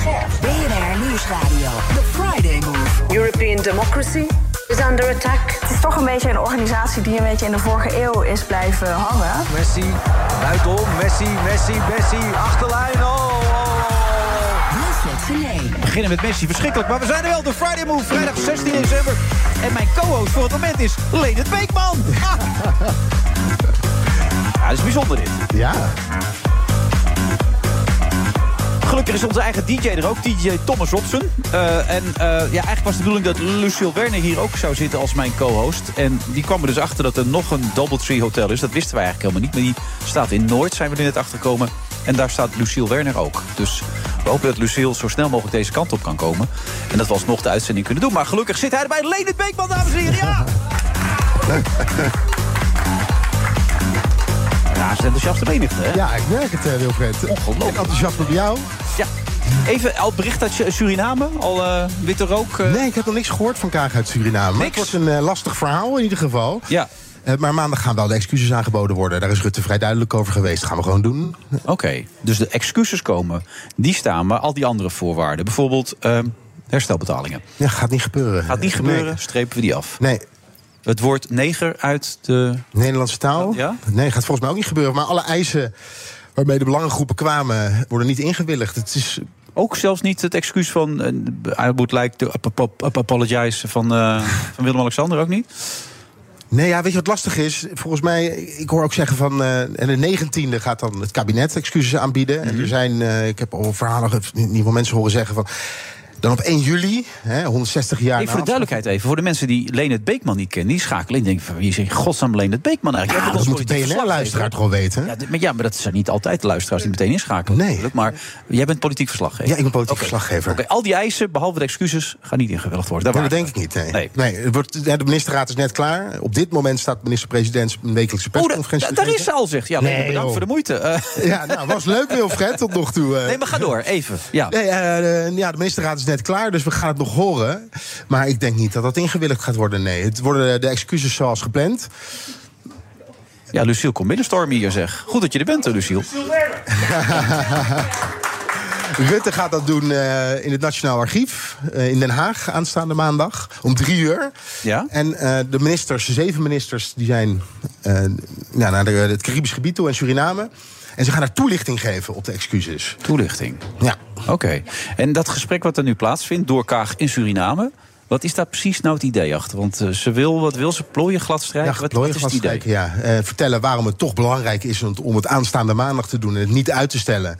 BNR Nieuwsradio. The Friday Move. European democracy is under attack. Het is toch een beetje een organisatie die een beetje in de vorige eeuw is blijven hangen. Messi, buitenom, Messi, Messi, Messi, achterlijn, oh, oh, Wilfred We beginnen met Messi, verschrikkelijk, maar we zijn er wel. De Friday Move, vrijdag 16 december. En mijn co-host voor het moment is Leonard Beekman. Ah. Ja, dat is bijzonder dit. Ja. Gelukkig is onze eigen DJ er ook, DJ Thomas Robson. Uh, en uh, ja, eigenlijk was de bedoeling dat Lucille Werner hier ook zou zitten als mijn co-host. En die kwam er dus achter dat er nog een Doubletree Hotel is. Dat wisten wij eigenlijk helemaal niet. Maar die staat in Noord, zijn we er net achtergekomen. En daar staat Lucille Werner ook. Dus we hopen dat Lucille zo snel mogelijk deze kant op kan komen. En dat we alsnog de uitzending kunnen doen. Maar gelukkig zit hij erbij. Leonard Beekman, dames en heren. Ja! Ja, is enthousiaste menigte, hè? Ja, ik merk het, uh, Wilfred. Ongelooflijk. Enthousiasme bij jou. Ja. Even al bericht uit Suriname, al uh, witte rook. Uh... Nee, ik heb nog niks gehoord van Kaag uit Suriname. Niks? Het wordt een uh, lastig verhaal in ieder geval. Ja. maar maandag gaan wel de excuses aangeboden worden. Daar is Rutte vrij duidelijk over geweest. Dat gaan we gewoon doen. Oké, okay. dus de excuses komen. Die staan, maar al die andere voorwaarden. Bijvoorbeeld ehm, herstelbetalingen. Ja, gaat niet gebeuren. Gaat niet gebeuren, Nee. strepen we die af. Nee. Het woord neger uit de... Nederlandse taal? Ja? Nee, gaat volgens mij ook niet gebeuren. Maar alle eisen waarmee de belangengroepen kwamen... worden niet ingewilligd. Het is Ook zelfs niet het excuus van... Uh, I would like to ap ap ap apologize van, uh, van Willem-Alexander ook niet? Nee, ja, weet je wat lastig is? Volgens mij, ik hoor ook zeggen van... Uh, en de negentiende gaat dan het kabinet excuses aanbieden. Mm -hmm. En er zijn, uh, ik heb al verhalen, in ieder geval mensen horen zeggen van... Dan op 1 juli, hè, 160 jaar. Even voor de duidelijkheid even. Voor de mensen die Leonard Beekman niet kennen, die schakelen in. Denken van wie is in godsnaam Leonard Beekman eigenlijk? Ja, dat moet de BNR-luisteraar wel weten? Ja, maar, ja, maar dat zijn niet altijd de luisteraars die meteen inschakelen. Nee. Maar jij bent politiek verslaggever. Ja, ik ben politiek okay. verslaggever. Okay. Al die eisen, behalve de excuses, gaan niet ingewilligd worden. Dat, denk ik niet. Nee. nee. nee het wordt, de ministerraad is net klaar. Op dit moment staat minister-president een wekelijkse persconferentie. Oh, da, daar is ze al, zegt. Ja, nee, bedankt joh. voor de moeite. Uh. Ja, nou, was leuk, Wilfred, tot nog toe. Uh. Nee, maar ga door, even. Ja, nee, uh, ja de ministerraad is net klaar, dus we gaan het nog horen. Maar ik denk niet dat dat ingewilligd gaat worden. Nee, het worden de excuses zoals gepland. Ja, Luciel, kom binnenstormen hier, zeg. Goed dat je er bent, Luciel. Rutte gaat dat doen uh, in het Nationaal Archief uh, in Den Haag aanstaande maandag om drie uur. Ja? En uh, de ministers, zeven ministers, die zijn ja, naar de, het Caribisch gebied toe en Suriname. En ze gaan daar toelichting geven op de excuses. Toelichting? Ja. Oké. Okay. En dat gesprek wat er nu plaatsvindt door Kaag in Suriname... Wat is daar precies nou het idee achter? Want uh, ze wil, wat wil ze? Plooien glad strijken? Ja, wat, plooien wat is het idee? Ja. Uh, vertellen waarom het toch belangrijk is om het aanstaande maandag te doen en het niet uit te stellen.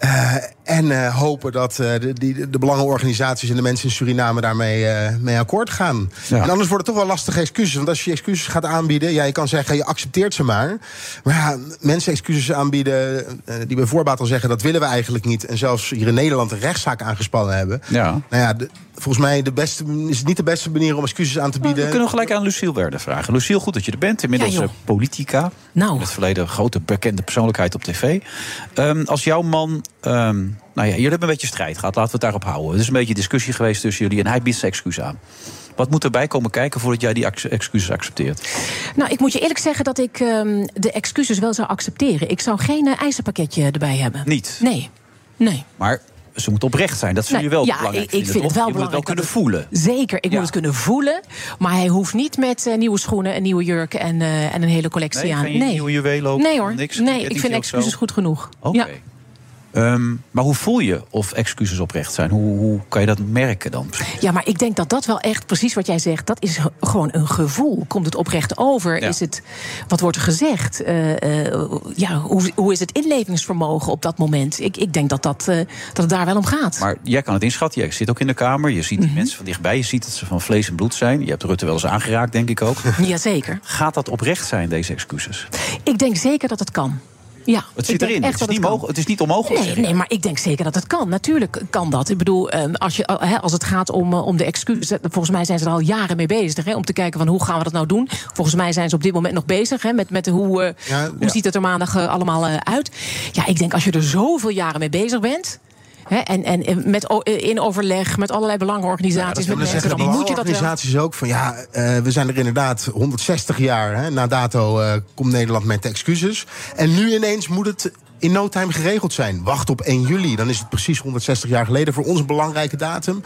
Uh, en uh, hopen dat uh, de, die, de belangenorganisaties en de mensen in Suriname daarmee mee akkoord gaan. Ja. En anders wordt het toch wel lastige excuses. Want als je excuses gaat aanbieden, ja, je kan zeggen, je accepteert ze maar. Maar ja, mensen excuses aanbieden die bij voorbaat al zeggen, dat willen we eigenlijk niet. En zelfs hier in Nederland een rechtszaak aangespannen hebben. Ja. Nou ja, volgens mij de beste, is het niet de beste manier om excuses aan te bieden. Nou, we kunnen gelijk aan Luciel Werder vragen. Luciel, goed dat je er bent. Inmiddels ja, politica. Nou. In het verleden een grote bekende persoonlijkheid op tv. Um, als jouw man... Um, nou ja, jullie hebben een beetje strijd gehad. Laten we het daarop houden. Er is een beetje discussie geweest tussen jullie. En hij biedt zijn excuus aan. Wat moet erbij komen kijken voordat jij die excuses accepteert? Nou, ik moet je eerlijk zeggen dat ik um, de excuses wel zou accepteren. Ik zou geen uh, eisenpakketje erbij hebben. Niet? Nee. Nee. Maar ze moet oprecht zijn. Dat zul je nee, wel ja, belangrijk ik, vind het wel je belangrijk. moet het wel kunnen voelen. Zeker, ik Ja. moet het kunnen voelen. Maar hij hoeft niet met uh, nieuwe schoenen, een nieuwe jurk en, uh, en een hele collectie Nee, aan. geen nieuwe juwelen ook? Nee hoor. Niks? nee, ik vind excuses goed genoeg. Oké. Ja. Um, maar hoe voel je of excuses oprecht zijn? Hoe, hoe kan je dat merken dan? Ja, maar ik denk dat dat wel echt, precies wat jij zegt, dat is gewoon een gevoel. Komt het oprecht over? Ja. Is het, wat wordt er gezegd? Uh, uh, ja, hoe, hoe is het inlevingsvermogen op dat moment? Ik, ik denk dat, dat, uh, dat het daar wel om gaat. Maar jij kan het inschatten. Jij zit ook in de Kamer. Je ziet die Mhm. mensen van dichtbij. Je ziet dat ze van vlees en bloed zijn. Je hebt Rutte wel eens aangeraakt, denk ik ook. Jazeker. Gaat dat oprecht zijn, deze excuses? Ik denk zeker dat het kan. Ja, Het zit erin. Het is, niet het kan. mogelijk, het is niet onmogelijk. Nee, nee, maar ik denk zeker dat het kan. Natuurlijk kan dat. Ik bedoel, eh, als, je, eh, hè, als het gaat om, eh, om de excuses... eh, volgens mij zijn ze er al jaren mee bezig... Hè, om te kijken van hoe gaan we dat nou doen. Volgens mij zijn ze op dit moment nog bezig... Hè, met, met hoe, eh, Ja, hoe ja. ziet het er maandag allemaal uit. Ja, ik denk als je er zoveel jaren mee bezig bent... En, en met, in overleg met allerlei belangenorganisaties... Ja, met mensen, zeggen dan moet je dat organisaties ook van ja, eh, we zijn er inderdaad 160 jaar. Hè, na dato eh, komt Nederland met excuses. En nu ineens moet het in no time geregeld zijn. Wacht op 1 juli, dan is het precies 160 jaar geleden. Voor ons een belangrijke datum.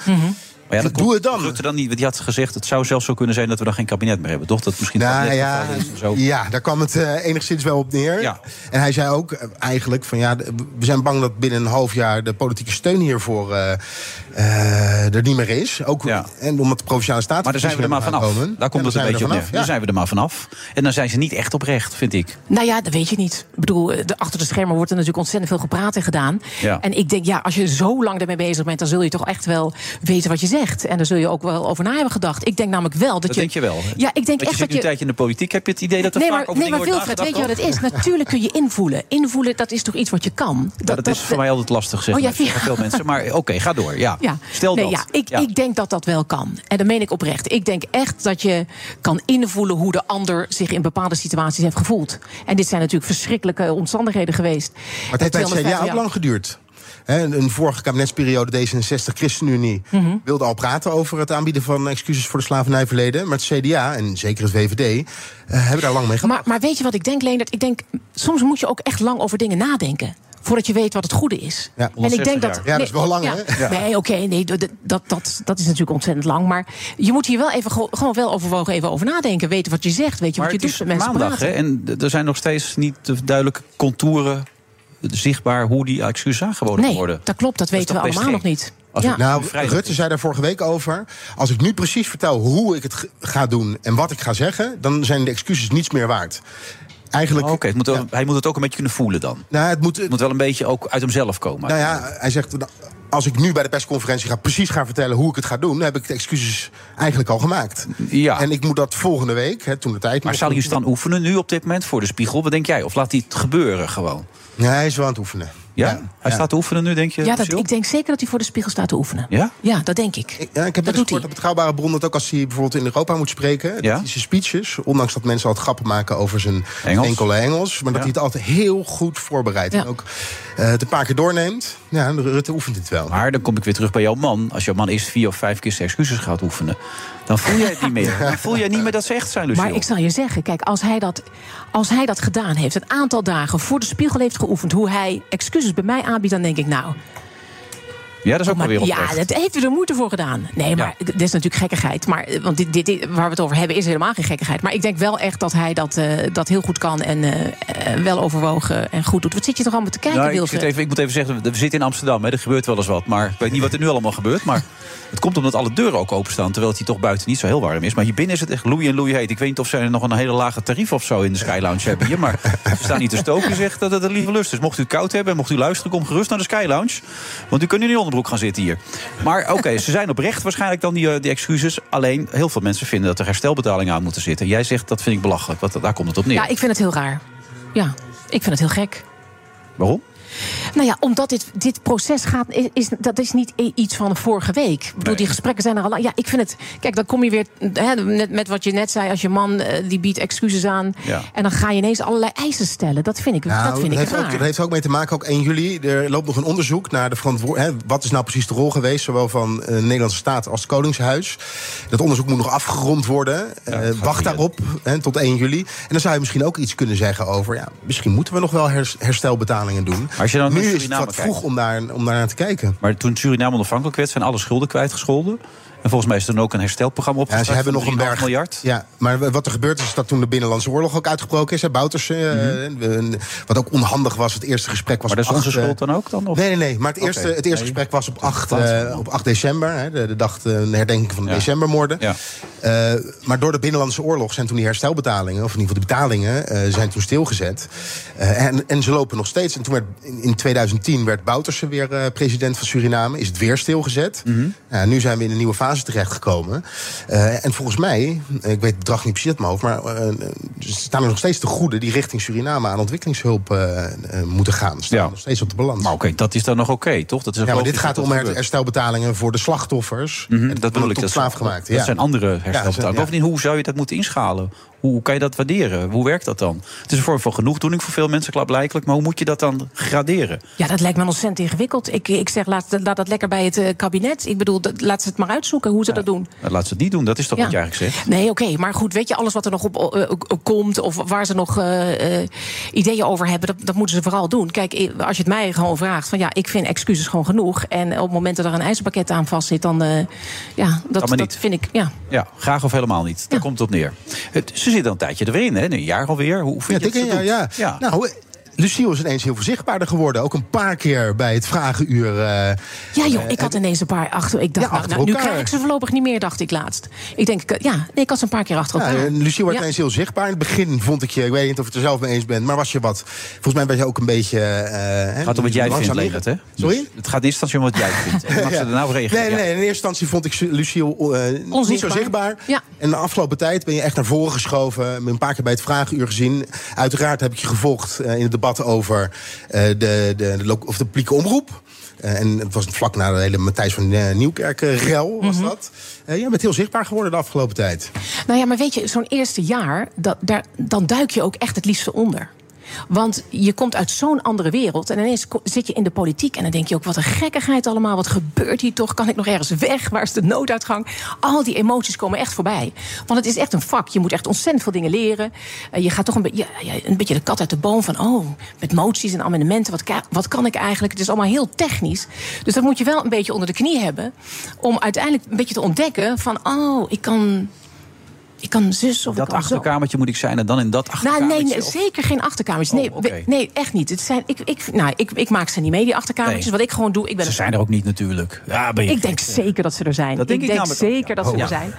Maar ja, dat Doe het dan. Rutte dan niet, want die had gezegd, het zou zelfs zo kunnen zijn dat we dan geen kabinet meer hebben. Toch? Dat misschien het Nou ja, zo. ja, daar kwam het eh, enigszins wel op neer. Ja. En hij zei ook eh, eigenlijk van ja, we zijn bang dat binnen een half jaar de politieke steun hiervoor eh, eh, er niet meer is. Ook, Ja. En omdat de provinciale staten. Maar daar zijn we er maar vanaf. Daar komt het een beetje op neer. Daar zijn we er maar vanaf. En dan zijn ze niet echt oprecht, vind ik. Nou ja, dat weet je niet. Ik bedoel, eh, de, achter de schermen wordt er natuurlijk ontzettend veel gepraat en gedaan. Ja. En ik denk, ja, als je zo lang ermee bezig bent, dan zul je toch echt wel weten wat je zegt. En daar zul je ook wel over na hebben gedacht. Ik denk namelijk wel dat, Dat je. denk je wel. Ja, ik denk je echt zit dat nu een je. tijdje in de politiek. Heb je het idee dat er Nee, vaak maar, over nee, maar dingen wordt Wilfred, weet je wat het is? Natuurlijk kun je invoelen. Invoelen, dat is toch iets wat je kan. dat, is voor mij altijd lastig, zeg Oh, zeggen ja. veel mensen. Maar oké, ga door. Ja. Ja. Stel nee, dat. Ja, ik, ik denk dat dat wel kan. En dat meen ik oprecht. Ik denk echt dat je kan invoelen hoe de ander zich in bepaalde situaties heeft gevoeld. En dit zijn natuurlijk verschrikkelijke omstandigheden geweest. Maar het heeft bij het CDA ook lang geduurd. Hè, een een vorige kabinetsperiode, D66, ChristenUnie, Mhm. wilde al praten over het aanbieden van excuses voor de slavernijverleden. Maar het CDA en zeker het VVD eh, hebben daar lang mee gehad. Maar, maar weet je wat ik denk, Leendert? Ik denk, soms moet je ook echt lang over dingen nadenken. Voordat je weet wat het goede is. Ja, en ik denk 160 dat. Ja, dat is wel lang, ja. hè? Ja. Nee, oké, nee, dat, dat, dat, dat is natuurlijk ontzettend lang. Maar je moet hier wel even gewoon wel overwogen even over nadenken. Weten wat je zegt, weet je Maar wat je het doet is met mensen maandag, hè? En er zijn nog steeds niet de duidelijke contouren zichtbaar hoe die excuses aangeboden Nee, worden. dat klopt, dat is weten we allemaal nog niet. Als Ja. Nou, Rutte zei daar vorige week over. Als ik nu precies vertel hoe ik het ga doen en wat ik ga zeggen, dan zijn de excuses niets meer waard. Eigenlijk. Oh, Oké, hij moet het ook een beetje kunnen voelen dan. Nou, het moet, Het moet wel een beetje ook uit hemzelf komen. Nou ja, hij zegt. nou, Als ik nu bij de persconferentie ga precies gaan vertellen hoe ik het ga doen, dan heb ik de excuses eigenlijk al gemaakt. Ja. En ik moet dat volgende week, hè, toen de tijd. Maar zal hij dan oefenen nu op dit moment voor de spiegel? Wat denk jij? Of laat hij het gebeuren gewoon? Nee, hij is wel aan het oefenen. Ja? Hij staat te oefenen nu, denk je? Ja, dat, ik denk zeker dat hij voor de spiegel staat te oefenen. Ja? Ja, dat denk ik. Ja, ik heb dat gehoord op betrouwbare bron dat ook als hij bijvoorbeeld in Europa moet spreken, Ja? dat hij zijn speeches, ondanks dat mensen altijd grappen maken over zijn Engels? enkele Engels, maar dat hij het altijd heel goed voorbereidt. Ja. En ook eh, het een paar keer doorneemt. Ja, Rutte oefent het wel. Maar dan kom ik weer terug bij jouw man. Als jouw man eerst vier of vijf keer zijn excuses gaat oefenen... dan voel jij het niet meer. Dan voel jij niet meer dat ze echt zijn, Lucille. Maar ik zal je zeggen, kijk, als hij, dat, als hij dat gedaan heeft, een aantal dagen voor de spiegel heeft geoefend, hoe hij excuses bij mij aanbiedt, dan denk ik, nou. Ja, dat is ook maar, weer ja, dat heeft u er moeite voor gedaan. Nee, maar dit is natuurlijk gekkigheid. Maar, eh, want dit, dit, dit- waar we het over hebben is helemaal geen gekkigheid. Maar ik denk wel echt dat hij dat, eh, dat heel goed kan en eh, wel overwogen en goed doet. Wat zit je toch allemaal te kijken, Nou, ik, even, ik moet even zeggen, we zitten in Amsterdam, hè, er gebeurt wel eens wat. Maar ik weet niet wat er nu allemaal gebeurt. Maar het komt omdat alle deuren ook openstaan. Terwijl het hier toch buiten niet zo heel warm is. Maar hier binnen is het echt loei en loei heet. Ik weet niet of ze nog een hele lage tarief of zo in de Sky Lounge hebben hier. Maar ze staan niet te stoken. zegt dat het een lieve lust is. Mocht u het koud hebben en mocht u luisteren, kom gerust naar de Sky Lounge. Want u kunt nu in die onderbroek gaan zitten hier. Maar oké, ze zijn oprecht waarschijnlijk dan die, eh, die excuses. Alleen heel veel mensen vinden dat er herstelbetalingen aan moeten zitten. Jij zegt dat vind ik belachelijk. Want daar komt het op neer. Ja, ik vind het heel raar. Ja, ik vind het heel gek. Waarom? Nou ja, omdat dit, dit proces gaat, is, is- dat is niet iets van vorige week. Ik bedoel, Nee. die gesprekken zijn er al lang. Ja, ik vind het. Kijk, dan kom je weer hè, net met wat je net zei. Als je man eh, die biedt excuses aan. Ja. En dan ga je ineens allerlei eisen stellen. Dat vind ik, Nou, dat vind ik heeft raar. ook, dat heeft ook mee te maken, ook 1 juli. Er loopt nog een onderzoek naar de verantwoordelijkheid. Wat is nou precies de rol geweest, zowel van eh, de Nederlandse staat als het Koningshuis? Dat onderzoek moet nog afgerond worden. Eh, wacht daarop hè, tot 1 juli. En dan zou je misschien ook iets kunnen zeggen over. Ja, misschien moeten we nog wel hers- herstelbetalingen doen. Maar als je dan nu is het wat kijkt. vroeg om daar, om daar naar te kijken. Maar toen Suriname onafhankelijk werd, zijn alle schulden kwijtgescholden. En volgens mij is er dan ook een herstelprogramma Ja, opgestart. ze hebben nog een 3,5 berg. miljard. Ja, maar wat er gebeurd is, is dat toen de Binnenlandse Oorlog ook uitgebroken is. Hè, Bouterse, eh, een- wat ook onhandig was. Het eerste gesprek was Mhm. Maar dat is onze 8, eh, schuld dan ook dan? Of? Nee, nee, nee. Maar het eerste, het eerste Nee. gesprek was op 8, plaats eh, op 8 december. Hè, de, de dag een herdenking van de Ja. decembermoorden. Ja. Maar door de Binnenlandse Oorlog zijn toen die herstelbetalingen... of in ieder geval de betalingen, zijn toen stilgezet. En, en ze lopen nog steeds. En toen werd, in, in 2010 werd Bouterse weer president van Suriname. Is het weer stilgezet. Mhm. Ja, nu zijn we in een nieuwe fase fase terechtgekomen. Uh, en volgens mij, ik weet het bedrag niet precies uit mijn hoofd... maar uh, staan er nog steeds de goeden die richting Suriname aan ontwikkelingshulp uh, moeten gaan. Staan Ja. nog steeds op de balans. Maar oké, dat is dan nog oké, toch? Dat is ja, maar dit gaat om herstelbetalingen voor de slachtoffers. Mhm, En dat bedoel ik. Dat, slaaf gemaakt. dat ja. zijn andere herstelbetalingen. Bovendien, hoe zou je dat moeten inschalen? Hoe, kan je dat waarderen? Hoe werkt dat dan? Het is een vorm van genoegdoening voor veel mensen, klaarblijkelijk. Maar hoe moet je dat dan graderen? Ja, dat lijkt me ontzettend ingewikkeld. Ik, ik zeg, laat, laat dat lekker bij het eh, kabinet. Ik bedoel, dat- laat ze het maar uitzoeken hoe ze dat doen. Nou, Laat ze het niet doen, dat is toch Ja. wat je eigenlijk zegt? Nee, oké, maar goed, weet je, alles wat er nog op eh, eh, komt... of waar ze nog ideeën over hebben, dat, dat moeten ze vooral doen. Kijk, als je het mij gewoon vraagt, van ja, ik vind excuses gewoon genoeg... en op het moment dat er een ijzerpakket aan vast zit, dan... ja, dat, dat vind ik, ja. Ja, graag of helemaal niet. Daar komt het op neer. Het, zitten al een tijdje er weer in, hè? Een jaar alweer. Hoe Ja, vind je dat een ze jaar, doet? ja. Nou, Lucie is ineens heel veel zichtbaarder geworden. Ook een paar keer bij het vragenuur. eh, Ja, joh, ik had ineens een paar achter. Ik dacht, Ja, nou, achter nou, nu krijg ik ze voorlopig niet meer, dacht ik laatst. Ik denk, eh, ja, nee, ik had ze een paar keer achter Ja, elkaar. en Lucie wordt Ja. ineens heel zichtbaar. In het begin vond ik je, ik weet niet of je het er zelf mee eens bent, maar was je wat. Volgens mij ben je ook een beetje. eh, Het gaat om wat jij vindt, Leonard, hè? Sorry? Dus het gaat in eerste instantie om wat jij vindt. En mag ze Ja. er nou reageren. Nee, Ja. nee, in eerste instantie vond ik Lucie eh, niet zo zichtbaar. Ja. En de afgelopen tijd ben je echt naar voren geschoven. Een paar keer bij het vragenuur gezien. Uiteraard heb ik je gevolgd eh, in het debat over eh, de, de, de, of de publieke omroep. Eh, en het was vlak na de hele Matthijs van uh, Nieuwkerk-rel, was Mhm. dat. Eh, jij bent heel zichtbaar geworden de afgelopen tijd. Nou ja, maar weet je, zo'n eerste jaar, dat, daar, dan duik je ook echt het liefste onder. Want je komt uit zo'n andere wereld en ineens zit je in de politiek en dan denk je ook: wat een gekkigheid allemaal. Wat gebeurt hier toch? Kan ik nog ergens weg? Waar is de nooduitgang? Al die emoties komen echt voorbij. Want het is echt een vak. Je moet echt ontzettend veel dingen leren. Eh, je gaat toch een, be- ja, ja, een beetje de kat uit de boom van: oh, met moties en amendementen, wat, wat kan ik eigenlijk? Het is allemaal heel technisch. Dus dat moet je wel een beetje onder de knie hebben. Om uiteindelijk een beetje te ontdekken: van oh, ik kan. Ik kan zus of ik Dat zo. achterkamertje moet ik zijn en dan in dat Nou, achterkamertje. nee, nee, of- zeker geen achterkamertjes. Nee, Oh, we- nee echt niet. Het zijn, ik, ik, nou, ik, ik maak ze niet mee, die achterkamertjes. Nee. Wat ik gewoon doe, ik ben Ze zijn er ook niet natuurlijk. Ja, ben je ik denk zeker dat ze er zijn. Dat denk ik ik denk namelijk ook, zeker dat ze Oh, er zijn.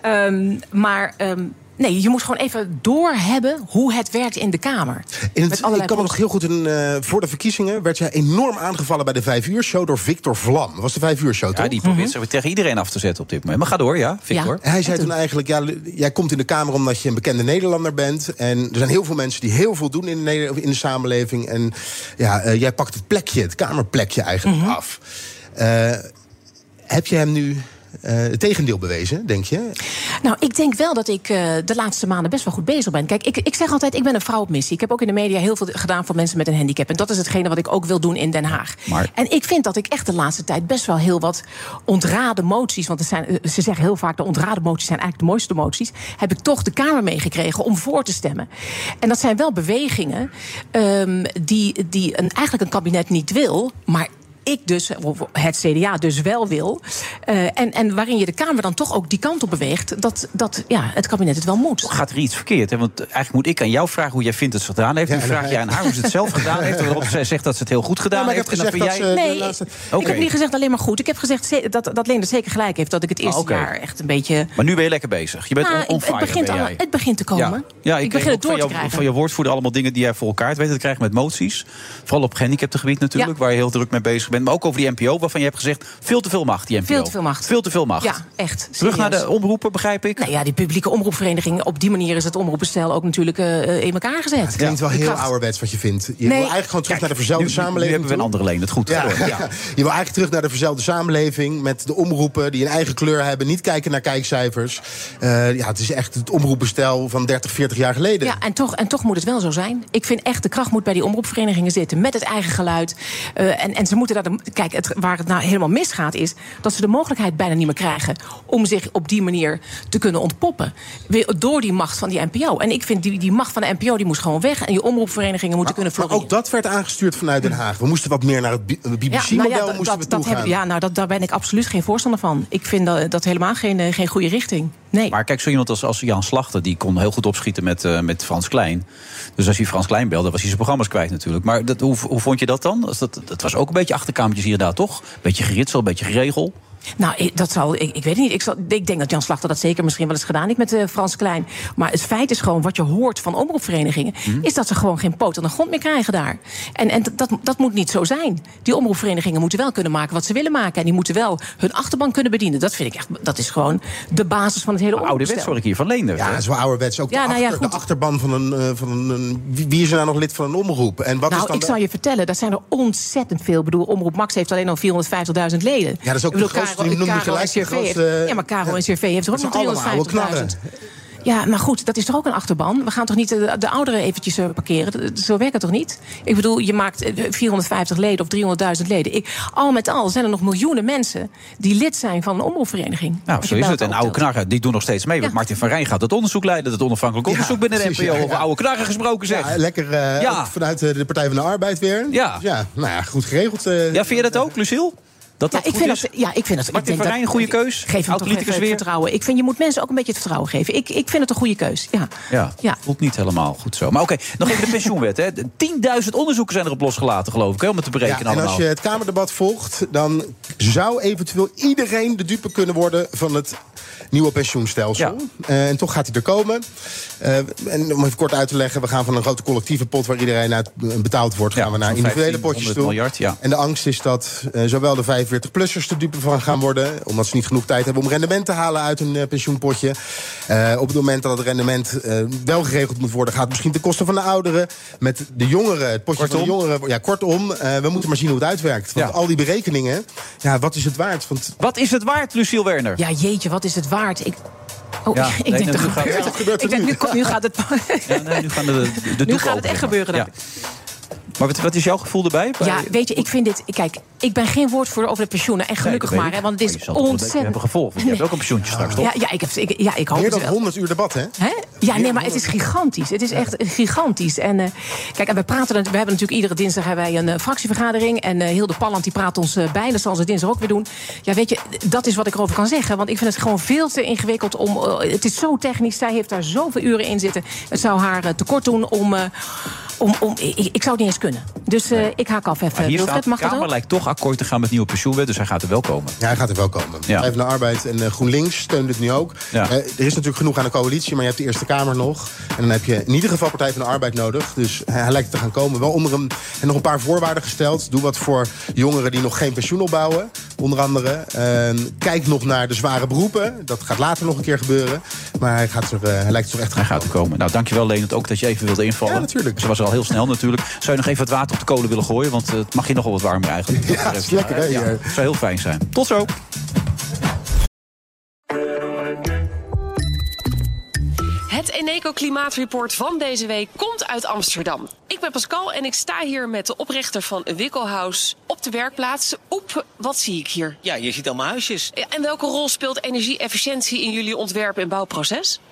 Ehm, maar ehm, nee, je moet gewoon even doorhebben hoe het werkt in de Kamer. In het, ik kan me nog heel goed in, eh, voor de verkiezingen werd jij enorm aangevallen bij de vijf uur show door Victor Vlam. Dat was de vijf uur show, toch? Ja, die probeert zich weer tegen iedereen af te zetten op dit moment. Maar ga door, ja, Victor. Hij zei toen eigenlijk, ja, jij komt in de Kamer omdat je een bekende Nederlander bent. En er zijn heel veel mensen die heel veel doen in de, Neder- in de samenleving. En ja, eh, jij pakt het plekje, het Kamerplekje eigenlijk Mhm. af. Eh, heb je hem nu eh, het tegendeel bewezen, denk je? Nou, ik denk wel dat ik eh, de laatste maanden best wel goed bezig ben. Kijk, ik, ik zeg altijd, ik ben een vrouw op missie. Ik heb ook in de media heel veel gedaan voor mensen met een handicap. En dat is hetgene wat ik ook wil doen in Den Haag. Maar- En ik vind dat ik echt de laatste tijd best wel heel wat ontraden moties... want er zijn, eh, ze zeggen heel vaak, de ontraden moties zijn eigenlijk de mooiste moties... heb ik toch de Kamer meegekregen om voor te stemmen. En dat zijn wel bewegingen ehm, die, die een, eigenlijk een kabinet niet wil... maar ik dus, of het CDA dus wel wil. Eh, en, en waarin je de Kamer dan toch ook die kant op beweegt... dat, dat ja, het kabinet het wel moet. Gaat er iets verkeerd? Hè? Want eigenlijk moet ik aan jou vragen hoe jij vindt dat ze het gedaan heeft. Ja, nu vraag jij aan haar hoe ze het zelf gedaan heeft. Waarop zij zegt dat ze het heel goed gedaan Ja, maar ik heeft. heb En dan jij... ze- Nee, laatste- ik heb niet gezegd alleen maar goed. Ik heb gezegd ze- dat, dat Leendert zeker gelijk heeft... dat ik het eerste oké. jaar echt een beetje... Maar nu ben je lekker bezig. Je bent Nou, on, het, begint ben al- het begint te komen. Ja, ja ik, ik begin het van door te jou- krijgen. Van je woordvoerder allemaal dingen die jij voor elkaar weet weten te krijgen met moties. Vooral op gehandicaptengebied natuurlijk, Ja. waar je heel druk mee bezig bent. Maar ook over die NPO, waarvan je hebt gezegd, veel te veel macht, die NPO. Veel te veel macht. Veel te veel macht. Ja, echt. Terug naar de omroepen, begrijp ik. Nou ja, die publieke omroepvereniging... op die manier is het omroepenstel ook natuurlijk eh, eh, in elkaar gezet. Het klinkt wel heel kracht. ouderwets wat je vindt. Je Nee. wil eigenlijk gewoon terug naar de verzelfde nu, samenleving. Nu hebben we een andere leen, het goed. Ja, ja. Je wil eigenlijk terug naar de verzelfde samenleving. Met de omroepen die een eigen kleur hebben. Niet kijken naar kijkcijfers. Eh, ja, het is echt het omroepbestel van 30, 40 jaar geleden. Ja, en toch, en toch moet het wel zo zijn. Ik vind echt, de kracht moet bij die omroepverenigingen zitten. Met het eigen geluid. Eh, en, en ze moeten daar... De, kijk, het, waar het nou helemaal misgaat is... dat ze de mogelijkheid bijna niet meer krijgen... om zich op die manier te kunnen ontpoppen. Door die macht van die NPO. En ik vind, die, die macht van de NPO die moest gewoon weg. En die omroepverenigingen moeten kunnen Maar floreren. ook dat werd aangestuurd vanuit Den Haag. We moesten wat meer naar het BBC-model nou ja, moesten we dat, dat toe gaan. heb, ja, nou, dat, daar ben ik absoluut geen voorstander van. Ik vind dat, dat helemaal geen, eh, geen goede richting. Nee. Maar kijk, zo iemand als, als Jan Slachter, die kon heel goed opschieten met, eh, met Frans Klein. Dus als hij Frans Klein belde, was hij zijn programma's kwijt natuurlijk. Maar dat, hoe, hoe vond je dat dan? Dat, was ook een beetje achterkamertjes hier daar, toch? Beetje geritsel, beetje geregel. Nou, ik, dat zal, ik, ik weet het niet. Ik, zal, ik denk dat Jan Slachter dat zeker misschien wel eens gedaan heeft met uh, Frans Klein. Maar het feit is gewoon, wat je hoort van omroepverenigingen... Mhm. is dat ze gewoon geen poot aan de grond meer krijgen daar. En, en dat, dat moet niet zo zijn. Die omroepverenigingen moeten wel kunnen maken wat ze willen maken. En die moeten wel hun achterban kunnen bedienen. Dat vind ik echt, dat is gewoon de basis van het hele Oude wet, hoor ik hier, van Leenders. Ja, dat is wel ouderwets. Ook Ja, de, nou ja, achter- goed. de achterban van een, eh, van een, wie- is er nou nog lid van een omroep? En wat is nou, dan ik zal je vertellen, dat zijn er ontzettend veel. Ik bedoel, Omroep Max heeft alleen al 450.000 leden. Ja, dat is ook de grootste, Die noemde je Caro gelijk, en heeft- grootste- Ja, maar Caro en CRV heeft ook nog zijn allemaal oude 350.000. Ja, maar goed, dat is toch ook een achterban? We gaan toch niet de, de ouderen eventjes eh, parkeren? Zo werkt het toch niet? Ik bedoel, je maakt eh, 450 leden of 300.000 leden. Ik, al met al zijn er nog miljoenen mensen... die lid zijn van een omroepvereniging. Nou, Als zo is het. En oude knarren, die doen nog steeds mee. Want Martin van Rijn gaat het onderzoek leiden. Het onafhankelijk onderzoek binnen de NPO. ja, Over oude knarren gesproken, zeg. Ja, lekker eh, Ja. ook vanuit eh, de Partij van de Arbeid weer. Ja. Dus ja, nou ja, goed geregeld. eh. Ja, vind je dat ook, Lucille? Dat Ja, dat ik goed vind is? dat, ja, ik vind dat. ik denk van dat- een goede keus? Geef hem toch even het weer? vertrouwen. Ik vind, je moet mensen ook een beetje het vertrouwen geven. Ik, ik vind het een goede keus. Ja. Ja, Ja. voelt niet helemaal goed zo. Maar oké, nog even de pensioenwet. hè. 10.000 onderzoeken zijn erop losgelaten, geloof ik, hè, om het te Ja, berekenen en als je het Kamerdebat volgt, dan zou eventueel iedereen de dupe kunnen worden van het nieuwe pensioenstelsel. Eh, en toch gaat hij er komen. Eh, en om even kort uit te leggen, we gaan van een grote collectieve pot waar iedereen uit eh, betaald wordt, gaan we naar individuele 1500 potjes toe. miljard, ja. En de angst is dat eh, zowel de 45-plussers de dupe van gaan worden, omdat ze niet genoeg tijd hebben om rendement te halen uit hun pensioenpotje. Eh, op het moment dat het rendement wel geregeld moet worden, gaat het misschien ten koste van de ouderen. Met de jongeren, het potje van de Kortom? jongeren. Ja, kortom, eh, we moeten maar zien hoe het uitwerkt. Want Ja. al die berekeningen, ja, wat is het waard? Want Wat is het waard, Lucille Werner? ja, jeetje, wat is het waard? Ik, oh, Ja, ik nee, denk nee, gaat- gebeurt Het gebeurt Ik denk, nu. gaat het. Ja, nee, nu gaan de, de, de nu gaat het echt gebeuren. Maar wat, is jouw gevoel erbij? Ja, weet je, ik vind dit. Kijk, ik ben geen woordvoerder over de pensioenen. En gelukkig Nee, maar, hè, want het Maar is je ontzettend. hebben gevolgd. want Je hebt ook een pensioentje straks, toch? Ja, ja, ik, heb, ik, ja, ik hoop meer het dan wel. 100 uur debat, hè? Hè? Ja, nee, maar het is gigantisch. Het is echt gigantisch. En eh, kijk, en we praten, we hebben natuurlijk iedere dinsdag hebben wij een eh, fractievergadering. En eh Hilde Palland die praat ons eh, bij. Dat zal ze dinsdag ook weer doen. Ja, weet je, dat is wat ik erover kan zeggen. Want ik vind het gewoon veel te ingewikkeld om. het is zo technisch. Zij heeft daar zoveel uren in zitten. Het zou haar tekort doen om. Om, om ik, ik zou het niet eens kunnen. Dus eh, ik haak af even. Maar hier Wilfred, staat, de Kamer lijkt toch akkoord te gaan met nieuwe pensioenwet. Dus hij gaat er wel komen. Ja, hij gaat er wel komen. Ja. Partij van de Arbeid en eh, GroenLinks steunen het nu ook. Ja. Eh, er is natuurlijk genoeg aan de coalitie, maar je hebt de Eerste Kamer nog. En dan heb je in ieder geval Partij van de Arbeid nodig. Dus hij, hij lijkt te gaan komen. Wel onder hem en nog een paar voorwaarden gesteld. Doe wat voor jongeren die nog geen pensioen opbouwen. Onder andere. Eh, kijk nog naar de zware beroepen. Dat gaat later nog een keer gebeuren. Maar hij, gaat er, eh, hij lijkt er toch echt te Hij gaan gaat er komen. Nou, dankjewel Leonard ook dat je even wilde invallen. Ja, natuurlijk. Ze was er al heel snel natuurlijk. Zou je nog even wat water op de kolen willen gooien? Want eh, het mag hier nogal wat warmer eigenlijk. Ja, het is lekker, hè, Ja, hier. het zou heel fijn zijn. Tot zo. Het Eneco Klimaatreport van deze week komt uit Amsterdam. Ik ben Pascal en ik sta hier met de oprichter van Wikkelhuis op de werkplaats. Oep, wat zie ik hier? Ja, je ziet allemaal huisjes. Ja, En welke rol speelt energie-efficiëntie in jullie ontwerp- en bouwproces?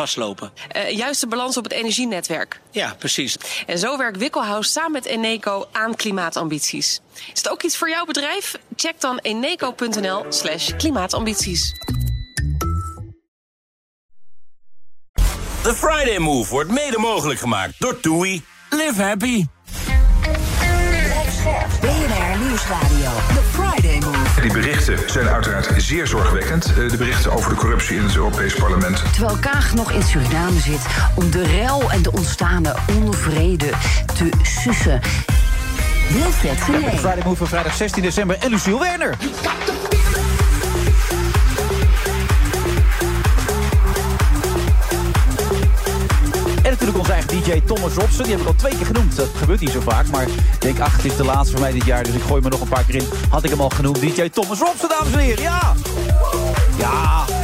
vastlopen. Eh, juist de balans op het energienetwerk. Ja, precies. En zo werkt Wikkelhuis samen met Eneco aan klimaatambities. Is het ook iets voor jouw bedrijf? Check dan eneco.nl slash klimaatambities. The Friday Move wordt mede mogelijk gemaakt door TUI. Live happy. BNR Nieuwsradio. Die berichten zijn uiteraard zeer zorgwekkend. Eh, De berichten over de corruptie in het Europees Parlement. Terwijl Kaag nog in Suriname zit om de rel en de ontstaande onvrede te sussen. Wilfred Genee. Friday Move van vrijdag 16 december. En Lucille Werner. Natuurlijk onze eigen DJ Thomas Robson. Die heb ik al twee keer genoemd. Dat gebeurt niet zo vaak. Maar ik denk, ach, is de laatste van mij dit jaar. Dus ik gooi me nog een paar keer in. Had ik hem al genoemd. DJ Thomas Robson, dames en heren. Ja! Ja!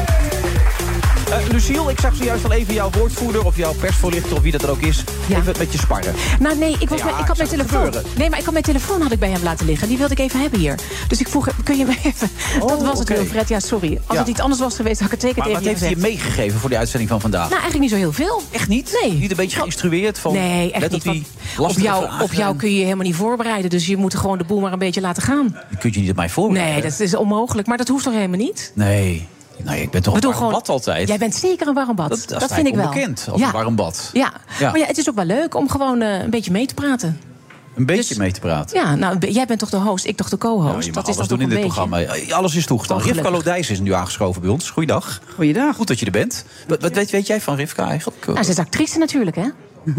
Luciel, ik zag zojuist al even jouw woordvoerder of jouw persvoorlichter of wie dat er ook is, even met je sparren. Nou nee, ik, was Ja, ik had mijn telefoon. gebeuren. Nee, maar ik had mijn telefoon had ik bij hem laten liggen. Die wilde ik even hebben hier. Dus ik vroeg, kun je me even... dat was het oké. Wilfred. Ja, sorry. Als Ja. het iets anders was geweest, had ik het zeker Maar tegen wat heeft hij je meegegeven voor die uitzending van vandaag? Nou, eigenlijk niet zo heel veel. Echt niet? Nee. Niet een beetje geïnstrueerd van... Nee, echt niet. op die Op jou, vragen op jou kun je je helemaal niet voorbereiden. Dus je moet gewoon de boel maar een beetje laten gaan. Je kunt je niet op mij voorbereiden. Nee, dat is onmogelijk. Maar dat hoeft toch helemaal niet? Nee. Nee, ik ben toch een warm gewoon- bad altijd. Jij bent zeker een warm bad. dat, Dat, dat, vind ik wel. bekend als ja. een warm bad. Ja. Ja. maar ja, het is ook wel leuk om gewoon eh, een beetje mee te praten. Een beetje Dus- mee te praten. Ja, nou, jij bent toch de host, ik toch de Nou, co-host. je mag dat is alles toch doen in dit een beetje... programma. Alles is toegestaan. Rivka. Lodijs is nu aangeschoven bij ons. Goeiedag. Goeiedag. Goed dat je er bent. Wat, wat weet, weet jij van Rivka eigenlijk? Nou, ze is actrice natuurlijk, hè?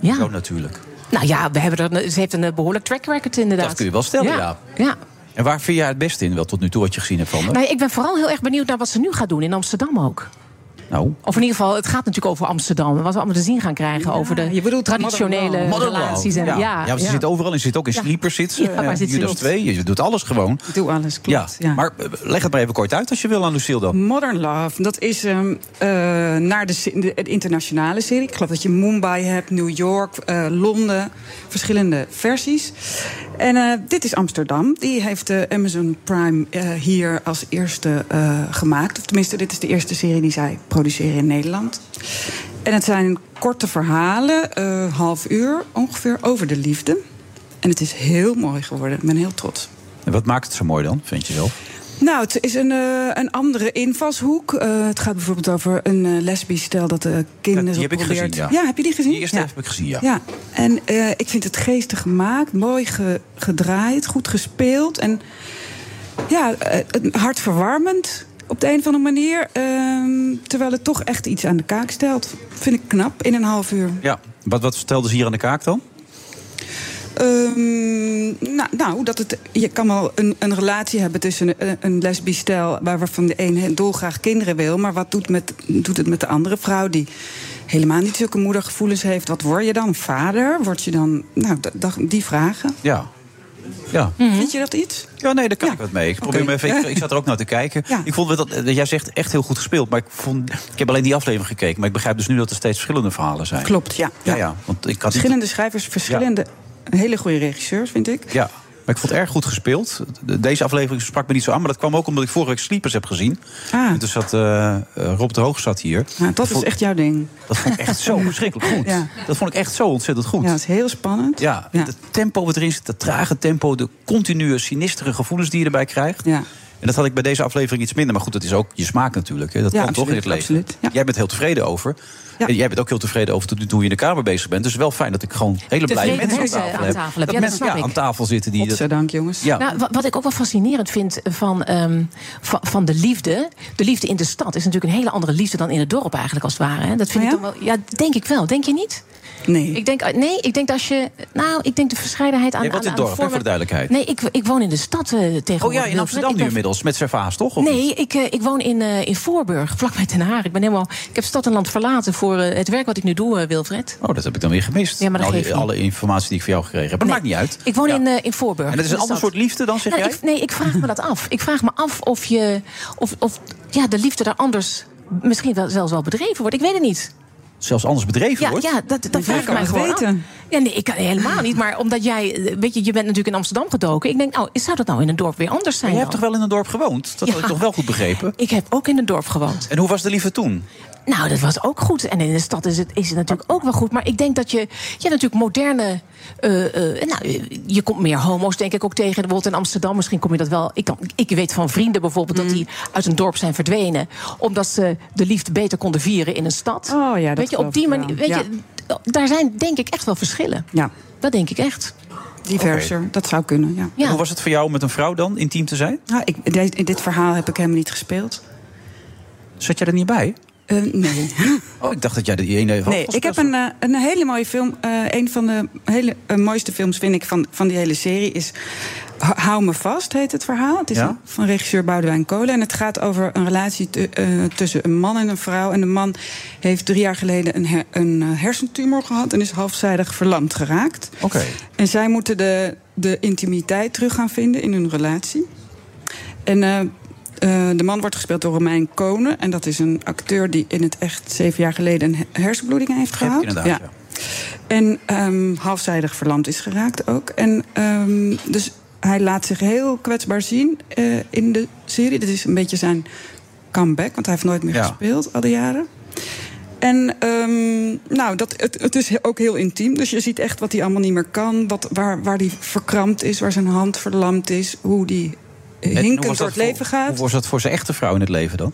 Ja. Zo natuurlijk. Nou ja, we hebben er, ze heeft een eh, behoorlijk track record inderdaad. Dat kun je wel stellen, ja. ja. En waar vind jij het beste in, wel tot nu toe wat je gezien hebt van? Nou, ik ben vooral heel erg benieuwd naar wat ze nu gaat doen in Amsterdam ook. Nou, Of in ieder geval, het gaat natuurlijk over Amsterdam. Wat we allemaal te zien gaan krijgen over de je bedoelt traditionele Modern Love. relaties. En, ja. ja, ja, ze zit overal. Je zit ook in Ja. sleepers. Zit ze. Ja, waar Ja, zit ze Judas niet? 2. Je doet alles gewoon. Ik doe alles, klopt. Ja. Maar eh, leg het maar even kort uit als je wil aan Lucille dan. Modern Love, dat is ehm, eh, naar de, se- de, de internationale serie. Ik geloof dat je Mumbai hebt, New York, eh, Londen. Verschillende versies. En eh, dit is Amsterdam. Die heeft de Amazon Prime eh, hier als eerste eh, gemaakt. Of tenminste, dit is de eerste serie die zij produceren in Nederland. En het zijn korte verhalen, eh, half uur ongeveer, over de liefde. En het is heel mooi geworden. Ik ben heel trots. En wat maakt het zo mooi dan, vind je zelf? Nou, het is een, eh, een andere invalshoek. Eh, het gaat bijvoorbeeld over een eh, lesbisch stel dat de kinderen die heb ik probeert... gezien, ja. heb je die gezien? Die eerste heb ik gezien, ja. Ja, en ik vind het geestig gemaakt, mooi ge- gedraaid, goed gespeeld. En ja, hartverwarmend op de een of andere manier. ehm, terwijl het toch echt iets aan de kaak stelt. Vind ik knap, in een half uur. Ja. Wat, wat stelden ze hier aan de kaak dan? Ehm, nou, nou, dat het, je kan wel een, een relatie hebben tussen een, een lesbisch stel... waarvan de een dolgraag kinderen wil... maar wat doet, met, doet het met de andere vrouw die helemaal niet zulke moedergevoelens heeft? Wat word je dan? Vader? Word je dan... Nou, die vragen. Ja. Ja. Vind je dat iets? Ja, nee, daar kan ik wat mee. Ik, probeer me even, ik, ik zat er ook naar te kijken. Ik vond dat, dat jij zegt echt heel goed gespeeld. Maar ik, vond, ik heb alleen die aflevering gekeken. Maar ik begrijp dus nu dat er steeds verschillende verhalen zijn. Klopt, ja. Ja, ja. Want ik had niet- Verschillende schrijvers, verschillende hele goede regisseurs, vind ik. Ja, maar ik vond het erg goed gespeeld. De- Deze aflevering sprak me niet zo aan, maar dat kwam ook omdat ik vorige week Sleepers heb gezien. Ah. Zat eh, eh, Rob de Hoog zat hier. Nou, dat is vond- echt jouw ding. Dat vond ik echt zo verschrikkelijk goed. Ja. Dat vond ik echt zo ontzettend goed. Ja, dat is heel spannend. Ja, het tempo wat erin zit, het trage tempo, de continue sinistere gevoelens die je erbij krijgt. Ja. En dat had ik bij deze aflevering iets minder. Maar goed, dat is ook je smaak natuurlijk. Hè. Dat Ja, kan toch in het leven. absoluut, Jij bent heel tevreden over. En jij bent ook heel tevreden over toen, toen je in de Kamer bezig bent. Dus wel fijn dat ik gewoon hele blije Tevreden mensen aan tafel aan heb. tafel heb. Dat Ja, dat mensen snap ja, ik. aan tafel zitten die... dat- Godzijdank, jongens. Ja. Nou, wa- wat ik ook wel fascinerend vind van, ehm, van, van de liefde. De liefde in de stad is natuurlijk een hele andere liefde dan in het dorp, eigenlijk als het ware. Hè? Dat vind Oh ik dan wel. Ja, denk ik wel. Denk je niet? Nee. Ik denk, nee, ik denk dat als je. Nou, ik denk de verscheidenheid aan. Aan, in het dorp, vormen- voor de duidelijkheid. Nee, ik, ik woon in de stad eh tegenwoordig. Oh ja, in Wilfred. Amsterdam nu inmiddels, met Servaas, toch? Of Nee, niet? ik, eh, ik woon in, eh, in Voorburg, vlakbij Den Haag. Ik, ben helemaal, ik heb stad en land verlaten voor eh, het werk wat ik nu doe, eh, Wilfred. Oh, dat heb ik dan weer gemist. Ja, maar dat niet. alle informatie die ik van jou gekregen heb. Maar maakt niet uit. Ik woon in, eh, in Voorburg. En dat is een ander stad. soort liefde dan, zeg Nou, jij? ik- nee, ik vraag me dat af. Ik vraag me af of, je, of, of ja, de liefde daar anders misschien wel, zelfs wel bedreven wordt. Ik weet het niet. Zelfs anders bedreven Ja, wordt. ja dat, dat vraag ik mij gewoon weten. af. Ja, nee, ik kan helemaal niet. Maar omdat jij, eh, weet je, je bent natuurlijk in Amsterdam gedoken. Ik denk, nou, zou dat nou in een dorp weer anders zijn? Maar je hebt toch wel in een dorp gewoond? Dat had Ja. ik toch wel goed begrepen? Ik heb ook in een dorp gewoond. En hoe was de liefde toen? Nou, dat was ook goed. En in de stad is het, is het natuurlijk ook wel goed. Maar ik denk dat je. Je hebt natuurlijk moderne. eh, eh, nou, je komt meer homo's, denk ik, ook tegen. Bijvoorbeeld in Amsterdam. Misschien kom je dat wel. Ik, kan, ik weet van vrienden bijvoorbeeld dat die uit een dorp zijn verdwenen. Omdat ze de liefde beter konden vieren in een stad. Oh ja, dat weet je, op die manier. Weet Ja. je, daar zijn denk ik echt wel verschillen. Ja. Dat denk ik echt. Diverser, dat zou kunnen, ja. Ja. Hoe was het voor jou om met een vrouw dan intiem te zijn? Nou, ik, in dit verhaal heb ik helemaal niet gespeeld. Zat jij er niet bij? Eh, nee. Oh, ik dacht dat jij de ene... Nee, ik heb een, eh, een hele mooie film. Eh, een van de hele mooiste films, vind ik, van, van die hele serie is... Hou me vast, heet het verhaal. Het is Ja? een- van regisseur Boudewijn Kolen. En het gaat over een relatie te- tussen een man en een vrouw. En de man heeft drie jaar geleden een, her- een hersentumor gehad... en is halfzijdig verlamd geraakt. Oké. En zij moeten de, de intimiteit terug gaan vinden in hun relatie. En eh, de man wordt gespeeld door Romein Konen. En dat is een acteur die in het echt zeven jaar geleden een he- hersenbloeding heeft gehad. inderdaad, ja. En ehm, halfzijdig verlamd is geraakt ook. En ehm, dus hij laat zich heel kwetsbaar zien eh, in de serie. Dit is een beetje zijn comeback, want hij heeft nooit meer Ja. gespeeld al die jaren. En ehm, nou, dat, het, het is ook heel intiem. Dus je ziet echt wat hij allemaal niet meer kan. Wat, waar, waar hij verkrampt is, waar zijn hand verlamd is. Hoe die hinkend door het leven voor- gaat. Hoe was dat voor zijn echte vrouw in het leven dan?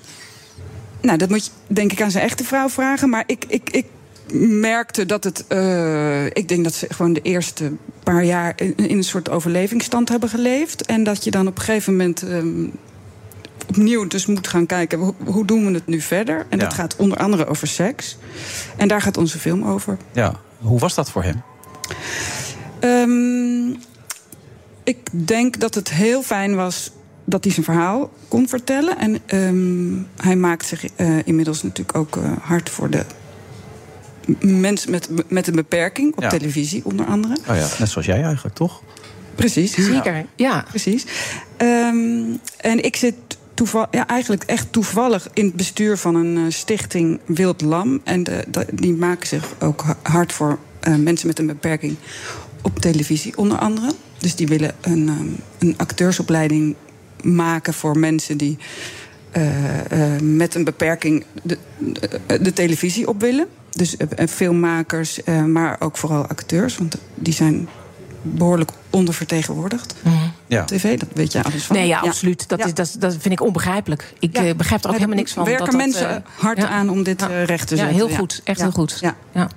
Nou, dat moet je denk ik aan zijn echte vrouw vragen. Maar ik, ik, ik merkte dat het. eh, ik denk dat ze gewoon de eerste paar jaar in, in een soort overlevingsstand hebben geleefd. En dat je dan op een gegeven moment. ehm, opnieuw dus moet gaan kijken hoe, hoe doen we het nu verder. En Ja. dat gaat onder andere over seks. En daar gaat onze film over. Ja. Hoe was dat voor hem? Ehm, ik denk dat het heel fijn was dat hij zijn verhaal kon vertellen. En ehm, hij maakt zich eh, inmiddels natuurlijk ook eh, hard voor de mensen met, met een beperking op Ja. televisie, onder andere. Oh ja, net zoals jij eigenlijk, toch? Precies. Zeker, ja. Precies. Ehm, en ik zit toeval, ja, eigenlijk echt toevallig in het bestuur van een eh, stichting Wild Lam. En de, de- die maken zich ook ha- hard voor eh, mensen met een beperking op televisie, onder andere. Dus die willen een, ehm, een acteursopleiding maken voor mensen die eh, eh, met een beperking de, de, de televisie op willen. Dus eh, eh, filmmakers, eh, maar ook vooral acteurs, want die zijn behoorlijk ondervertegenwoordigd. Ja. Op tv, dat weet je alles van. Nee, ja, absoluut. Dat, Ja. Is, dat, dat vind ik onbegrijpelijk. Ik Ja. eh, begrijp er ook Ja, helemaal niks van. werken dat dat, mensen eh, hard ja. aan om dit eh, recht te Ja, zetten. heel ja. goed. Echt Ja. heel goed. Ja.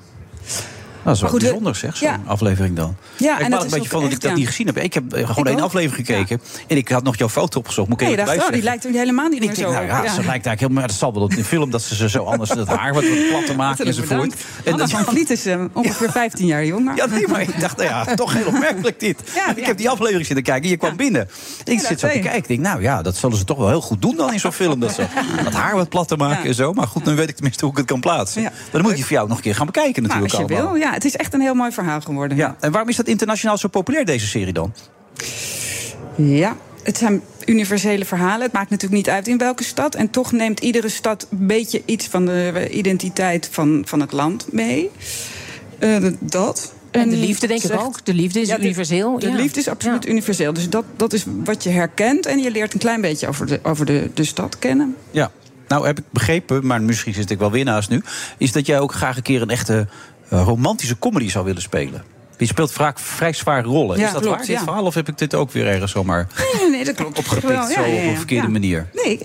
Ja. Dat is wel goed, bijzonder, zeg, zo'n ja. aflevering dan. Ja, ik en het een beetje van dat ik dat ja. niet gezien heb. Ik heb eh, gewoon één aflevering gekeken. En ik had nog jouw foto opgezocht. Moet ik Nee, je even dacht, oh, die lijkt er helemaal niet Ik meer denk, zo nou ja, ze lijkt eigenlijk helemaal... Dat zal wel op de film dat ze ze zo anders dat haar wat, wat platter maken enzovoort. bedankt. Anna van Vliet is eh, ongeveer 15 jaar jonger. Ja, nee, maar ik dacht, nou ja, toch heel opmerkelijk dit. Ik heb die aflevering zitten kijken en je kwam binnen. Ik dat zit zo te kijken. Ik denk, nou ja, dat zullen ze toch wel heel goed doen dan in zo'n film. Dat ze dat haar wat platter maken en zo. Maar goed, dan weet ik tenminste hoe ik het kan plaatsen. Maar dan moet je voor jou nog een keer gaan bekijken Nou, natuurlijk allemaal. wil. Ja, het is echt een heel mooi verhaal geworden. Ja, en waarom is dat internationaal zo populair, deze serie dan? Ja, het zijn universele verhalen. Het maakt natuurlijk niet uit in welke stad. En toch neemt iedere stad een beetje iets van de identiteit van, van het land mee. Eh, dat. En de liefde denk ik ook. De liefde is Ja, de- universeel. De ja. liefde is absoluut Ja. universeel. Dus dat, dat is wat je herkent. En je leert een klein beetje over de, over de, de stad kennen. Ja, nou heb ik begrepen, maar misschien zit ik wel weer naast nu... is dat jij ook graag een keer een echte romantische comedy zou willen spelen. Je speelt vaak vrij zware rollen. Ja, is dat klopt, waar, dit ja. verhaal? Of heb ik dit ook weer ergens zomaar Nee, nee, dat klopt. opgepikt Wel, ja, zo ja, op een verkeerde manier? Nee,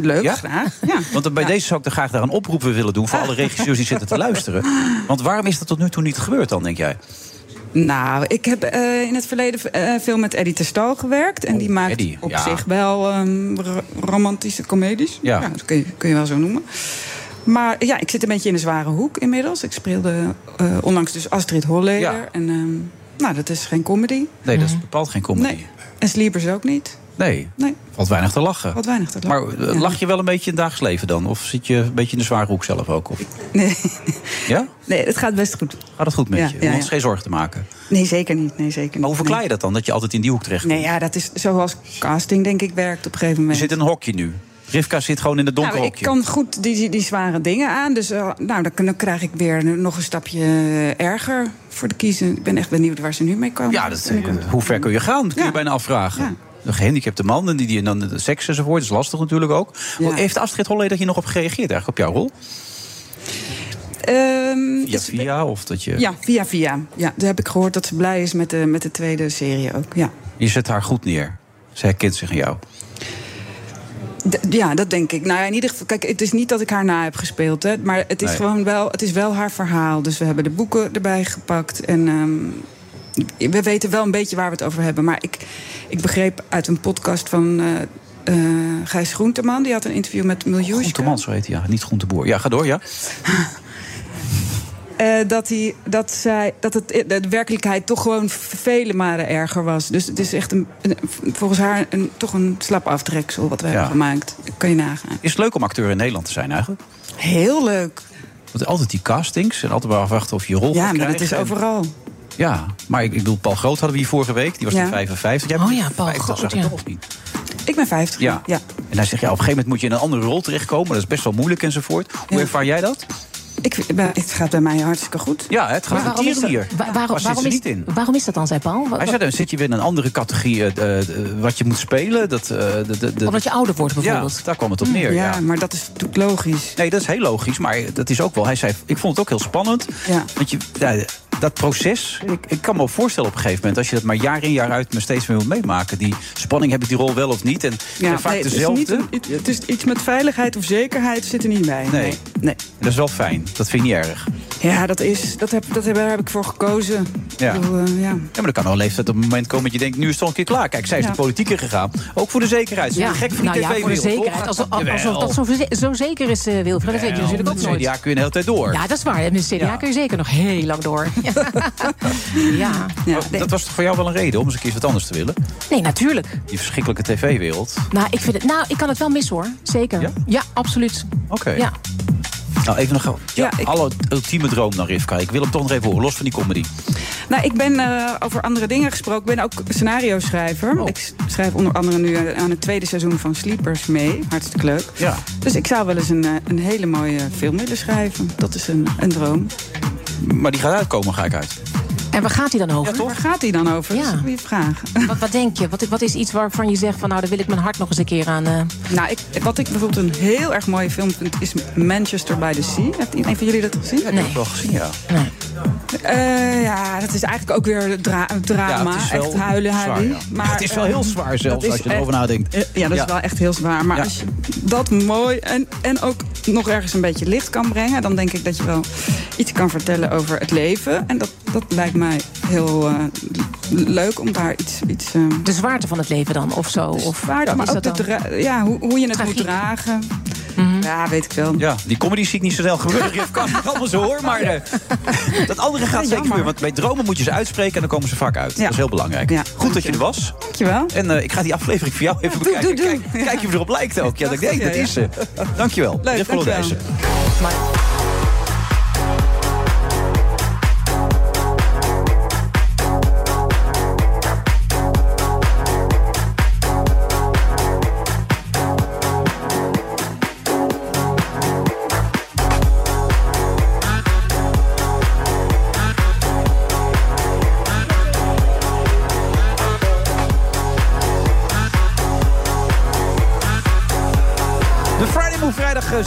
leuk, graag. Ja. Want bij deze zou ik er graag daar een oproep willen doen... voor alle regisseurs die zitten te luisteren. Want waarom is dat tot nu toe niet gebeurd dan, denk jij? Nou, ik heb eh, in het verleden eh, veel met Eddie Terstal gewerkt. En die maakt Oh, Eddie, op zich wel ehm, ro- romantische comedies. Ja. dat kun je, kun je wel zo noemen. Maar ja, ik zit een beetje in de zware hoek inmiddels. Ik speelde eh, onlangs dus Astrid Holleder. Ja. En ehm, nou, dat is geen comedy. Nee, dat is bepaald geen comedy. Nee. En Sleepers ook niet. Nee, Nee. valt weinig te lachen. Wat weinig te Maar lachen. eh, Ja. lach je wel een beetje in het dagelijks leven dan? Of zit je een beetje in de zware hoek zelf ook? Of? Nee, Ja? nee, het gaat best goed. Gaat het goed met Ja, je? ja, Je ons geen zorgen te maken. Nee, zeker niet. Nee, zeker niet. Maar hoe verklaar je dat dan? Dat je altijd in die hoek terecht Nee, ja, dat is zoals casting denk ik werkt op een gegeven Je moment. zit in een hokje nu. Rivka zit gewoon in het donkere Nou, ik hokje. kan goed die, die, die zware dingen aan. Dus uh, nou, dan, dan krijg ik weer nog een stapje uh, erger voor de kiezen. Ik ben echt benieuwd waar ze nu mee komen. Ja, dat, uh, hoe ver kun je gaan? Dat kun je bijna afvragen. Ja. De gehandicapte man en die, die dan de seks enzovoort. Dat is lastig natuurlijk ook. Ja. Heeft Astrid Holleder hier nog op gereageerd eigenlijk op jouw rol? Um, via via? Of dat je... Ja, via via. Ja, daar heb ik gehoord dat ze blij is met de, met de tweede serie ook. Ja. Je zet haar goed neer. Ze herkent zich in jou. Ja, dat denk ik. Nou ja, in ieder geval, kijk, het is niet dat ik haar na heb gespeeld, hè, maar het is nee. gewoon wel, het is wel haar verhaal. Dus we hebben de boeken erbij gepakt en um, we weten wel een beetje waar we het over hebben. Maar ik, ik begreep uit een podcast van uh, uh, Gijs Groenteman, die had een interview met Miljoen. Groenteman, zo heet hij, ja, niet Groenteboer. Ja, ga door, ja. Uh, dat, hij, dat, zij, dat het, de werkelijkheid toch gewoon vele malen erger was. Dus het is echt een, een, volgens haar een, toch een slap aftreksel wat we ja. hebben gemaakt. Kan je nagaan. Is het leuk om acteur in Nederland te zijn eigenlijk? Heel leuk. Want altijd die castings en altijd maar afwachten of je rol Ja, maar dat is en... overal. Ja, maar ik, ik bedoel, Paul Groot hadden we hier vorige week. Die was ja. toen 55. Jij oh ja, Paul 50, Groot, zag ik ja. toch of niet? Ik ben 50. Ja. ja. En hij zegt, ja, op een gegeven moment moet je in een andere rol terechtkomen. Dat is best wel moeilijk enzovoort. Hoe ervaar jij dat? Ik, het gaat bij mij hartstikke goed. Ja, het gaat waarom is, dat, hier. wa- waarom, waarom, is, niet in. waarom is dat dan, zei Paul? Hij zei, dan zit je weer in een andere categorie eh, eh, wat je moet spelen. Dat, eh, de, de, de, Omdat je ouder wordt bijvoorbeeld. Ja, daar kwam het op neer. Ja, Ja, maar dat is natuurlijk logisch. Nee, dat is heel logisch. Maar dat is ook wel. Hij zei, ik vond het ook heel spannend. Ja. Want je, ja, dat proces, ik, ik kan me ook voorstellen op een gegeven moment... als je dat maar jaar in jaar uit maar steeds meer wil meemaken. Die spanning, heb ik die rol wel of niet? En het vaak nee, het, is dezelfde. niet het, het is iets met veiligheid of zekerheid zit er niet bij. Nee. nee. Dat is wel fijn. Dat vind je niet erg. Ja, dat is, dat heb, dat heb, daar heb ik voor gekozen. Ja. Ik bedoel, eh, ja. Ja, maar er kan wel een leeftijd op een moment komen dat je denkt... nu is het al een keer klaar. Kijk, zij is Ja. de politiek ingegaan. Ook voor de zekerheid. Ze Ja, gek voor die nou ja, voor de zekerheid. Alsof, alsof dat zo, zo zeker is, eh Wilfred. Dat weet je natuurlijk ook nooit. CDA kun je de hele tijd door. Ja, dat is waar. Met de CDA Ja. kun je zeker nog heel lang door. ja. Maar Dat was toch voor jou wel een reden om eens een keer wat anders te willen? Nee, natuurlijk. Die verschrikkelijke tv-wereld. Nou, ik, vind het, nou, ik kan het wel missen hoor. Zeker. Ja, absoluut. Oké. Ja. Nou, even nog ja, alle ultieme droom naar Rivka. Ik wil hem toch nog even horen, los van die comedy. Nou, ik ben eh, over andere dingen gesproken. Ik ben ook scenario-schrijver. Oh. Ik schrijf onder andere nu eh, aan het tweede seizoen van Sleepers mee. Hartstikke leuk. Ja. Dus ik zou wel eens een, eh, een hele mooie film willen schrijven. Dat is een, een droom. Maar die gaat uitkomen, ga ik uit. En waar gaat hij dan over? Waar gaat hij dan over? Dat is een goede vraag. Wat, wat denk je? Wat, wat is iets waarvan je zegt van nou, daar wil ik mijn hart nog eens een keer aan. eh, Nou, ik, wat ik bijvoorbeeld een heel erg mooie film vind... is Manchester by the Sea. Heeft een van jullie dat gezien? Ja, die heb ik wel gezien, ja. Eh, ja, dat is eigenlijk ook weer dra een drama. Ja, het echt huilen, zwaar, huilen. ja. Het is wel heel eh, zwaar zelfs, dat als je erover nadenkt. eh, Ja, dat Ja. is wel echt heel zwaar. Maar Ja. als je dat mooi en, en ook nog ergens een beetje licht kan brengen... dan denk ik dat je wel iets kan vertellen over het leven. En dat, dat lijkt mij heel eh, leuk om daar iets... iets eh, de zwaarte van het leven dan, of zo? Of zwaarte, maar is ook dat de ja, hoe, hoe je het Tragiek. moet dragen. Mhm. Ja, weet ik wel. Ja, die comedy zie ik niet zo snel gebeuren. Rivka, ik allemaal zo hoor. Maar eh, dat andere gaat Ja, zeker gebeuren. Want bij dromen moet je ze uitspreken en dan komen ze vaak uit. Dat is heel belangrijk. Goed dat je er was. Dankjewel. En eh, ik ga die aflevering voor jou even doe, bekijken. doe, doe. Kijk, kijk of je erop lijkt ook. Ja, dat, Ja, dat ja. is ze. Dankjewel. Leuk, dankjewel. Lodijsen.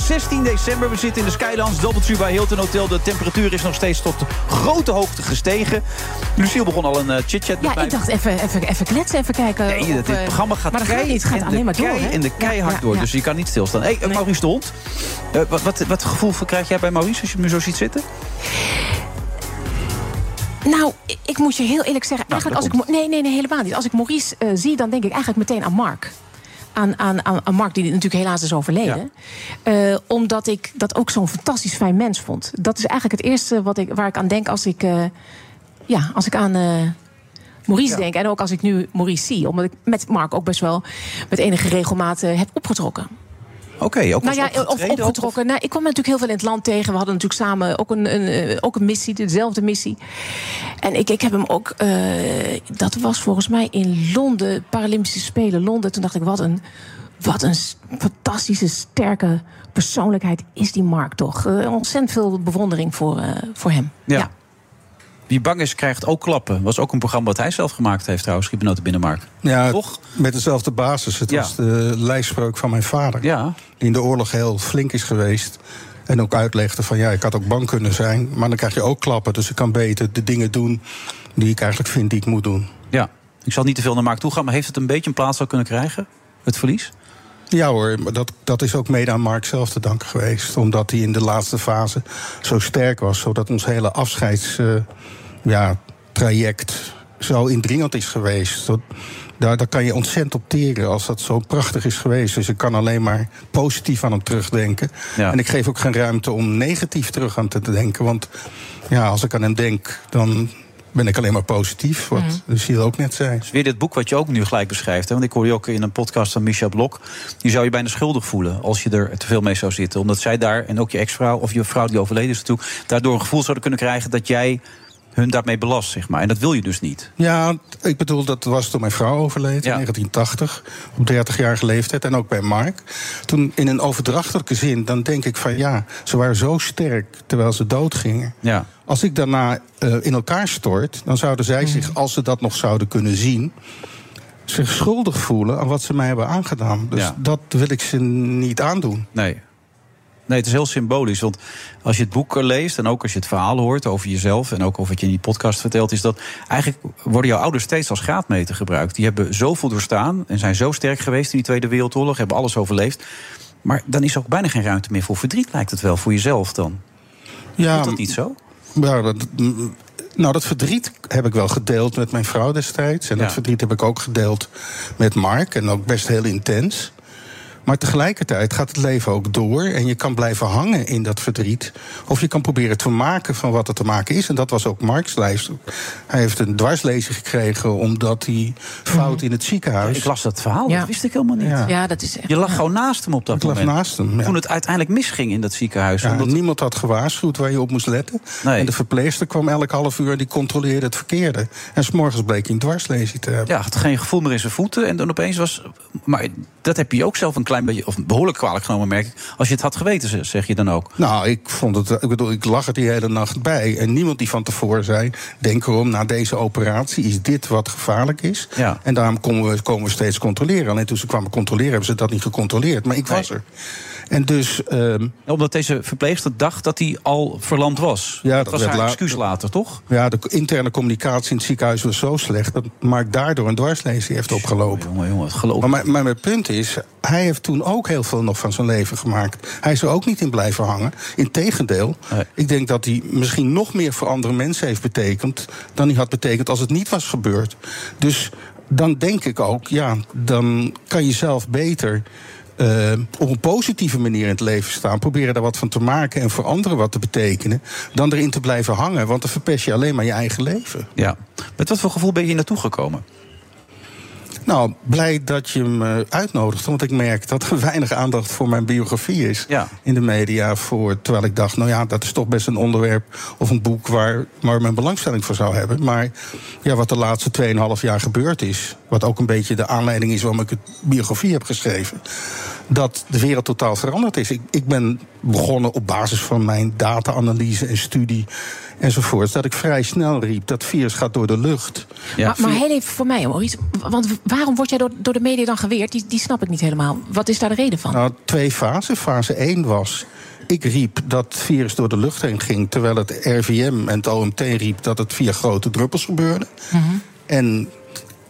16 december. We zitten in de Skylands Doubletree bij Hilton Hotel. De temperatuur is nog steeds tot grote hoogte gestegen. Lucille begon al een eh, chit-chat met Ja, mij. ik dacht even, even, even kletsen, even kijken. Nee, of, dit, eh, programma gaat maar dat gaat niet, het gaat en alleen maar door. kei en de keihard Ja, door. ja. Dus je kan niet stilstaan. Hey, eh, Maurice de Hond. Eh, wat, wat, wat gevoel krijg jij bij Maurice als je hem zo ziet zitten? Nou, ik, moet je heel eerlijk zeggen. eigenlijk als ik, nee, nee, nee, helemaal niet. Als ik Maurice zie, dan denk ik eigenlijk meteen aan Mark. Aan, aan, aan, aan Mark, die natuurlijk helaas is overleden. Eh, omdat ik dat ook zo'n fantastisch fijn mens vond. Dat is eigenlijk het eerste wat ik, waar ik aan denk als ik, eh, ja, als ik aan. eh, Maurice denk. En ook als ik nu Maurice zie. Omdat ik met Mark ook best wel met enige regelmaat heb opgetrokken. Oké, ook Nou ja, of opgetrokken. Nou, ik kwam natuurlijk heel veel in het land tegen. We hadden natuurlijk samen ook een, een, eh, ook een missie, dezelfde missie. En ik, ik heb hem ook, eh, dat was volgens mij in Londen, Paralympische Spelen Londen. Toen dacht ik, wat een, wat een fantastische, sterke persoonlijkheid is die Mark toch. Eh, ontzettend veel bewondering voor, voor hem. Ja. Wie bang is, krijgt ook klappen. Was ook een programma wat hij zelf gemaakt heeft trouwens. Schiepenoten Binnenmark. Ja, Toch? met dezelfde basis. Het Ja. was de lijfspreuk van mijn vader. Ja. Die in de oorlog heel flink is geweest. En ook uitlegde van ja, ik had ook bang kunnen zijn. Maar dan krijg je ook klappen. Dus ik kan beter de dingen doen die ik eigenlijk vind die ik moet doen. Ja. Ik zal niet te veel naar Mark toe gaan, maar heeft het een beetje een plaats al kunnen krijgen? Het verlies? Ja hoor, maar dat, dat is ook mede aan Mark zelf te danken geweest. Omdat hij in de laatste fase zo sterk was. Zodat ons hele afscheids eh, ja, traject zo indringend is geweest. Dat, daar, daar kan je ontzettend op teren als dat zo prachtig is geweest. Dus ik kan alleen maar positief aan hem terugdenken. Ja. En ik geef ook geen ruimte om negatief terug aan te denken. Want ja, als ik aan hem denk, dan ben ik alleen maar positief. Wat Mhm. Lucille ook net zei. Dus weer dit boek wat je ook nu gelijk beschrijft. Hè? Want ik hoor je ook in een podcast van Micha Blok. Die zou je bijna schuldig voelen als je er te veel mee zou zitten. Omdat zij daar, en ook je ex-vrouw of je vrouw die overleden is natuurlijk... daardoor een gevoel zouden kunnen krijgen dat jij hun daarmee belast, zeg maar. En dat wil je dus niet. Ja, ik bedoel, dat was toen mijn vrouw overleed in 1980, op 30-jarige leeftijd. En ook bij Mark. Toen in een overdrachtelijke zin, dan denk ik van ja, ze waren zo sterk terwijl ze doodgingen. Ja. Als ik daarna eh, in elkaar stort, dan zouden zij zich, als ze dat nog zouden kunnen zien, zich schuldig voelen aan wat ze mij hebben aangedaan. Dus Ja. dat wil ik ze niet aandoen. Nee. Nee, het is heel symbolisch. Want als je het boek leest en ook als je het verhaal hoort over jezelf... en ook over wat je in die podcast vertelt... is dat eigenlijk worden jouw ouders steeds als graadmeter gebruikt. Die hebben zoveel doorstaan en zijn zo sterk geweest in die Tweede Wereldoorlog... hebben alles overleefd. Maar dan is er ook bijna geen ruimte meer voor verdriet, lijkt het wel, voor jezelf dan. Ja, Is dat niet zo? Ja, dat, nou, dat verdriet heb ik wel gedeeld met mijn vrouw destijds. En Ja. dat verdriet heb ik ook gedeeld met Mark. En ook best heel intens. Maar tegelijkertijd gaat het leven ook door. En je kan blijven hangen in dat verdriet. Of je kan proberen te maken van wat er te maken is. En dat was ook lijst. Hij heeft een dwarslezing gekregen omdat hij fout in het ziekenhuis. Ik las dat verhaal, dat wist ik helemaal niet. Ja, dat is echt. Je lag gewoon naast hem op dat Ik lag moment. naast hem, ja. Toen het uiteindelijk misging in dat ziekenhuis. Ja, omdat- Niemand had gewaarschuwd waar je op moest letten. En de verpleegster kwam elk half uur en die controleerde het verkeerde. En s'morgens bleek hij een dwarslezing te hebben. Ja, had geen gevoel meer in zijn voeten. En dan opeens was. Maar dat heb je ook zelf een klein beetje. Of behoorlijk kwalijk genomen, merk ik. Als je het had geweten, ze- zeg je dan ook. Nou, ik vond het. Ik bedoel, ik lag er die hele nacht bij. En niemand die van tevoren zei. Denk erom, na deze operatie is dit wat gevaarlijk is. Ja. En daarom komen we, komen we steeds controleren. Alleen toen ze kwamen controleren, hebben ze dat niet gecontroleerd. Maar ik was er. En dus. ehm, Omdat deze verpleegster dacht dat hij al verlamd was. Ja, dat dat was haar la- excuus later, toch? Ja, de interne communicatie in het ziekenhuis was zo slecht... dat Mark daardoor een dwarslezing heeft opgelopen. Jongen, jongen, het geloof maar, mijn- maar mijn punt is, hij heeft toen ook heel veel nog van zijn leven gemaakt. Hij is er ook niet in blijven hangen. Integendeel, ik denk dat hij misschien nog meer voor andere mensen heeft betekend... dan hij had betekend als het niet was gebeurd. Dus dan denk ik ook, ja, dan kan je zelf beter... eh, op een positieve manier in het leven staan. Proberen daar wat van te maken en voor anderen wat te betekenen. Dan erin te blijven hangen, want dan verpest je alleen maar je eigen leven. Ja. Met wat voor gevoel ben je hier naartoe gekomen? Nou, blij dat je me uitnodigt. Want ik merk dat er weinig aandacht voor mijn biografie is in de media. Voor, terwijl ik dacht, nou ja, dat is toch best een onderwerp of een boek waar, waar men belangstelling voor zou hebben. Maar ja, wat de laatste 2,5 jaar gebeurd is. Wat ook een beetje de aanleiding is waarom ik het biografie heb geschreven. Dat de wereld totaal veranderd is. Ik, ik ben begonnen op basis van mijn data-analyse en studie enzovoort. Dat ik vrij snel riep, dat virus gaat door de lucht. maar, maar heel even voor mij, Maurice. Want waarom word jij door, door de media dan geweerd? Die, die snap ik niet helemaal. Wat is daar de reden van? Nou, twee fasen. Fase 1 was. Ik riep dat het virus door de lucht heen ging. Terwijl het RVM en het OMT riep dat het via grote druppels gebeurde. En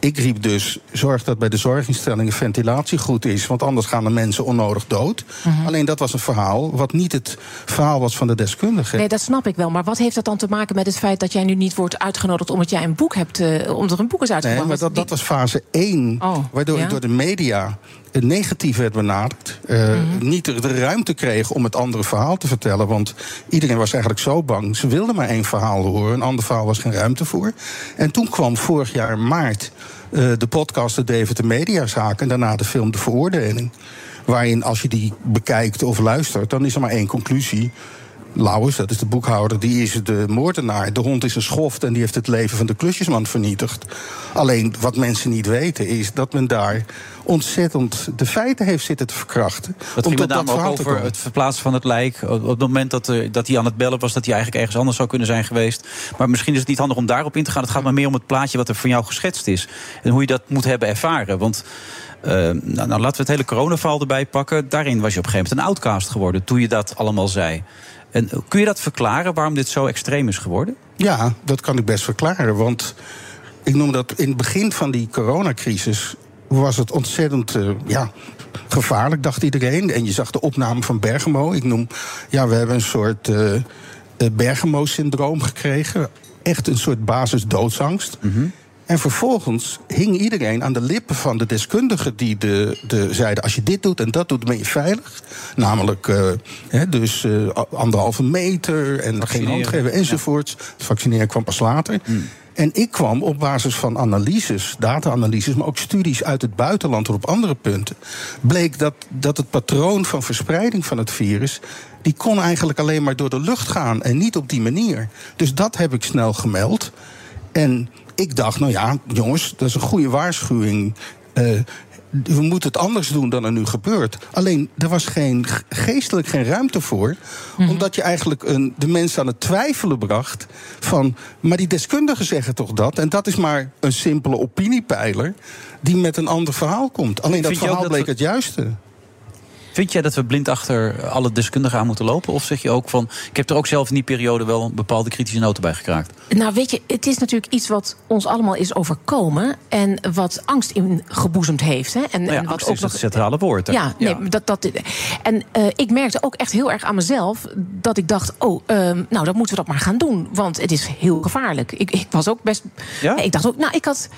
ik riep dus: zorg dat bij de zorginstellingen ventilatie goed is. Want anders gaan de mensen onnodig dood. Alleen dat was een verhaal wat niet het verhaal was van de deskundigen. Nee, dat snap ik wel. Maar wat heeft dat dan te maken met het feit dat jij nu niet wordt uitgenodigd omdat jij een boek hebt, eh, omdat er een boek is Nee, uitgebracht? maar dat, dat was fase 1. waardoor ja? ik door de media negatief werd benaderd. eh, Niet de, de ruimte kreeg om het andere verhaal te vertellen. Want iedereen was eigenlijk zo bang. Ze wilden maar één verhaal horen. Een ander verhaal was geen ruimte voor. En toen kwam vorig jaar maart eh, de podcast De David de Mediazaak. En daarna de film De Veroordeling. Waarin als je die bekijkt of luistert, dan is er maar één conclusie. Lauwers, dat is de boekhouder, die is de moordenaar. De hond is een schoft en die heeft het leven van de klusjesman vernietigd. Alleen wat mensen niet weten is dat men daar ontzettend de feiten heeft zitten te verkrachten. Dat ging met name ook over het verplaatsen van het lijk. Op het moment dat, eh, dat hij aan het bellen was, dat hij eigenlijk ergens anders zou kunnen zijn geweest. Maar misschien is het niet handig om daarop in te gaan. Het gaat maar meer om het plaatje wat er van jou geschetst is. En hoe je dat moet hebben ervaren. Want eh, nou, nou, laten we het hele coronaval erbij pakken. Daarin was je op een gegeven moment een outcast geworden. Toen je dat allemaal zei. En kun je dat verklaren waarom dit zo extreem is geworden? Ja, dat kan ik best verklaren. Want ik noem dat in het begin van die coronacrisis was het ontzettend eh, ja, gevaarlijk, dacht iedereen. En je zag de opname van Bergamo. Ik noem, ja, we hebben een soort eh, Bergamo-syndroom gekregen. Echt een soort basis-doodsangst. En vervolgens hing iedereen aan de lippen van de deskundigen die de, de zeiden: als je dit doet en dat doet, ben je veilig. Namelijk, eh, dus eh, anderhalve meter en geen hand geven enzovoorts. Het vaccineren kwam pas later. En ik kwam op basis van analyses, data-analyses, maar ook studies uit het buitenland op andere punten, bleek dat, dat het patroon van verspreiding van het virus die kon eigenlijk alleen maar door de lucht gaan en niet op die manier. Dus dat heb ik snel gemeld. En ik dacht, nou ja, jongens, dat is een goede waarschuwing. Uh, we moeten het anders doen dan er nu gebeurt. Alleen, er was geen, geestelijk geen ruimte voor. Mm. Omdat je eigenlijk een, de mensen aan het twijfelen bracht. Van, maar die deskundigen zeggen toch dat? En dat is maar een simpele opiniepeiler. die met een ander verhaal komt. Alleen dat verhaal dat bleek we... het juiste. Vind jij dat we blind achter alle deskundigen aan moeten lopen? Of zeg je ook van, ik heb er ook zelf in die periode wel een bepaalde kritische noten bij gekraakt? Nou, weet je, het is natuurlijk iets wat ons allemaal is overkomen. En wat angst ingeboezemd heeft. Hè? En, nou ja, en wat angst ook is nog, het centrale woord. Hè? Ja, nee, Dat, dat, en uh, ik merkte ook echt heel erg aan mezelf dat ik dacht: oh, uh, nou, dan moeten we dat maar gaan doen. Want het is heel gevaarlijk. Ik, ik was ook best. Ja? Ik dacht ook, nou, ik had,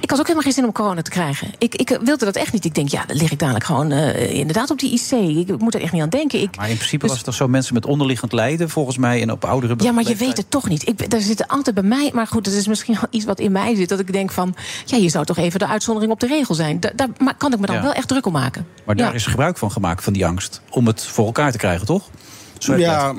ik had ook helemaal geen zin om corona te krijgen. Ik, ik wilde dat echt niet. Ik denk, ja, dan lig ik dadelijk gewoon uh, inderdaad op die IC. Ik moet er echt niet aan denken. Ik, maar in principe dus, was het toch zo mensen met onderliggend lijden, volgens mij, en op oudere Ja, maar je weet het toch niet. Ik, daar zitten altijd bij mij. Maar goed, dat is misschien wel iets wat in mij zit. Dat ik denk van, ja, je zou toch even de uitzondering op de regel zijn. Daar, daar kan ik me dan Ja. wel echt druk om maken. Maar daar Ja. is gebruik van gemaakt, van die angst. Om het voor elkaar te krijgen, toch? Ja,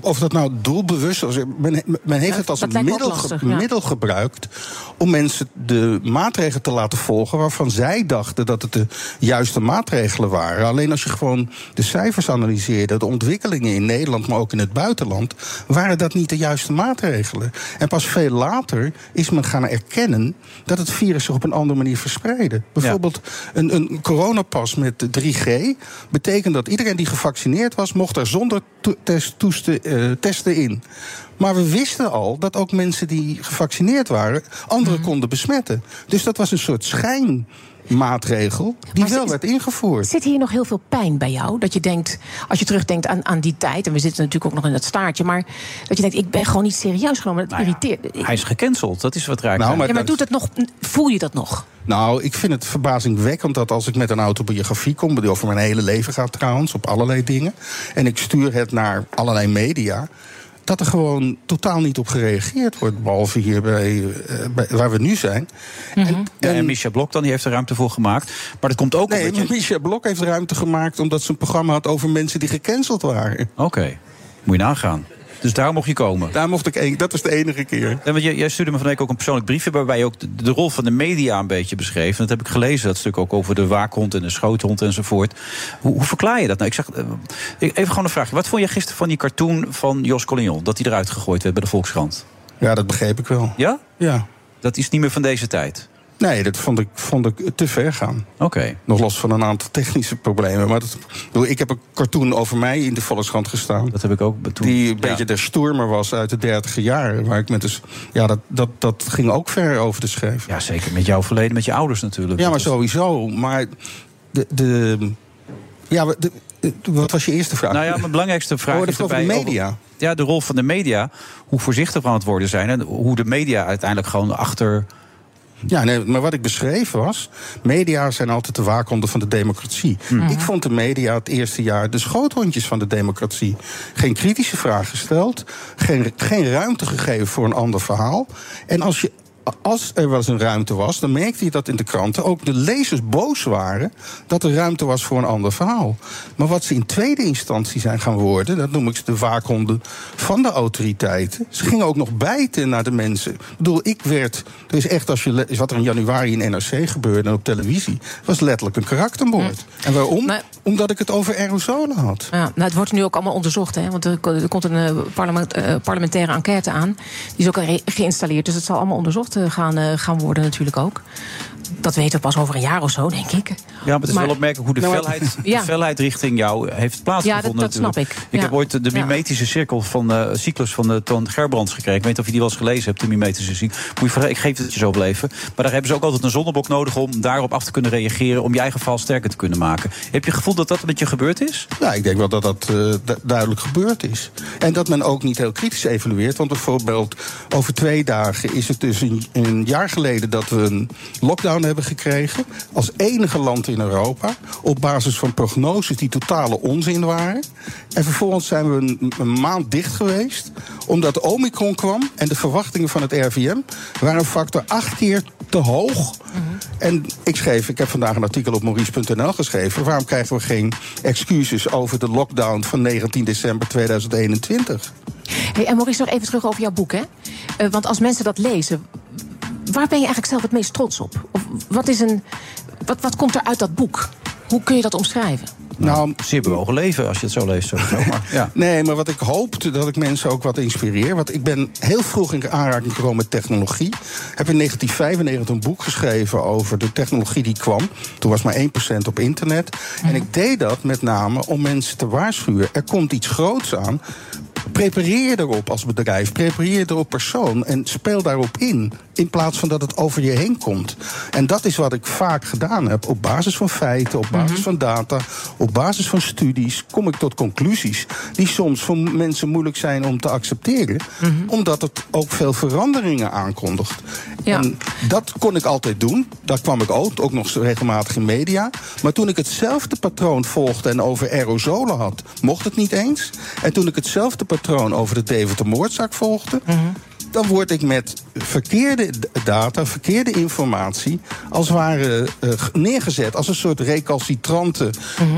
of dat nou doelbewust was. Men, men heeft Ja, het als een lastig, ja. middel gebruikt om mensen de maatregelen te laten volgen waarvan zij dachten dat het de juiste maatregelen waren. Alleen als je gewoon de cijfers analyseerde, de ontwikkelingen in Nederland, maar ook in het buitenland, waren dat niet de juiste maatregelen. En pas veel later is men gaan erkennen dat het virus zich op een andere manier verspreidde. Bijvoorbeeld een, een coronapas met 3G betekent dat iedereen die gevaccineerd was, mocht er zonder to- test, toeste- eh, testen in. Maar we wisten al dat ook mensen die gevaccineerd waren, anderen konden besmetten. Dus dat was een soort schijnmaatregel die Maar wel zit- werd ingevoerd. Zit hier nog heel veel pijn bij jou? Dat je denkt, als je terugdenkt aan, aan die tijd, en we zitten natuurlijk ook nog in dat staartje, maar dat je denkt, ik ben gewoon niet serieus genomen. Dat irriteert. Hij is gecanceld, dat is wat raakt. Nou, maar ja, maar doet het nog, voel je dat nog? Nou, ik vind het verbazingwekkend dat als ik met een autobiografie kom, die over mijn hele leven gaat trouwens, op allerlei dingen, en ik stuur het naar allerlei media. Dat er gewoon totaal niet op gereageerd wordt. Behalve hier bij, eh, bij- waar we nu zijn. Mhm. En, Ja, en Micha Blok dan, die heeft er ruimte voor gemaakt. Maar dat komt ook nee, omdat je... Micha Blok heeft ruimte gemaakt omdat ze een programma had over mensen die gecanceld waren. Oké, moet je nagaan. Dus daar mocht je komen. Daar mocht ik één, dat was de enige keer. En want jij, jij stuurde me van de week ook een persoonlijk briefje... waarbij je ook de, de rol van de media een beetje beschreef. En dat heb ik gelezen, dat stuk ook over de waakhond en de schoothond enzovoort. Hoe, hoe verklaar je dat nou? Ik zeg, eh, even gewoon een vraagje. Wat vond je gisteren van die cartoon van Jos Collignon? Dat die eruit gegooid werd bij de Volkskrant? Ja, dat begreep ik wel. Ja? Ja. Dat is niet meer van deze tijd? Nee, dat vond ik, vond ik te ver gaan. Oké. Nog los van een aantal technische problemen. Maar dat, ik heb een cartoon over mij in de Volkskrant gestaan. Dat heb ik ook toen. Die een beetje de stoermer was uit de dertiger jaren. Waar ik met dus, ja, dat, dat, dat ging ook ver over de schreef. Ja, zeker. Met jouw verleden, met je ouders natuurlijk. Ja, maar sowieso. Maar de. de ja, de- wat was je eerste vraag? Nou ja, mijn belangrijkste vraag Oh, is over de media. ja, de rol van de media. Hoe voorzichtig we aan het worden zijn. En hoe de media uiteindelijk gewoon achter... Ja, nee, maar wat ik beschreef was... media zijn altijd de waakhonden van de democratie. Ik vond de media het eerste jaar de schoothondjes van de democratie. Geen kritische vraag gesteld. Geen, geen ruimte gegeven voor een ander verhaal. En als je... Als er wel eens een ruimte was, dan merkte je dat in de kranten ook de lezers boos waren dat er ruimte was voor een ander verhaal. Maar wat ze in tweede instantie zijn gaan worden, dat noem ik de waakhonden van de autoriteiten. Ze gingen ook nog bijten naar de mensen. Ik bedoel, ik werd. Er is echt, als je wat er in januari in NRC gebeurde en op televisie, was letterlijk een karaktermoord. En waarom? Omdat ik het over aerosolen had. Ja, nou, het wordt nu ook allemaal onderzocht, hè, want er, ko- komt een eh, parlement- eh, parlementaire enquête aan. Die is ook geïnstalleerd, dus het zal allemaal onderzocht eh, gaan, eh, gaan worden natuurlijk ook. Dat weten we pas over een jaar of zo, denk ik. Ja, maar het is wel opmerkelijk hoe de, Nou, felheid, ja. de felheid richting jou heeft plaatsgevonden. Ja, dat- snap ik. Ik Ja. heb ooit de Ja. mimetische cirkel van eh cyclus van eh, Toon Gerbrands gekregen. Ik weet niet of je die wel eens gelezen hebt, de mimetische cyclus. Moet je vragen, ik geef het je zo wel even. Maar daar hebben ze ook altijd een zonnebok nodig om daarop af te kunnen reageren. Om je eigen val sterker te kunnen maken. Heb je het gevoel dat dat met je gebeurd is? Ja, ik denk wel dat dat eh, du- duidelijk gebeurd is. En dat men ook niet heel kritisch evalueert. Want bijvoorbeeld over twee dagen is het dus in, een jaar geleden dat we een lockdown hebben gekregen. Als enige land in Europa. Op basis van prognoses die totale onzin waren. En vervolgens zijn we een, een maand dicht geweest. Omdat Omicron kwam. En de verwachtingen van het RVM waren een factor acht keer te hoog. En ik schreef, ik heb vandaag een artikel op maurice.nl geschreven. Waarom krijgen we geen excuses over de lockdown van 19 december 2021? Hey, en Maurice, nog even terug over jouw boek. Hè? Eh, want als mensen dat lezen, waar ben je eigenlijk zelf het meest trots op? Of wat, is een, wat, wat komt er uit dat boek? Hoe kun je dat omschrijven? Nou, zeer bewogen leven als je het zo leest. Sowieso. Maar, ja. Nee, maar wat ik hoop, dat ik mensen ook wat inspireer. Want ik ben heel vroeg in aanraking gekomen met technologie. Heb in 1995 een boek geschreven over de technologie die kwam. Toen was maar 1% op internet. En ik deed dat met name om mensen te waarschuwen. Er komt iets groots aan. Prepareer je erop als bedrijf, prepareer je erop persoon en speel daarop in. In plaats van dat het over je heen komt. En dat is wat ik vaak gedaan heb. Op basis van feiten, op basis van data, op basis van studies kom ik tot conclusies die soms voor mensen moeilijk zijn om te accepteren. Omdat het ook veel veranderingen aankondigt. En dat kon ik altijd doen. Daar kwam ik ook, ook nog regelmatig in media. Maar toen ik hetzelfde patroon volgde en over aerosolen had, mocht het niet eens. En toen ik hetzelfde patroon over de Deventer-moordzaak volgde. Dan word ik met verkeerde data, verkeerde informatie, als het ware eh, neergezet als een soort recalcitrante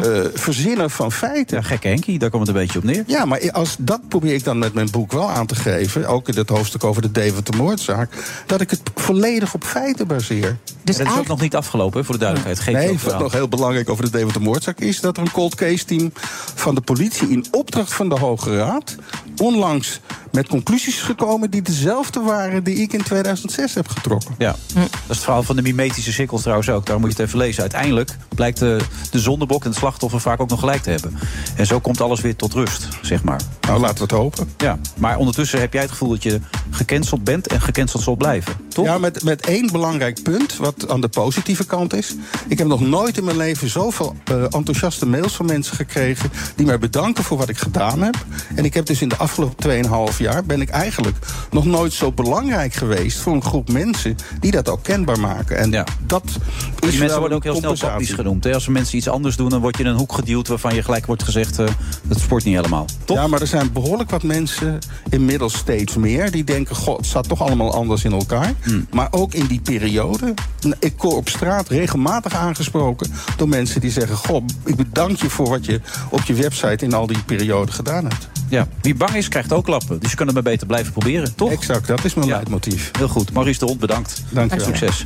eh, verzinner van feiten. Ja, gekke Henkie, daar komt het een beetje op neer. Ja, maar als, dat probeer ik dan met mijn boek wel aan te geven, ook in het hoofdstuk over de Deventer-moordzaak, dat ik het volledig op feiten baseer. Dus dat is ook nog niet afgelopen, voor de duidelijkheid. Geef Nee, wat nog heel belangrijk over de Deventer-moordzaak is... dat er een cold case team van de politie in opdracht van de Hoge Raad... onlangs met conclusies gekomen die dezelfde waren... die ik in 2006 heb getrokken. Ja, dat is het verhaal van de mimetische cirkel trouwens ook. Daar moet je het even lezen. Uiteindelijk blijkt de, de zondebok en het slachtoffer vaak ook nog gelijk te hebben. En zo komt alles weer tot rust, zeg maar. Nou, laten we het hopen. Ja, maar ondertussen heb jij het gevoel dat je gecanceld bent en gecanceld zal blijven. Toch? Ja, met, met één belangrijk punt, wat aan de positieve kant is. Ik heb nog nooit in mijn leven zoveel eh, enthousiaste mails van mensen gekregen... die mij bedanken voor wat ik gedaan heb. En ik heb dus in de afgelopen 2,5 jaar... ben ik eigenlijk nog nooit zo belangrijk geweest... voor een groep mensen die dat ook kenbaar maken. En dat is Die wel mensen worden ook heel snel tactisch genoemd. Hè? Als er mensen iets anders doen, dan word je in een hoek geduwd... waarvan je gelijk wordt gezegd, eh dat sport niet helemaal. Ja, maar er zijn behoorlijk wat mensen, inmiddels steeds meer... die denken, god, het staat toch allemaal anders in elkaar. Hmm. Maar ook in die periode... ik word op straat regelmatig aangesproken door mensen die zeggen... goh, ik bedank je voor wat je op je website in al die periode gedaan hebt. Ja, wie bang is, krijgt ook klappen. Dus je kan het maar beter blijven proberen, toch? Exact, dat is mijn leidmotief. Heel goed. Maurice de Hond, bedankt. Dank je wel. Succes.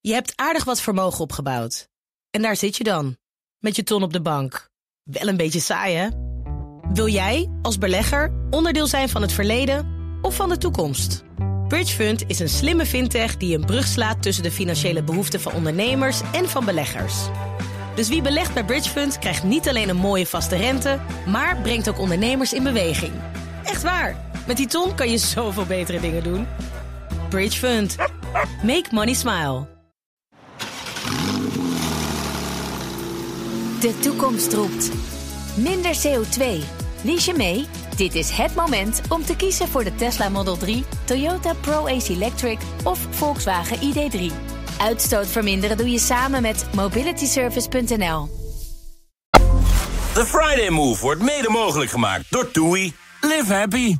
Je hebt aardig wat vermogen opgebouwd. En daar zit je dan, met je ton op de bank. Wel een beetje saai, hè? Wil jij, als belegger, onderdeel zijn van het verleden of van de toekomst? Bridgefund is een slimme fintech die een brug slaat tussen de financiële behoeften van ondernemers en van beleggers. Dus wie belegt bij Bridgefund krijgt niet alleen een mooie vaste rente, maar brengt ook ondernemers in beweging. Echt waar, met die ton kan je zoveel betere dingen doen. Bridgefund. Make money smile. De toekomst roept. Minder CO2. Lies je mee? Dit is het moment om te kiezen voor de Tesla Model 3, Toyota Pro-Ace Electric of Volkswagen ID3. Uitstoot verminderen doe je samen met mobilityservice.nl. The Friday Move wordt mede mogelijk gemaakt door TUI. Live happy.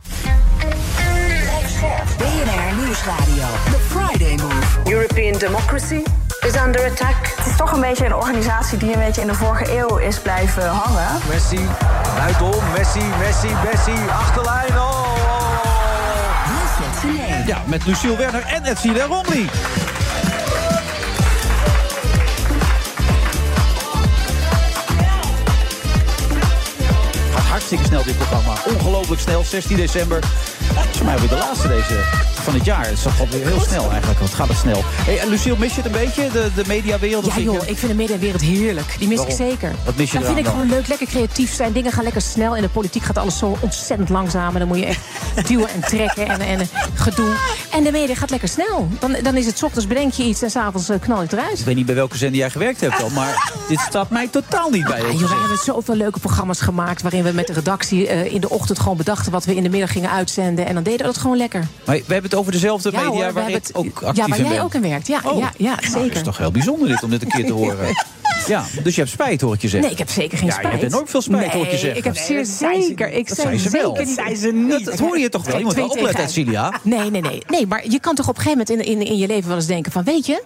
BNR Nieuwsradio. The Friday Move. European democracy is under attack. Het is toch een beetje een organisatie die een beetje in de vorige eeuw is blijven hangen. Messi, buitenom, Messi, Messi, Messi, achterlijn. Oh, Ja, met Luciel Werner en Edzine Romney. Gaat hartstikke snel dit programma. Ongelooflijk snel, 16 december. Is voor mij weer de laatste deze van het jaar. Het gaat alweer heel snel eigenlijk. Wat gaat het snel. Hey, en Luciel, mis je het een beetje, de, de mediawereld? Ja joh, ik vind de mediawereld heerlijk. Die mis Waarom? ik zeker. Wat mis je Dan eraan vind ik gewoon leuk, lekker creatief zijn. Dingen gaan lekker snel. In de politiek gaat alles zo ontzettend langzaam. En dan moet je echt duwen en trekken en, en gedoe. En de media gaat lekker snel. Dan, dan is het ochtends bedenk je iets en s'avonds uh, knal je het eruit. Ik weet niet bij welke zender jij gewerkt hebt al, maar dit staat mij totaal niet bij. Ja, joh, we hebben zoveel leuke programma's gemaakt... waarin we met de redactie eh, in de ochtend gewoon bedachten... wat we in de middag gingen uitzenden. En dan deden we dat gewoon lekker. Maar we hebben het over dezelfde media hoor, waar ik het- ook actief Ja, waar jij ben? ook in werkt. Ja, Oh. ja, ja Nou, zeker. dat is toch heel bijzonder dit om dit een keer te horen. Ja, dus je hebt spijt, hoor ik je zeggen. Nee, ik heb zeker geen ja, spijt. je hebt enorm veel spijt, hoor ik je zeggen. ik heb zeer zeker. Ik Dat zei ze wel. zeker zei ze niet. Dat hoor je toch wel? Je moet wel opletten, Celia. Nee, nee, nee. Nee, maar je kan toch op een gegeven moment in, in, in je leven wel eens denken van... weet je,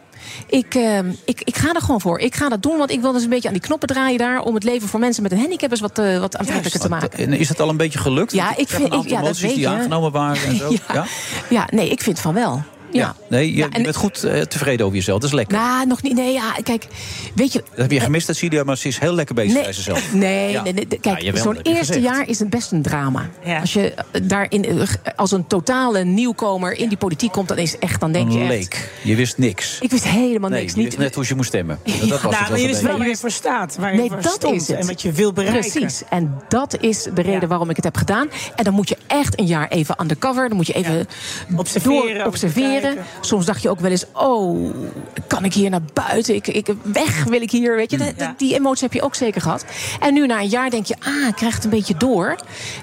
ik, eh, ik, ik ga er gewoon voor. Ik ga dat doen, want ik wil dus een beetje aan die knoppen draaien daar... om het leven voor mensen met een handicap eens wat, eh, wat aantrekkelijker te maken. En is dat al een beetje gelukt? Ja, ik vind- ik- ja, dat weet die je. aangenomen waren en zo. ja? Ja, nee, ik vind van wel. Ja. Nee, je, Ja, en- je bent goed eh, tevreden over jezelf. Dat is lekker. Nou, nog niet. Nee, ja, kijk, weet je... Dat heb je gemist, dat Celia, maar ze is heel lekker bezig Nee, bij zichzelf. Nee, Ja. nee, nee, kijk, zo'n dat eerste gezegd. jaar is het best een drama. Als je eh, daarin eh, als een totale nieuwkomer in die politiek komt, dan is het echt, dan denk je echt. leek. Je wist niks. Ik wist helemaal nee, niks. je Niet, wist net hoe je moest stemmen. Dat was het nou, maar je wist wel waar je voor staat. Waar je Nee, voor dat stond het. En wat je wil bereiken. Precies. En dat is de reden waarom ik het heb gedaan. En dan moet je echt een jaar even undercover. Dan moet je even door observeren. Soms dacht je ook wel eens: oh, kan ik hier naar buiten? Ik, ik, weg wil ik hier. Weet je. Dat- die emotie heb je ook zeker gehad. En nu na een jaar denk je: ah, ik krijg het een beetje door.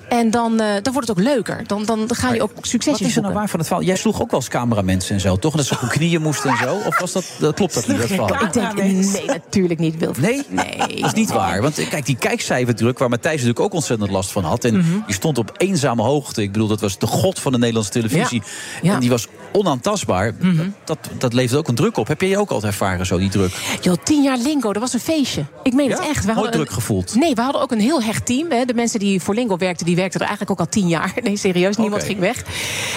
En dan, eh, dan wordt het ook leuker. Dan, dan ga je ook succesjes Wat is er nou waar van het verhaal? Jij sloeg ook wel eens cameramensen en zo, toch? Dat ze op hun knieën moesten en zo? Of was dat, dat klopt dat niet? Dat verhaal? Ik denk, nee, natuurlijk niet. Nee? Nee. Dat is niet waar. Want eh, kijk, die kijkcijferdruk, waar Matthijs natuurlijk ook ontzettend last van had. En Mhm. die stond op eenzame hoogte. Ik bedoel, dat was de god van de Nederlandse televisie. Ja. Ja. En die was onaantastbaar. Mhm. Dat, dat levert ook een druk op. Heb jij je ook altijd ervaren, zo die druk? Joh, tien jaar Lingo, dat was een feestje. Ik meen het echt. We Nooit druk een- gevoeld? Nee, we hadden ook een heel hecht team. Hè. De mensen die voor Lingo werkten, die werkten er eigenlijk ook al tien jaar. Nee, serieus, niemand ging weg.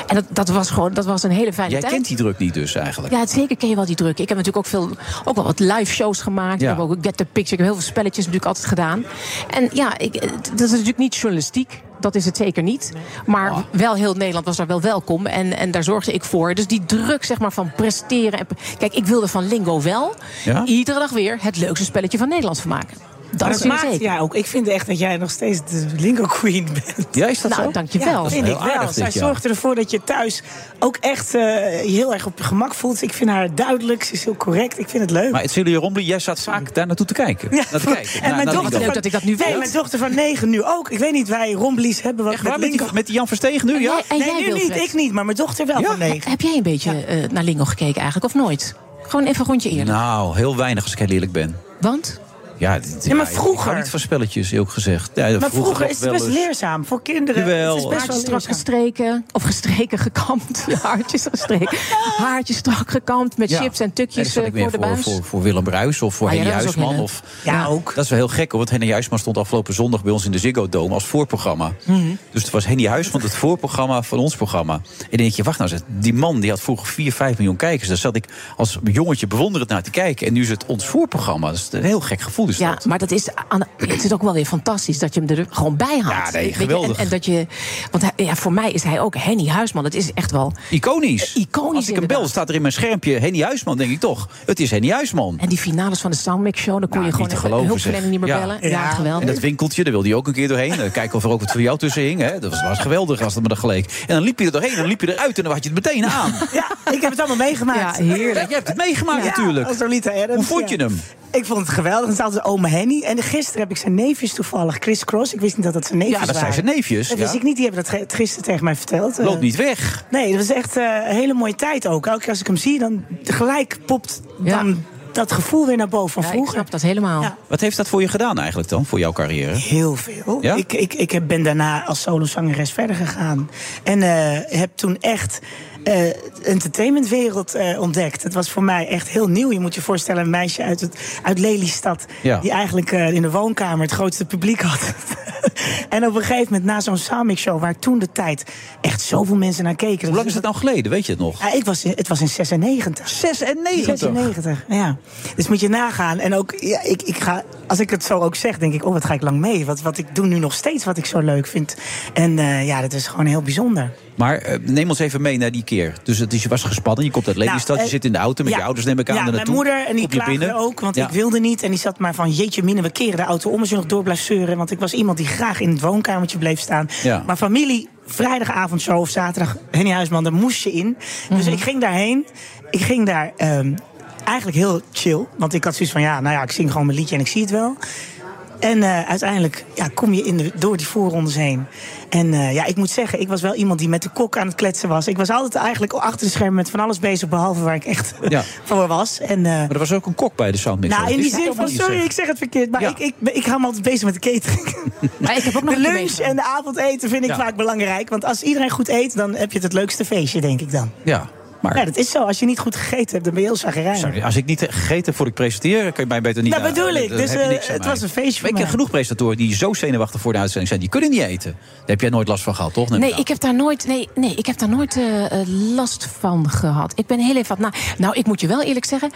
En dat, dat was gewoon dat was een hele fijne Jij tijd. kent die druk niet dus eigenlijk. Ja, zeker ken je wel die druk. Ik heb natuurlijk ook, veel, ook wel wat live shows gemaakt. Ja. Ik heb ook Get the Picture. Ik heb heel veel spelletjes natuurlijk altijd gedaan. En ja, ik, dat is natuurlijk niet journalistiek. Dat is het zeker niet. Maar wel heel Nederland was daar wel welkom. En, en daar zorgde ik voor. Dus die druk zeg maar, van presteren. En, kijk, ik wilde van Lingo wel Ja? iedere dag weer het leukste spelletje van Nederland van maken. Dat maakt zeker. ja ook. Ik vind echt dat jij nog steeds de lingo queen bent. Ja, is dat Nou, zo? dankjewel. Ja, Dat vind ik wel. Zij ja. zorgt ervoor dat je thuis ook echt eh, je heel erg op je gemak voelt. Ik vind haar duidelijk. Ze is heel correct. Ik vind het leuk. Maar Celia Rombly, jij staat vaak daar naartoe te kijken. Ja, Naar te kijken. en mijn dochter van, dat ik dat nu Nee, weet. mijn dochter van negen nu ook. Ik weet niet, wij Romblies hebben wat Echt met met, die, met die Jan Verstegen nu, ja? En nee, jij, nu niet. Ik niet, maar mijn dochter wel van negen. Heb jij een beetje eh, naar Lingo gekeken eigenlijk, of nooit? Gewoon even een rondje eerlijk. Nou, heel weinig als ik heel eerlijk ben. Want? Ja, dit- Ja, maar vroeger. Niet van spelletjes, ook gezegd. Ja, Maar vroeger is het best leerzaam voor kinderen. Jawel. Het is best wel Haartjes strak gestreken. Of gestreken, gekamd. Haartjes gestreken. Haartjes strak gekamd. Met Ja. chips en tukjes eh, voor de voor, buis. voor, voor Willem Bruis of voor Ah, Henny Huisman. Of, Ja, ook. Dat is wel heel gek, hoor, want Henny Huisman stond afgelopen zondag bij ons in de Ziggo Dome als voorprogramma. Mhm. Dus het was Henny Huisman, het voorprogramma van ons programma. En dan denk je, wacht nou, eens, die man die had vroeger 4, 5 miljoen kijkers. Daar zat ik als jongetje bewonderend naar te kijken. En nu is het ons voorprogramma. Dat is een heel gek gevoel. Is Ja, dat. maar dat is, aan, het is ook wel weer fantastisch dat je hem er gewoon bij haalt. Ja, nee, geweldig. En, en dat je, want hij- ja, voor mij is hij ook Henny Huisman. Dat is echt wel Iconisch. iconisch. Als ik hem bel, staat er in mijn schermpje Henny Huisman, denk ik toch. Het is Henny Huisman. En die finales van de Soundmix Show, dan kon je gewoon geloven, hulpverlening niet meer bellen. Ja. Ja, geweldig. En dat winkeltje, daar wilde hij ook een keer doorheen. Eh, Kijken of er ook wat voor jou tussen hing. Hè. Dat was, was geweldig als het me dat geleek. En dan liep je er doorheen en dan liep je eruit en dan had je het meteen aan. Ja, ik heb het allemaal meegemaakt. Ja, heerlijk. Ja, je hebt het meegemaakt Ja, natuurlijk. als Lolita Adams, Hoe vond ja. je hem? Ik vond het geweldig. Het is ome Henny. En gisteren heb ik zijn neefjes toevallig. Chris Cross. Ik wist niet dat dat zijn neefjes Ja, dat zijn waren. zijn neefjes, Dat wist ik niet. Die hebben dat gisteren tegen mij verteld. Eh, Loopt niet weg. Nee, dat was echt eh, een hele mooie tijd ook. Elke keer als ik hem zie, dan gelijk popt Ja. dan dat gevoel weer naar boven van Ja, ik vroeger. snap dat helemaal. Ja. Wat heeft dat voor je gedaan eigenlijk dan, voor jouw carrière? Heel veel. Ja? Ik, ik, ik heb- ben daarna als solozangeres verder gegaan. En eh, heb toen echt de entertainmentwereld eh, ontdekt. Het was voor mij echt heel nieuw. Je moet je voorstellen, een meisje uit, het, uit Lelystad... Ja. die eigenlijk eh, in de woonkamer het grootste publiek had. en op een gegeven moment, na zo'n Samix show... waar toen de tijd echt zoveel mensen naar keken... Hoe lang is het nou geleden, weet je het nog? Ik was, in- het was in 96. 96? 96, ja. Dus moet je nagaan. En ook, ja, ik, ik ga, als ik het zo ook zeg, denk ik, oh, wat ga ik lang mee. Wat, wat ik doe nu nog steeds wat ik zo leuk vind. En ja, dat is gewoon heel bijzonder. Maar eh, neem ons even mee naar die keer. Dus het is, je was gespannen, je komt uit Lelystad, Nou, je eh, zit in de auto met ja. je ouders, neem ik aan, Ja, mijn naartoe. moeder, en die klaagde ook, want Ja. ik wilde niet. En die zat maar van, jeetje mine, we keren de auto om... als je nog door blijft zeuren. Want ik was iemand die graag in het woonkamertje bleef staan. Ja. Maar familie, vrijdagavondshow of zaterdag... Henny Huisman, daar moest je in. Dus ik ging daarheen. Ik ging daar ehm, eigenlijk heel chill. Want ik had zoiets van, ja, nou ja, ik zing gewoon mijn liedje en ik zie het wel. En eh, uiteindelijk ja, kom je in de, door die voorrondes heen. En eh, ja, ik moet zeggen, ik was wel iemand die met de kok aan het kletsen was. Ik was altijd eigenlijk achter de schermen met van alles bezig, behalve waar ik echt Ja. voor was. En, eh, Maar er was ook een kok bij de Soundmix. nou, in die zin van, sorry, ik ik zeg het verkeerd, maar ik, ik, ik hou me altijd bezig met de catering. Maar ik heb ook nog de lunch en de avondeten vind ik Ja. vaak belangrijk. Want als iedereen goed eet, dan heb je het het leukste feestje, denk ik dan. Ja, maar... Ja, dat is zo. Als je niet goed gegeten hebt, dan ben je heel zagrijnig. Sorry, als ik niet gegeten heb voor ik presenteer, kan je mij beter niet... Dat aan- bedoel ik. Dus, heb eh, het mij. was een feestje Maar ik ken mij. genoeg presentatoren die zo zenuwachtig voor de uitzending zijn. Die kunnen niet eten. Daar heb jij nooit last van gehad, toch? Neem Nee, ik heb daar nooit, nee, nee, ik heb daar nooit eh, eh, last van gehad. Ik ben heel even wat na. Nou, ik moet je wel eerlijk zeggen.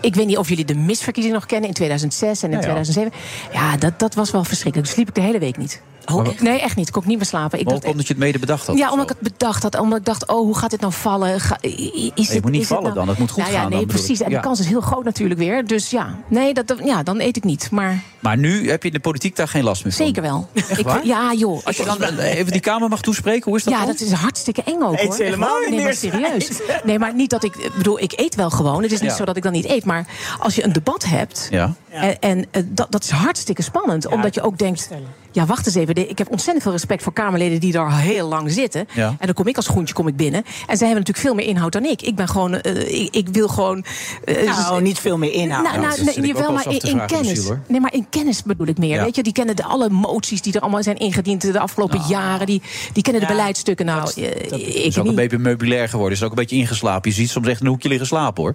Ik weet niet of jullie de misverkiezing nog kennen in 2006 en in Ja, ja. 2007. Ja, dat, dat was wel verschrikkelijk. Dus sliep ik de hele week niet. Oh, echt? Nee, echt niet. Ik kon ook niet meer slapen. Ik Ook dacht, omdat je het mede bedacht had? ja, omdat ik het bedacht had. Omdat ik dacht, oh, hoe gaat dit nou vallen? Ga, is je het, moet niet is het vallen nou- dan. Het moet goed nou ja, gaan Nee, dan, precies. ik. En Ja. de kans is heel groot natuurlijk weer. Dus ja, nee, dat, ja, dan eet ik niet. Maar Maar nu heb je in de politiek daar geen last meer van? zeker wel. Echt waar? ja, joh. Als je dan even die Kamer mag toespreken, hoe is dat Ja, dan? dat is hartstikke eng ook hoor. helemaal niet nee, maar meer serieus. Nee, maar niet dat ik. Ik bedoel, ik eet wel gewoon. Het is niet Ja. zo dat ik dan niet eet. Maar als je een debat hebt. Ja. En, en eh, dat, dat is hartstikke spannend. omdat je ook denkt. Ja, wacht eens even. Ik heb ontzettend veel respect voor Kamerleden die daar heel lang zitten. Ja. En dan kom ik als groentje kom ik binnen. En zij hebben natuurlijk veel meer inhoud dan ik. Ik ben gewoon. eh, ik, ik wil gewoon. eh, Nou, niet veel meer inhoud. Nou, nou, dat nee, wel maar in, kennis. Nee, maar in kennis bedoel ik meer. Ja. Weet je, die kennen de, alle moties die er allemaal zijn ingediend de afgelopen jaren. Die, die kennen de Ja, beleidsstukken. Nou, eh, Het ik is ook een beetje meubilair geworden. Is ook een beetje ingeslapen. Je ziet soms echt een hoekje liggen slapen, hoor.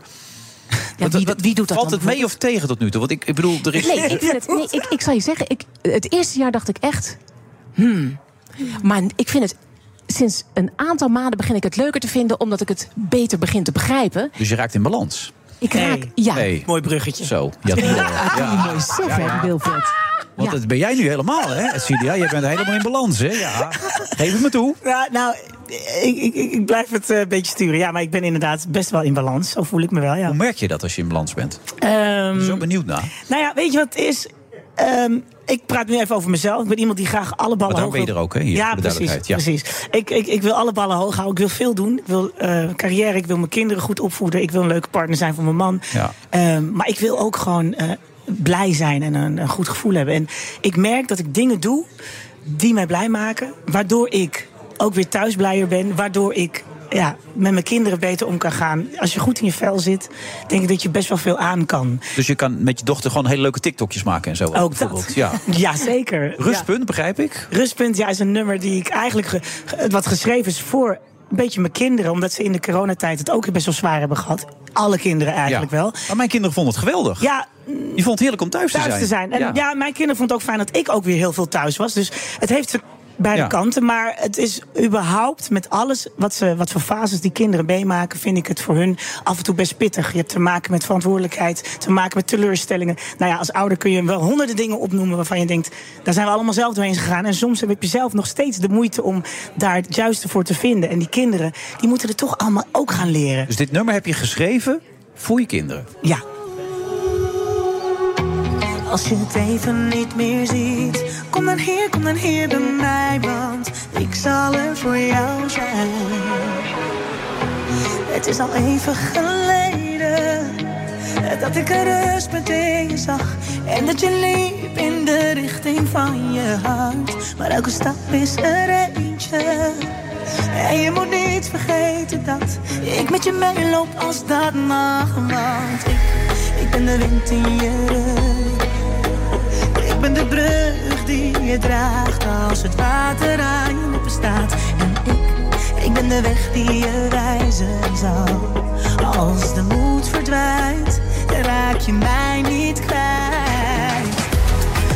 Ja, wie, wie doet dat Valt dan het mee of tegen tot nu toe? Want ik, ik bedoel, er is... Nee, ik, vind het, nee ik, ik zal je zeggen, ik, het eerste jaar dacht ik echt. Hmm. Maar ik vind het. Sinds een aantal maanden begin ik het leuker te vinden, omdat ik het beter begin te begrijpen. Dus je raakt in balans. Ik raak. Ja. Nee. Mooi bruggetje. Zo. Ja, Ja, ja. dat kan je mooi zeggen, Wilfred. Want dat ben jij nu helemaal, hè, Celia? Jij bent helemaal in balans, hè? Ja. Geef het me toe. Ja, nou, ik, ik, ik blijf het eh, een beetje sturen. Ja, maar ik ben inderdaad best wel in balans. Zo voel ik me wel, ja. Hoe merk je dat als je in balans bent? Ehm, zo benieuwd naar. nou ja, weet je wat het is? Ehm, ik praat nu even over mezelf. Ik ben iemand die graag alle ballen hoog ben je er ook, hè, hier, ja, precies, duidelijkheid. Ja. precies. Ik, ik, ik wil alle ballen hoog houden. Ik wil veel doen. Ik wil eh, carrière. Ik wil mijn kinderen goed opvoeden. Ik wil een leuke partner zijn voor mijn man. Ja. Ehm, maar ik wil ook gewoon eh, blij zijn en een, een goed gevoel hebben. En ik merk dat ik dingen doe die mij blij maken. Waardoor ik ook weer thuis blijer ben. Waardoor ik ja, met mijn kinderen beter om kan gaan. Als je goed in je vel zit, denk ik dat je best wel veel aan kan. Dus je kan met je dochter gewoon hele leuke TikTokjes maken en zo. Ook bijvoorbeeld. dat. Ja. Ja, zeker. Rustpunt, begrijp ik. Rustpunt ja, is een nummer die ik eigenlijk ge- ge- wat geschreven is voor een beetje mijn kinderen. Omdat ze in de coronatijd het ook best wel zwaar hebben gehad. Alle kinderen eigenlijk ja. wel. Maar mijn kinderen vonden het geweldig. Ja, Die vond het heerlijk om thuis, thuis te zijn. En ja. mijn kinderen vonden het ook fijn dat ik ook weer heel veel thuis was. Dus het heeft ze beide Ja. kanten. Maar het is überhaupt met alles wat, ze, wat voor fases die kinderen meemaken... vind ik het voor hun af en toe best pittig. Je hebt te maken met verantwoordelijkheid, te maken met teleurstellingen. Nou ja, als ouder kun je wel honderden dingen opnoemen... waarvan je denkt, daar zijn we allemaal zelf doorheen gegaan. En soms heb je zelf nog steeds de moeite om daar het juiste voor te vinden. En die kinderen, die moeten er toch allemaal ook gaan leren. Dus dit nummer heb je geschreven voor je kinderen. Ja. Als je het even niet meer ziet, kom dan hier, kom dan hier bij mij, want ik zal er voor jou zijn. Het is al even geleden dat ik een rustpunt in je zag en dat je liep in de richting van je hart. Maar elke stap is er eentje. En je moet niet vergeten dat ik met je meeloop als dat mag. Want ik, ik ben de wind in je rug. Ik ben de brug die je draagt als het water aan je lippen staat. En ik, ik ben de weg die je wijzen zal. Als de moed verdwijnt, dan raak je mij niet kwijt.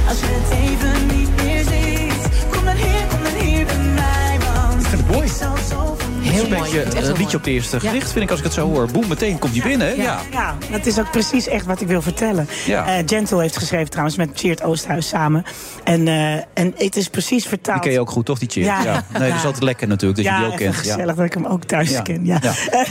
Als je het even niet meer ziet, kom dan hier, kom dan hier bij mij. Want ik zal zo is een beetje een liedje op de eerste gericht, vind ik, als ik het zo hoor. Boem, meteen komt die binnen? Ja. Ja, dat is ook precies echt wat ik wil vertellen. Ja. Eh, Gentle heeft geschreven trouwens met Cheert Oosthuis samen. En, eh, en het is precies vertaald. Die ken je ook goed, toch, die cheer? Ja. Nee, dat is Ja. altijd lekker natuurlijk, dat ja, je die ook kent. gezellig dat ik hem ook thuis Ja. ken. Ja. Ja.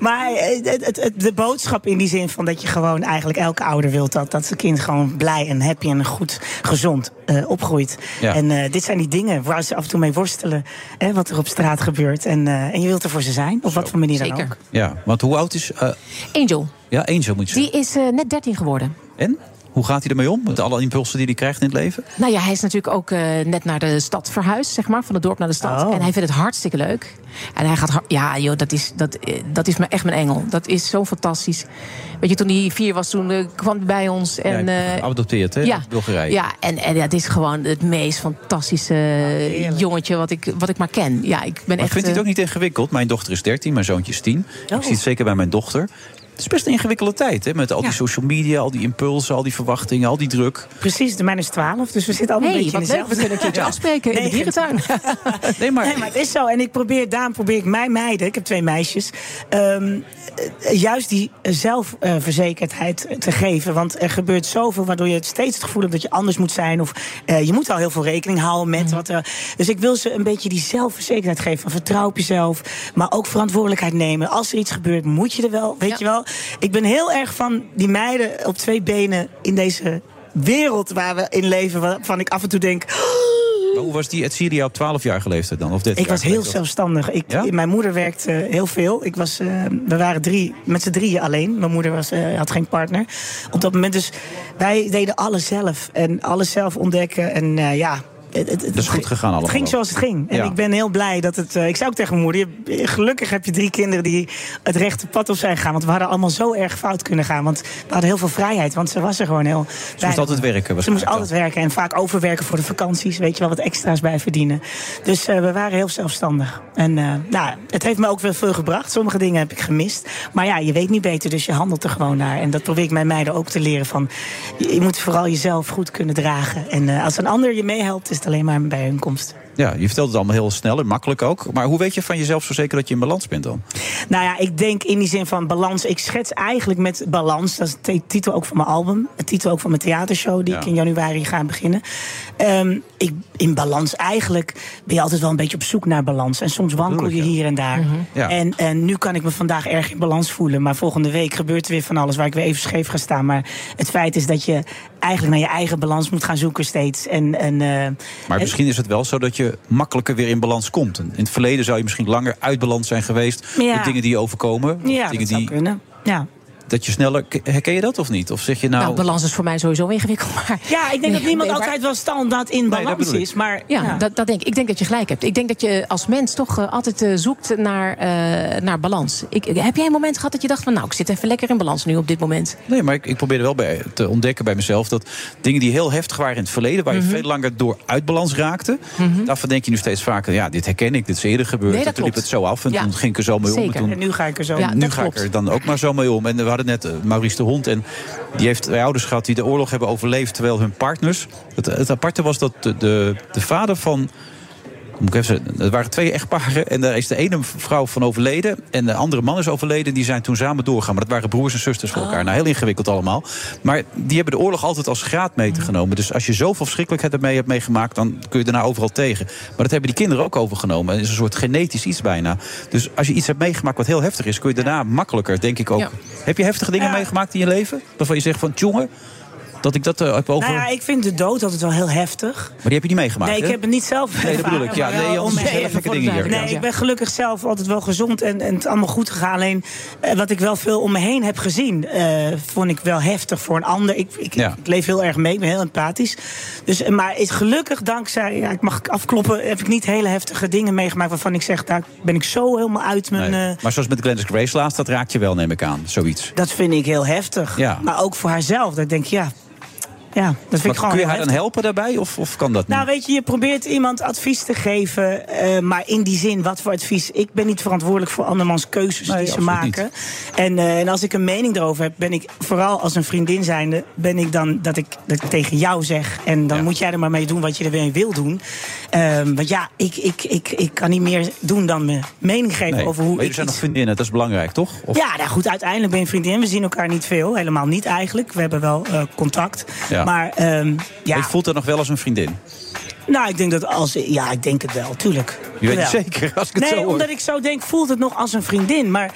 maar eh, het, het, het- de boodschap in die zin van dat je gewoon eigenlijk elke ouder wilt dat, dat zijn kind gewoon blij en happy en goed, gezond eh, opgroeit. Ja. En eh, dit zijn die dingen waar ze af en toe mee worstelen, hè, wat er op straat gebeurt. En, eh, en je wilt er voor ze zijn, op wat voor manier dan Zeker. ook. Ja, want hoe oud is... eh, Angel, ja, Angel moet je die is eh, net 13 geworden. En? Hoe gaat hij ermee om? Met alle impulsen die hij krijgt in het leven? Nou ja, hij is natuurlijk ook eh, net naar de stad verhuisd, zeg maar, van het dorp naar de stad. Oh. En hij vindt het hartstikke leuk. En hij gaat, ja joh, dat is, dat, eh, dat is me echt mijn engel. Dat is zo fantastisch. Weet je, toen hij vier was, toen eh, kwam hij bij ons. En, ja, geadopteerd, hè? ja, Bulgarije. ja en, en ja, het is gewoon het meest fantastische jongetje wat ik, wat ik maar ken. Ja, ik ben Maar echt. vindt hij het ook niet ingewikkeld? Mijn dochter is 13, mijn zoontje is 10. Ik zie het zeker bij mijn dochter. Het is best een ingewikkelde tijd, hè? Met al die Ja. social media, al die impulsen, al die verwachtingen, al die druk. Precies, de mijne is 12, dus we zitten allemaal Hey, een beetje wat in leuk, we dezelfde... kunnen een keertje afspreken in de dierentuin. Nee, maar... Nee, maar het is zo. En ik probeer, daarom probeer ik mijn meiden, ik heb twee meisjes, ehm, eh, juist die zelfverzekerdheid te geven. Want er gebeurt zoveel waardoor je steeds het gevoel hebt dat je anders moet zijn. Of eh, je moet al heel veel rekening houden met wat er. Dus ik wil ze een beetje die zelfverzekerdheid geven. Van vertrouw op jezelf, maar ook verantwoordelijkheid nemen. Als er iets gebeurt, moet je er wel. Weet je wel? Ik ben heel erg van die meiden op twee benen in deze wereld waar we in leven. Waarvan ik af en toe denk. Maar hoe was die Syrië op 12 jaar geleefd dan? Of 13 Ik was heel zelfstandig. Ik, Mijn moeder werkte heel veel. Ik was, eh, we waren drie, met z'n drieën alleen. Mijn moeder was, eh, had geen partner op dat moment. Dus wij deden alles zelf. En alles zelf ontdekken. En eh, ja... Het, is goed gegaan allemaal. Het ging zoals het ging. En Ja. ik ben heel blij dat het. eh, ik zei ook tegen mijn moeder: je- gelukkig heb je drie kinderen die het rechte pad op zijn gegaan. Want we hadden allemaal zo erg fout kunnen gaan. Want we hadden heel veel vrijheid. Want ze was er gewoon heel. Ze moest altijd werken. Ze moest altijd werken en vaak overwerken voor de vakanties. Weet je wel, wat extra's bij verdienen. Dus eh, we waren heel zelfstandig. En eh, nou, het heeft me ook wel veel gebracht. Sommige dingen heb ik gemist. Maar ja, je weet niet beter, dus je handelt er gewoon naar. En dat probeer ik mijn meiden ook te leren. Van, je, je moet vooral jezelf goed kunnen dragen. En als een ander je meehelpt, is het alleen maar een bijeenkomst. Ja, je vertelt het allemaal heel snel en makkelijk ook. Maar hoe weet je van jezelf zo zeker dat je in balans bent dan? Nou ja, ik denk in die zin van balans. Ik schets eigenlijk met balans. Dat is de titel ook van mijn album. Het titel ook van mijn theatershow die Ja. ik in januari ga beginnen. Ehm, ik, in balans eigenlijk ben je altijd wel een beetje op zoek naar balans. En soms wankel je hier en daar. Ja. En, en nu kan ik me vandaag erg in balans voelen. Maar volgende week gebeurt er weer van alles waar ik weer even scheef ga staan. Maar het feit is dat je eigenlijk naar je eigen balans moet gaan zoeken steeds. En, en, eh, Maar en- misschien is het wel zo dat je makkelijker weer in balans komt. In het verleden zou je misschien langer uit balans zijn geweest. Ja. Met dingen die je overkomen. Ja, dingen dat zou die, kunnen. Ja. Dat je sneller. Herken je dat of niet? Of zeg je nou. Nou, balans is voor mij sowieso ingewikkeld. Maar Ja, ik denk dat niemand nee, maar- altijd wel standaard in balans is. Maar Ja, Dat, dat denk ik. Ik denk dat je gelijk hebt. Ik denk dat je als mens toch eh, altijd eh, zoekt naar, eh, naar balans. Ik, heb jij een moment gehad dat je dacht van... nou, ik zit even lekker in balans nu op dit moment? Nee, maar ik, ik probeerde wel bij, te ontdekken bij mezelf dat dingen die heel heftig waren in het verleden, waar je Mhm. veel langer door uit balans raakte, daarvan denk je nu steeds vaker, ja, dit herken ik, dit is eerder gebeurd. Nee, dat en toen liep het zo af en Ja. toen ging ik er zo mee om. En, Zeker. toen, En nu ga ik er zo Ja, nu ga klopt. ik er dan ook maar zo mee om. En we net eh, Maurice de Hond en die heeft twee ouders gehad die de oorlog hebben overleefd terwijl hun partners. Het, het aparte was dat de, de, de vader van. Moet ik even er waren twee echtparen en daar is de ene vrouw van overleden en de andere man is overleden. Die zijn toen samen doorgegaan, maar dat waren broers en zusters voor elkaar. Nou, heel ingewikkeld allemaal. Maar die hebben de oorlog altijd als graadmeter genomen. Dus als je zoveel verschrikkelijkheid ermee hebt meegemaakt, dan kun je daarna overal tegen. Maar dat hebben die kinderen ook overgenomen. Het is een soort genetisch iets bijna. Dus als je iets hebt meegemaakt wat heel heftig is, kun je daarna makkelijker, denk ik ook. Ja. Heb je heftige dingen meegemaakt in je leven? Waarvan je zegt van, jongen, dat ik dat eh, heb over. Nou ja, ik vind de dood altijd wel heel heftig. Maar die heb je niet meegemaakt. nee, ik heb het niet zelf Nee, dat bedoel ik. Ja, nee, om dingen hier. Nee, ik ben gelukkig zelf altijd wel gezond en, en het allemaal goed gegaan. Alleen eh, wat ik wel veel om me heen heb gezien, eh, vond ik wel heftig voor een ander. Ik, ik, Ja. ik leef heel erg mee, ik ben heel empathisch. Dus, maar is gelukkig, dankzij, ja, ik mag afkloppen, heb ik niet hele heftige dingen meegemaakt waarvan ik zeg, daar ben ik zo helemaal uit mijn. Nee. Maar zoals met Glennis Grace laatst, dat raakt je wel, neem ik aan. Zoiets. dat vind ik heel heftig. Ja. Maar ook voor haarzelf. Dat ik denk, ja, ja dat vind Maar ik gewoon kun je haar dan helpen daarbij? Of, of kan dat niet? Nou, weet je, je probeert iemand advies te geven. eh, maar in die zin, wat voor advies? Ik ben niet verantwoordelijk voor andermans keuzes Nee, die ze maken. En, eh, en als ik een mening erover heb, ben ik vooral als een vriendin zijnde, ben ik dan dat ik, dat ik tegen jou zeg. En dan moet jij er maar mee doen wat je er mee wil doen. Ehm, want ja, ik, ik, ik, ik kan niet meer doen dan mijn mening geven Nee. over hoe maar ik jullie zijn nog vriendinnen, dat is belangrijk, toch? Of- ja, nou goed, uiteindelijk ben je vriendin. We zien elkaar niet veel, helemaal niet eigenlijk. We hebben wel eh, contact. Ja. Maar ehm, ja, Je voelt dat nog wel als een vriendin. nou, ik denk dat als. Ja, ik denk het wel, tuurlijk. Je weet het zeker, als ik het nee, zo hoor. omdat ik zo denk, voelt het nog als een vriendin. Maar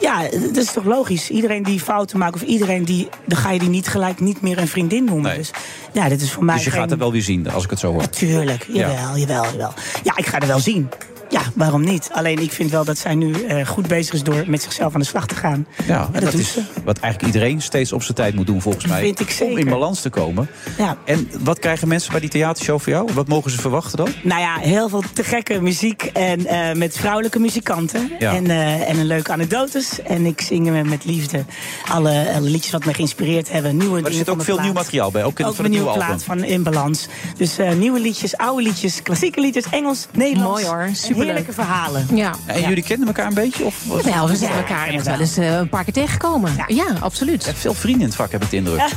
ja, dat is toch logisch. Iedereen die fouten maakt of iedereen die. dan ga je die niet gelijk niet meer een vriendin noemen. Dus ja, dit is voor mij. Dus je geen... gaat het wel weer zien, als ik het zo hoor. Tuurlijk, Ja. jawel, jawel, jawel. Ja, ik ga er wel zien. Ja, waarom niet? Alleen ik vind wel dat zij nu eh, goed bezig is door met zichzelf aan de slag te gaan. Ja, en dat, is wat eigenlijk iedereen steeds op zijn tijd moet doen, volgens mij. Vind ik Om zeker. in balans te komen. Ja. En wat krijgen mensen bij die theatershow voor jou? Wat mogen ze verwachten dan? Nou ja, heel veel te gekke muziek en eh, met vrouwelijke muzikanten. Ja. En, eh, en een leuke anekdotes. En ik zing met, met liefde alle, alle liedjes wat me geïnspireerd hebben. Nieuwe Maar er zit ook veel plaat. nieuw materiaal bij, ook, in- Ook van een het nieuwe nieuwe plaat album. van In Balans. Dus eh, nieuwe liedjes, oude liedjes, klassieke liedjes, Engels, Nederlands. Mooi hoor, superleuk. Heerlijke verhalen. Ja. En jullie kennen elkaar een beetje? Of, Wel, we zijn elkaar echt wel eens eh, een paar keer tegengekomen. Ja, absoluut. Je hebt veel vrienden in het vak, heb ik de indruk.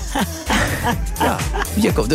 ja.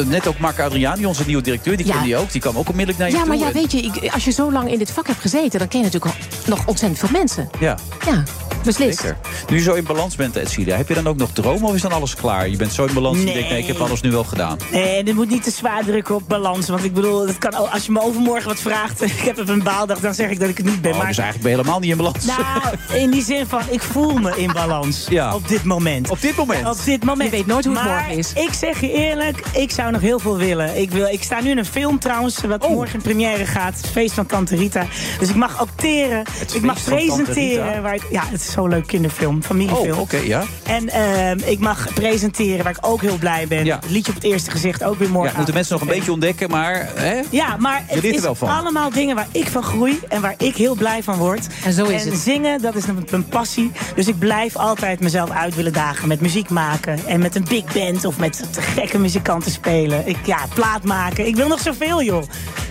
Net ook Mark Adriani, onze nieuwe directeur, die Ja. kende je ook. Die kwam ook onmiddellijk naar je Ja, toe. maar ja, En- weet je, ik, als je zo lang in dit vak hebt gezeten... dan ken je natuurlijk nog ontzettend veel mensen. Ja. Ja, beslist. Zeker. Nu je zo in balans bent, Edcilia, heb je dan ook nog dromen of is dan alles klaar? Je bent zo in balans en je Nee. denkt, nee, ik heb alles nu wel gedaan. Nee, dit moet niet te zwaar drukken op balans. Want ik bedoel, dat kan, als je me overmorgen wat vraagt... ik heb even een baaldag, dan zeg ik dat ik het niet ben. Oh, maar dus eigenlijk ben je helemaal niet in balans. Nou, in die zin van, ik voel me in balans. Ja. Op dit moment. Op dit moment? Op dit moment. Je weet nooit hoe het maar morgen is. ik zeg je eerlijk, ik zou nog heel veel willen. Ik, wil, ik sta nu in een film trouwens, wat Oh. morgen in première gaat. Het feest van Tante Rita. Dus ik mag acteren. ik mag presenteren. Waar ik, ja, het is zo'n leuk kinderfilm, familiefilm. Oh, oké, ja. En ehm, ik mag presenteren waar ik ook heel blij ben. Ja. Het liedje op het eerste gezicht ook weer morgen. Ja, moeten mensen nog een beetje ontdekken, maar... Hè? Ja, maar Je het is wel van. allemaal dingen waar ik van groei en waar ik heel blij van word. En zo is en het. zingen, dat is mijn, passie. Dus ik blijf altijd mezelf uit willen dagen met muziek maken. En met een big band of met te gekke muzikanten spelen. Ik, ja, plaat maken. Ik wil nog zoveel, joh.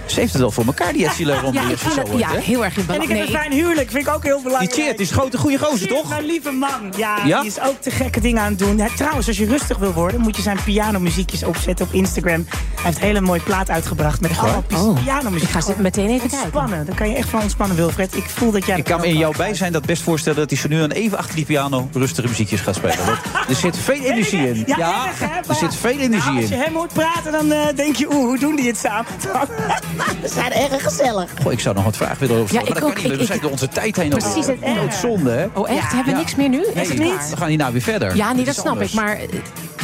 Ze heeft het wel voor elkaar, die Edcilia rond Ja, die ik vind zo het- wordt, ja, hè? heel erg in En ik heb een fijn huwelijk, vind ik ook heel belangrijk. Die Cheert, die is grote, goede Cheert, toch? Mijn lieve man. Ja, Ja? die is ook te gekke dingen aan het doen. Ja, trouwens, als je rustig wil worden, moet je zijn pianomuziekjes opzetten op Instagram. Hij heeft een hele mooie plaat uitgebracht met allemaal Oh. pianomuziek. Ik ga ze meteen even kijken. Ontspannen, dan kan je echt van ontspannen, Wilfred. Ik voel dat jij... Ik kan me in jouw bijzijn dat best voorstellen dat hij zo nu aan even achter die piano rustige muziekjes gaat spelen. Want er zit veel energie in. Ja, erg, hè? er zit veel energie nou, Als je in. hem hoort praten, dan eh, denk je, oeh, hoe doen die het samen? We zijn erg gezellig. Goh, ik zou nog wat vragen willen over Ja, maar dat kan niet. We zijn ik- door onze tijd heen. al. Precies, het- Doodzonde, hè? Oh, echt? Ja. Hebben we Ja. niks meer nu? Nee, is het we klaar? gaan hierna weer verder. Ja, nee, dat snap anders. ik. Maar eh,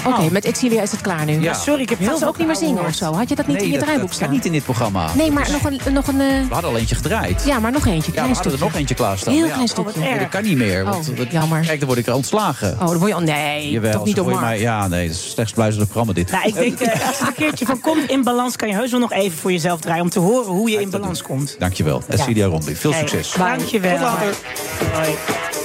oké, met Exilia is het klaar nu. Ja. Sorry, ik heb heel veel ook niet meer zingen of zo? Had je dat niet Nee, in je draaiboek staan? niet in dit programma. Nee, maar nog een... Nog een eh, We hadden al eentje gedraaid. ja, maar nog eentje. Ja, we Klein hadden er nog eentje klaarstaan. Heel Maar ja, klein stukje. nee, dat kan niet meer. Want Oh, dat- jammer. Kijk, dan word ik er ontslagen. Oh, dan word je... Oh, nee, Jawel, toch niet door Mark. mij- Ja, nee, dat is het slechtst bluizende programma dit. Nou, ik denk, als er een keertje van komt in balans, kan je heus wel nog even voor jezelf draaien om te horen hoe je in balans komt. Dankjewel. Celia Rondi. Veel succes. Dankjewel. Tot later.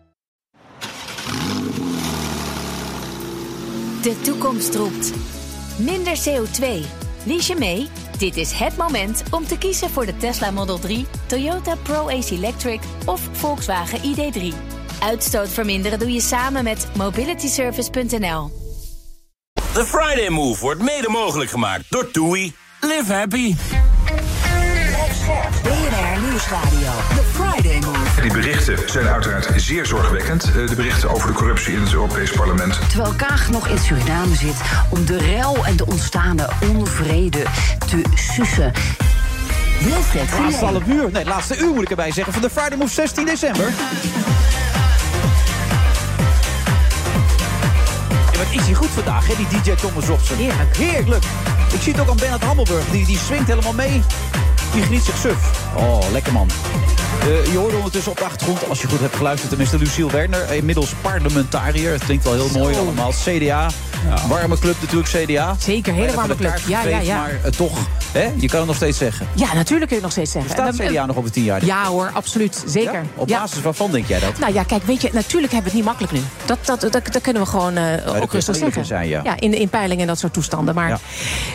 De toekomst roept. Minder CO2. Lies je mee? Dit is het moment om te kiezen voor de Tesla Model 3, Toyota Pro-Ace Electric of Volkswagen ID3. Uitstoot verminderen doe je samen met mobilityservice.nl. The Friday Move wordt mede mogelijk gemaakt door TUI. Live happy. Nieuwsradio. The Friday Move. Die berichten zijn uiteraard zeer zorgwekkend. Eh, De berichten over de corruptie in het Europees Parlement. Terwijl Kaag nog in Suriname zit om de rel en de ontstaande onvrede te sussen. Wilfred Laatste half uur. Nee, laatste uur moet ik erbij zeggen. Van de Friday Move 16 december. Wat is hij goed vandaag, hè, die DJ Thomas Robson. Heerlijk. Heerlijk. Ik zie het ook aan Bernard Hammelburg. Die, die swingt helemaal mee. Die geniet zich suf. Oh, lekker man. Eh, je hoorde ondertussen op de achtergrond, als je goed hebt geluisterd, tenminste Luciel Werner, inmiddels parlementariër. Het klinkt wel heel mooi allemaal. CDA, warme club natuurlijk, CDA. Zeker, hele warme club. Ja, ja, ja. Maar eh, toch, hè, je kan het nog steeds zeggen. Ja, natuurlijk kun je nog steeds zeggen. Staat CDA nog de tien jaar? Ja hoor, absoluut. Zeker. Ja? Op basis waarvan denk jij dat? Nou ja, kijk, weet je, natuurlijk hebben we het niet makkelijk nu. Dat, dat, dat, dat kunnen we gewoon je ook rustig zeggen. zijn, ja. in, in peilingen en dat soort toestanden. Maar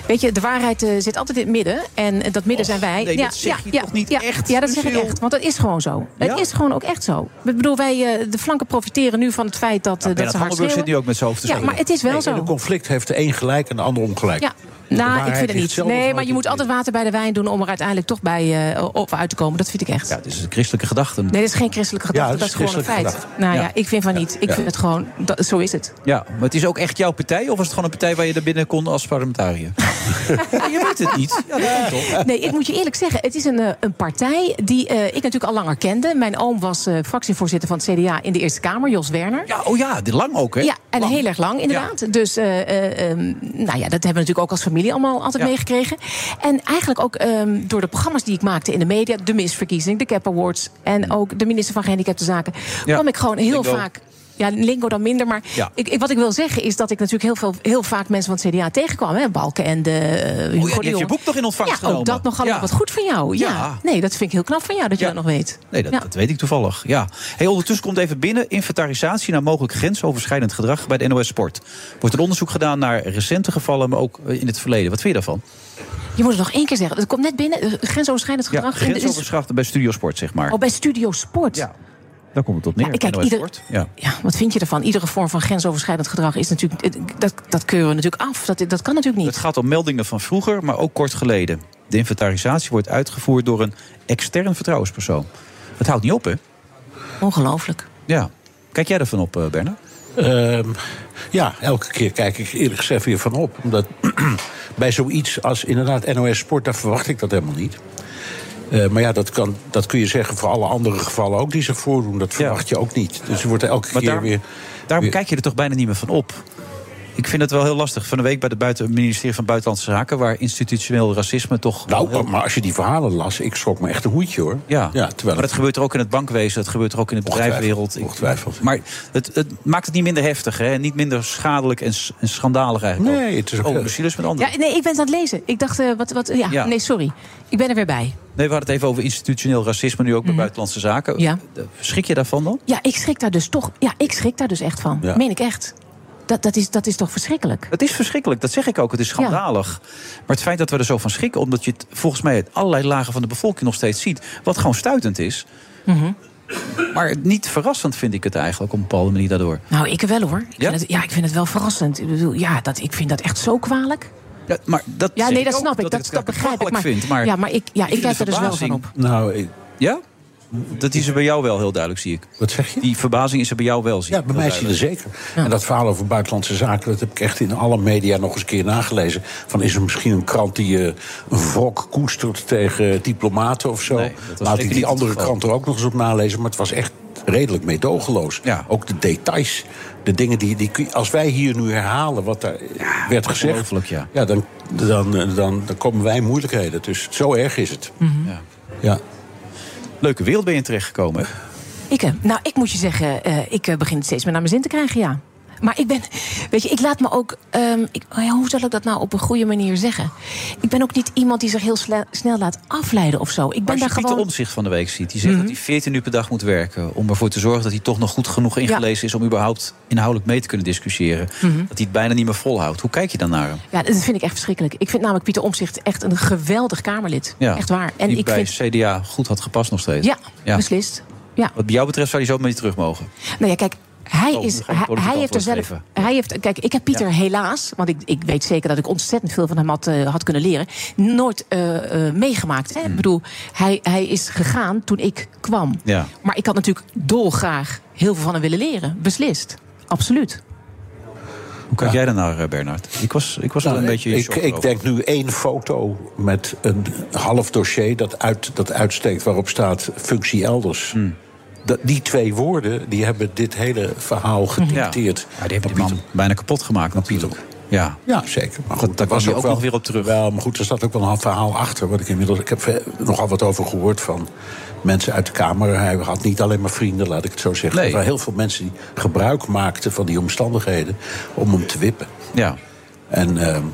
weet je, de waarheid eh, zit altijd in het midden. En dat midden zijn wij. nee, ja, dat zeg ja, je ja, toch niet ja, echt, Ja, dat zeg ik echt. Want dat is gewoon zo. Het is gewoon ook echt zo. Ik bedoel, wij, de flanken profiteren nu van het feit dat, dat ze hard zit nu ook met zijn hoofd te Ja, maar het is wel zo. Een conflict heeft de een gelijk en de ander ongelijk. Ja. Nou, ik vind het niet. Nee, maar je moet altijd water bij de wijn doen om er uiteindelijk toch bij eh, op uit te komen. Dat vind ik echt. Ja, het is een christelijke gedachte. Nee, dat is geen christelijke gedachte, Ja, dat het is is gewoon een feit. Nou ja, ik vind van niet. Ik Ja. vind het gewoon, dat, zo is het. Ja, maar het is ook echt jouw partij? Of was het gewoon een partij waar je er binnen kon als parlementariër? Je weet het niet. Ja, dat toch? Nee, ik moet je eerlijk zeggen, het is een, eh, een partij die eh, ik natuurlijk al langer kende. Mijn oom was eh, fractievoorzitter van het CDA in de Eerste Kamer, Jos Werner. Ja, oh ja, dit lang ook, hè? Ja, en heel erg lang inderdaad. Dus eh, eh, ehm, nou ja, dat hebben we natuurlijk ook als familie allemaal altijd Ja. meegekregen. En eigenlijk ook ehm, door de programma's die ik maakte in de media, de misverkiezing, de Cap Awards en ook de minister van Gehandicapte Zaken, Ja, kwam ik gewoon heel vaak. Ja, lingo dan minder, maar Ja. ik, ik- wat ik wil zeggen is dat ik natuurlijk heel, veel, heel vaak mensen van het CDA tegenkwam. Hè, Balken en de uh, Oh ja, die heeft je boek nog in ontvangst Ja, genomen. ook dat nogal Ja. wat goed van jou. Ja. Ja. Nee, dat vind ik heel knap van jou dat je Ja. dat nog weet. Nee, dat, Ja. dat weet ik toevallig. Ja. Hey, ondertussen komt even binnen inventarisatie naar mogelijk grensoverschrijdend gedrag bij de NOS Sport. Wordt een onderzoek gedaan naar recente gevallen, maar ook eh, in het verleden. Wat vind je daarvan? Je moet het nog één keer zeggen. Het komt net binnen, eh, grensoverschrijdend Ja, gedrag. de- grensoverschrijdend bij Studio Sport, zeg maar. Oh, bij Studio Sport. Ja. Daar komt het op neer. Ja, kijk, ieder- Sport. Ja. Ja, wat vind je ervan? Iedere vorm van grensoverschrijdend gedrag is natuurlijk. Dat, dat keuren we natuurlijk af. Dat, dat kan natuurlijk niet. Het gaat om meldingen van vroeger, maar ook kort geleden. De inventarisatie wordt uitgevoerd door een extern vertrouwenspersoon. Het houdt niet op, hè? Ongelooflijk. Ja. Kijk jij ervan op, eh, Bernard? Ehm, ja, elke keer kijk ik eerlijk gezegd weer van op. Omdat bij zoiets als inderdaad NOS Sport, daar verwacht ik dat helemaal niet. Eh, maar ja, dat, kan, dat kun je zeggen voor alle andere gevallen ook die zich voordoen. Dat verwacht je ook niet. Dus je wordt er elke Maar keer daar- weer... Daarom weer- kijk je er toch bijna niet meer van op. Ik vind het wel heel lastig. Van de week bij het buiten, ministerie van Buitenlandse Zaken... waar institutioneel racisme toch... Nou, maar als je die verhalen las, ik schrok me echt een hoedje hoor. Ja, Ja, terwijl maar het- dat gebeurt er ook in het bankwezen, dat gebeurt er ook in de bedrijfswereld. Ik- Maar het, het maakt het niet minder heftig, hè? niet minder schadelijk en, en schandalig eigenlijk. Nee, het is ook... Oh, misschien is het met anderen. Ja, nee, ik ben het aan het lezen. Ik dacht, eh, wat, wat, ja, Ja. nee, sorry. Ik ben er weer bij. Nee, we hadden het even over institutioneel racisme, nu ook bij buitenlandse zaken. Mhm. Ja. Schrik je daarvan dan? Ja, ik schrik daar dus toch. Ja, ik schrik daar dus echt van. Ja. Meen ik echt. Dat, dat, is, dat is toch verschrikkelijk? Het is verschrikkelijk, dat zeg ik ook. Het is schandalig. Maar het feit dat we er zo van schrikken, omdat je het volgens mij uit allerlei lagen van de bevolking nog steeds ziet, wat gewoon stuitend is. Mhm. Maar niet verrassend vind ik het eigenlijk op een bepaalde manier daardoor. Nou, ik wel hoor. Ik Ja? vind het, ja, ik vind het wel verrassend. Ik bedoel, ja, dat, ik vind dat echt zo kwalijk. Ja, maar dat Ja, nee, dat snap ik. dat Dat, ik dat, het begrijp ik. Maar, vind, maar ja, maar ik, ja, ik kijk er dus wel van op. Nou, ik- Ja? Dat is er bij jou wel heel duidelijk, zie ik. Wat zeg je? Die verbazing is er bij jou wel, zie Ja, bij mij is die er zeker. En dat verhaal over buitenlandse zaken, dat heb ik echt in alle media nog eens een keer nagelezen. Van is er misschien een krant die eh, een wrok koestert tegen diplomaten of zo? Nee, Laat ik die andere krant er ook nog eens op nalezen. Maar het was echt redelijk meedogenloos. Ook de details, de dingen die, die. Als wij hier nu herhalen wat daar werd gezegd. ja. Ja, dan, dan, dan, dan, komen wij in moeilijkheden. Dus zo erg is het. Ja. Ja. Leuke wereld ben je terechtgekomen. Ik, eh, nou, ik moet je zeggen, eh, ik eh, begin het steeds meer naar mijn zin te krijgen, ja. Maar ik ben, weet je, ik laat me ook, ehm, ik, oh ja, hoe zal ik dat nou op een goede manier zeggen? Ik ben ook niet iemand die zich heel snel laat afleiden of zo. Ik Maar ben als daar je Pieter gewoon. Omtzigt van de week ziet, die zegt Mhm. dat hij 14 uur per dag moet werken... om ervoor te zorgen dat hij toch nog goed genoeg ingelezen is... om überhaupt inhoudelijk mee te kunnen discussiëren. Mhm. Dat hij het bijna niet meer volhoudt. Hoe kijk je dan naar hem? Ja, dat vind ik echt verschrikkelijk. Ik vind namelijk Pieter Omzicht echt een geweldig Kamerlid. Ja, Echt waar. En die ik bij vind. CDA goed had gepast nog steeds. Ja, beslist. Ja. Wat bij jou betreft zou hij zo met je terug mogen. Nou ja, kijk. Hij, Oh, is, hij, heeft er zelf. Hij heeft, kijk, ik heb Pieter helaas, want ik, ik weet zeker dat ik ontzettend veel van hem had, eh, had kunnen leren, nooit eh, eh, meegemaakt. Hè? Ik bedoel, hij, hij is gegaan toen ik kwam. Ja. Maar ik had natuurlijk dolgraag heel veel van hem willen leren. Beslist. Absoluut. Hoe kijk jij daarnaar, Bernard? Ik was, ik was wel Nou, een beetje ik, ik denk nu één foto met een half dossier dat, uit, dat uitsteekt waarop staat functie elders. Hmm. Dat, die twee woorden die hebben dit hele verhaal gedicteerd. Ja, die hebben die man bijna kapot gemaakt natuurlijk. Ja. Ja, zeker. Maar goed, daar was je ook wel, nog weer op terug. Wel, maar goed, er staat ook wel een verhaal achter. Wat ik inmiddels, ik heb nogal wat over gehoord van mensen uit de Kamer. Hij had niet alleen maar vrienden, laat ik het zo zeggen. Nee. Er waren heel veel mensen die gebruik maakten van die omstandigheden om hem te wippen. Ja. En, ehm,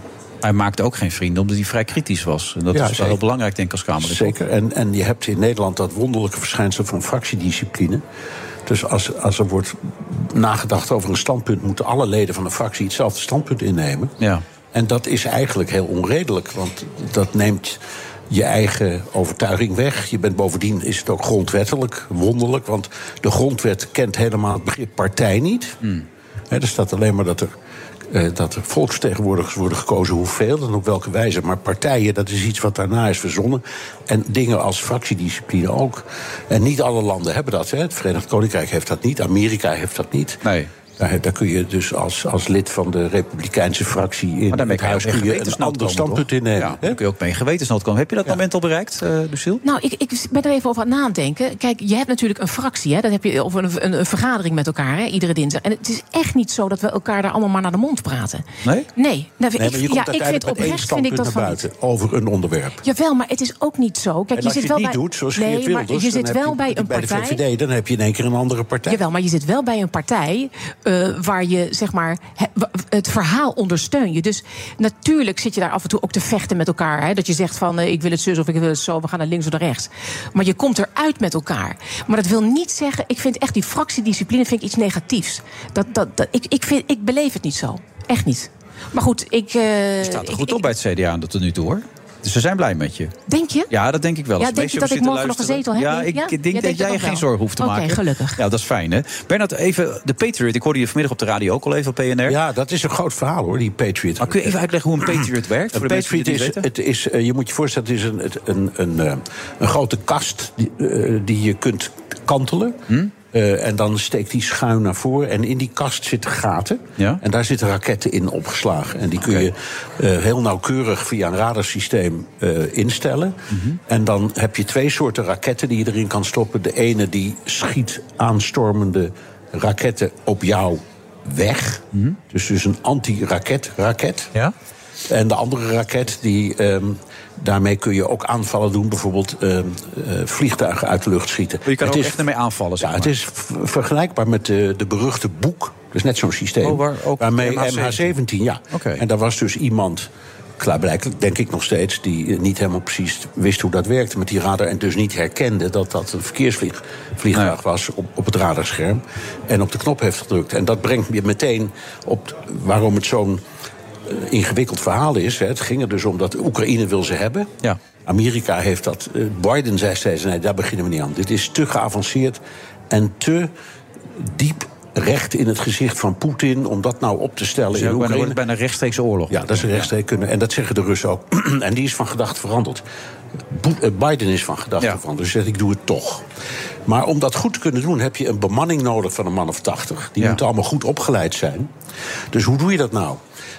hij maakte ook geen vrienden, omdat hij vrij kritisch was. En dat Ja, is wel zeker. heel belangrijk, denk ik, als Kamerlid. Zeker. En, en je hebt in Nederland dat wonderlijke verschijnsel van fractiediscipline. Dus als, als er wordt nagedacht over een standpunt, moeten alle leden van een fractie hetzelfde standpunt innemen. Ja. En dat is eigenlijk heel onredelijk, want dat neemt je eigen overtuiging weg. Je bent bovendien is het ook grondwettelijk wonderlijk, want de grondwet kent helemaal het begrip partij niet. Hè, er staat alleen maar dat er dat er volksvertegenwoordigers worden gekozen, hoeveel en op welke wijze. Maar partijen, dat is iets wat daarna is verzonnen. En dingen als fractiediscipline ook. En niet alle landen hebben dat. Hè. Het Verenigd Koninkrijk heeft dat niet, Amerika heeft dat niet. Nee. Daar, daar kun je dus als, als lid van de Republikeinse fractie in het huis ook kun je een ander standpunt toch? innemen. Ja, dan kun je ook mee gewetensnood komen. Heb je dat moment al bereikt, uh, Lucille? Nou, ik, ik ben er even over aan het nadenken. Kijk, je hebt natuurlijk een fractie, hè, dat heb je, of een, een, een vergadering met elkaar, hè, iedere dinsdag. En het is echt niet zo dat we elkaar daar allemaal maar naar de mond praten. Nee? Nee, nou, Nee, ik, maar je komt ja, ik vind oprecht vind ik standpunt dat naar van niet. buiten over een onderwerp. Jawel, maar het is ook niet zo. Kijk, en je als zit je wel het niet bij, doet, zoals nee, Geert maar Wilders... je zit wel bij een bij partij. de VVD, dan heb je in één keer een andere partij. Jawel, maar je zit wel bij een partij eh, waar je zeg maar het verhaal ondersteun je. Dus natuurlijk zit je daar af en toe ook te vechten met elkaar. Hè? Dat je zegt van eh, ik wil het zus of ik wil het zo, we gaan naar links of naar rechts. Maar je komt eruit met elkaar. Maar dat wil niet zeggen, ik vind echt die fractiediscipline vind ik iets negatiefs. Dat, dat, dat, ik, ik, vind, ik beleef het niet zo. Echt niet. Maar goed, ik. Je staat er ik- goed op bij het CDA tot nu toe, hoor. Dus ze zijn blij met je. Denk je? Ja, dat denk ik wel. Ja, denk je dat ik morgen nog een zetel heb? Ja, ik Ja? denk Jij dat jij nog geen wel? zorgen hoeft te Oké, maken. gelukkig. Ja, dat is fijn, hè? Bernard, even de Patriot. Ik hoorde je vanmiddag op de radio ook al even op PNR. Ja, dat is een groot verhaal hoor, die Patriot. Maar kun je even uitleggen hoe een Patriot werkt? Een Patriot is, het is eh, je moet je voorstellen, het is een, een, een, eh, een grote kast die, eh, die je kunt kantelen. Hm? Eh, en dan steekt die schuin naar voren. En in die kast zitten gaten. En daar zitten raketten in opgeslagen. En die kun je eh, heel nauwkeurig via een radarsysteem eh, instellen. Mhm. En dan heb je twee soorten raketten die je erin kan stoppen. De ene die schiet aanstormende raketten op jou weg. Dus, dus een anti-raket raket. Ja? En de andere raket, die, ehm, daarmee kun je ook aanvallen doen. Bijvoorbeeld ehm, eh, vliegtuigen uit de lucht schieten. Je kan Het er is- ook echt ermee aanvallen, zeg ja, het maar. is vergelijkbaar met de, de beruchte boek. Dat is net zo'n systeem. Oh, waar ook waarmee MH17. MH17, ja. En daar was dus iemand, klaarblijkelijk denk ik nog steeds... die niet helemaal precies wist hoe dat werkte met die radar... en dus niet herkende dat dat een verkeersvliegtuig was op, op het radarscherm... en op de knop heeft gedrukt. En dat brengt je meteen op waarom het zo'n ingewikkeld verhaal is. Hè. Het ging er dus om dat Oekraïne wil ze hebben. Ja. Amerika heeft dat. eh, Biden zei steeds: nee, daar beginnen we niet aan. Dit is te geavanceerd en te diep recht in het gezicht van Poetin om dat nou op te stellen Dus in bijna, Oekraïne. bijna rechtstreekse oorlog. Ja, dat is een rechtstreeks kunnen. En dat zeggen de Russen ook. en die is van gedachte veranderd. Eh, Biden is van gedachte Ja. veranderd. Dus zegt ik doe het toch. Maar om dat goed te kunnen doen heb je een bemanning nodig van een man of tachtig. Die Ja. moeten allemaal goed opgeleid zijn. Dus hoe doe je dat nou?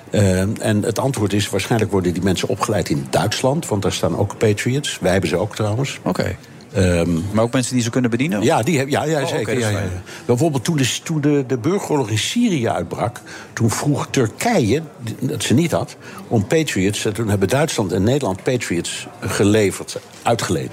Eh, en het antwoord is waarschijnlijk worden die mensen opgeleid in Duitsland. Want daar staan ook Patriots. Wij hebben ze ook trouwens. Oké. Ehm, Maar ook mensen die ze kunnen bedienen? ja, die heb, ja, ja Oh, zeker. ja. Bijvoorbeeld toen, de, toen de, de burgeroorlog in Syrië uitbrak... toen vroeg Turkije, dat ze niet had, om Patriots... en toen hebben Duitsland en Nederland Patriots geleverd, uitgeleend...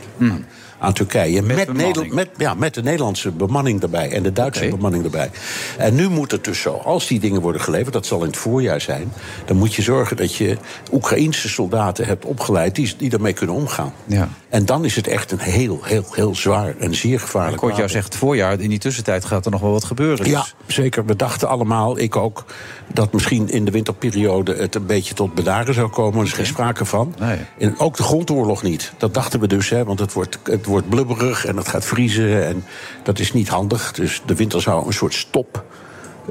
Aan Turkije. Met. Nederland, met, ja, met de Nederlandse bemanning erbij en de Duitse bemanning erbij. En nu moet het dus zo, als die dingen worden geleverd, dat zal in het voorjaar zijn, dan moet je zorgen dat je Oekraïense soldaten hebt opgeleid die, die daarmee kunnen omgaan. Ja. En dan is het echt een heel, heel, heel zwaar en zeer gevaarlijk. Ik hoorde jou zeggen, het voorjaar, in die tussentijd gaat er nog wel wat gebeuren. Ja, Dus. zeker. We dachten allemaal, ik ook, dat misschien in de winterperiode het een beetje tot bedaren zou komen. Er is geen sprake van. Nee. En ook de grondoorlog niet. Dat dachten we dus, hè, want het wordt, het wordt blubberig en het gaat vriezen. En dat is niet handig. Dus de winter zou een soort stop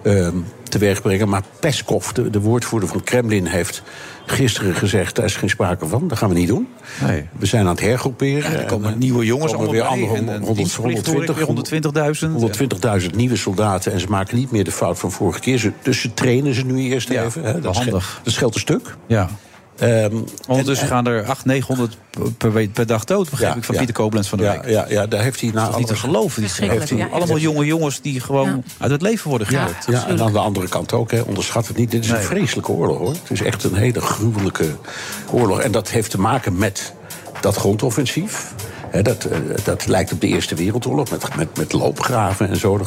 ehm teweeg brengen. Maar Peskov, de, de woordvoerder van Kremlin, heeft gisteren gezegd: daar is geen sprake van, dat gaan we niet doen. Nee. We zijn aan het hergroeperen. Ja, er komen En, nieuwe jongens komen weer andere En, en 100, dienstverplicht hoor ik 120, weer 120.000. 120.000 nieuwe soldaten. En ze maken niet meer de fout van vorige keer. Ze, dus ze trainen ze nu eerst Ja, even. Hè. Dat, scheelt, handig. dat scheelt een stuk. Ja. Ehm, Ondertussen en- gaan er 800, 900 per, week- per dag dood, begrijp ik, van Pieter Koblenz van de ja, Week. ja, ja, daar heeft hij is niet te geloven. Die Verschrikkelijk, heeft hij ja. allemaal jonge jongens die gewoon uit het leven worden gehaald. Ja, en aan de andere kant ook, hè, onderschat het niet. Dit is Nee. een vreselijke oorlog, hoor. Het is echt een hele gruwelijke oorlog. En dat heeft te maken met dat grondoffensief. Hè, dat, eh, dat lijkt op de Eerste Wereldoorlog, met, met, met loopgraven en zo.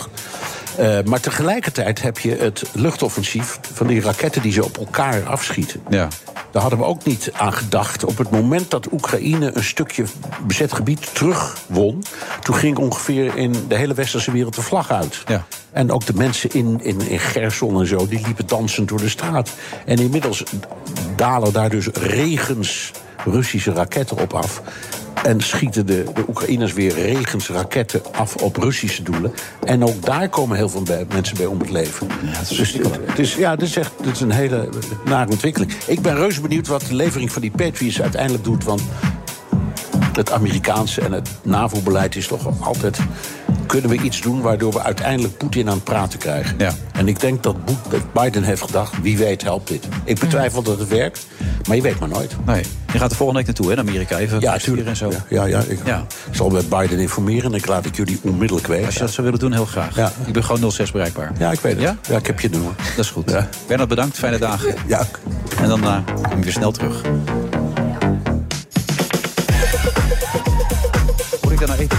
Eh, maar tegelijkertijd heb je het luchtoffensief van die raketten die ze op elkaar afschieten. Ja. Daar hadden we ook niet aan gedacht. Op het moment dat Oekraïne een stukje bezet gebied terugwon... toen ging ongeveer in de hele westerse wereld de vlag uit. Ja. En ook de mensen in, in, in Gerson en zo, die liepen dansend door de straat. En inmiddels dalen daar dus regens Russische raketten op af. En schieten de, de Oekraïners weer regens raketten af op Russische doelen. En ook daar komen heel veel bij- mensen bij om het leven. dus het, het is, ja, dit is echt dit is een hele nare ontwikkeling. Ik ben reuze benieuwd wat de levering van die Patriots uiteindelijk doet. Want het Amerikaanse en het NAVO-beleid is toch altijd... kunnen we iets doen waardoor we uiteindelijk Poetin aan het praten krijgen. Ja. En ik denk dat Biden heeft gedacht, wie weet helpt dit. Ik betwijfel dat het werkt, maar je weet maar nooit. Nee. Je gaat er volgende week naartoe, hè, Amerika. Even Ja, sturen en zo. Ja, ja, ik zal met Biden informeren en ik laat het jullie onmiddellijk weten. Als je dat zou willen doen, heel graag. Ja. Ik ben gewoon 06 bereikbaar. Ja, ik weet het. Ja? Ja, ik heb je nummer. Dat is goed. Bernard, bedankt. Fijne dagen. Ja. En dan eh, kom je weer snel terug.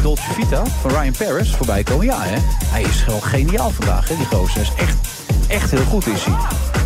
Dolce Vita van Ryan Paris voorbij komen? Ja, hè? Hij is gewoon geniaal vandaag, hè, die. Hij is echt, echt heel goed, is hij.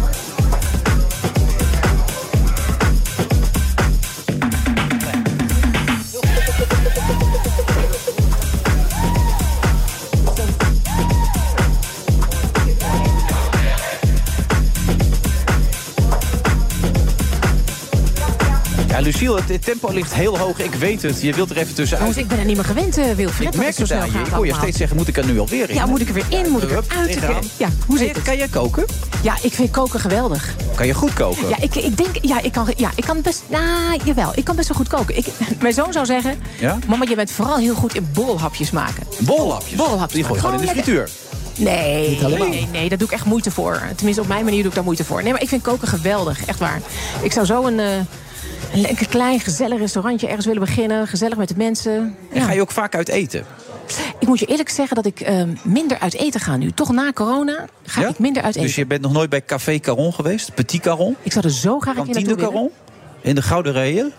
Ja, Luciel, het, tempo ligt heel hoog. Ik weet het. Je wilt er even tussenuit. Jongens, ik ben er niet meer gewend, eh, Wilfred. Ik dat merk het aan je. gaat Ik hoor je steeds zeggen, moet ik er nu alweer in? Ja, moet ik er weer in? Moet ik eruit? tegenaan. Ja, hoe zit het? Kan jij koken? Ja, ik vind koken geweldig. Kan je goed koken? Ja, ik, ik denk, ja, ik kan, ja, ik kan best, nou, jawel, ik kan best wel goed koken. Ik, mijn zoon zou zeggen, Ja? mama, je bent vooral heel goed in bolhapjes maken. Bolhapjes? Bolhapjes. Die gooi je gewoon in de frituur. Nee, nee, nee, daar doe ik echt moeite voor. Tenminste, op mijn manier doe ik daar moeite voor. Nee, maar ik vind koken geweldig, echt waar. Ik zou zo een, eh, een lekker klein, gezellig restaurantje ergens willen beginnen. Gezellig met de mensen. En ga je ook vaak uit eten? Ik moet je eerlijk zeggen dat ik eh, minder uit eten ga nu. Toch na corona ga Ja? ik minder uit eten. Dus je bent nog nooit bij Café Caron geweest? Petit Caron? Ik zou er zo graag een keer Kantine naartoe willen. Caron? In de Gouden?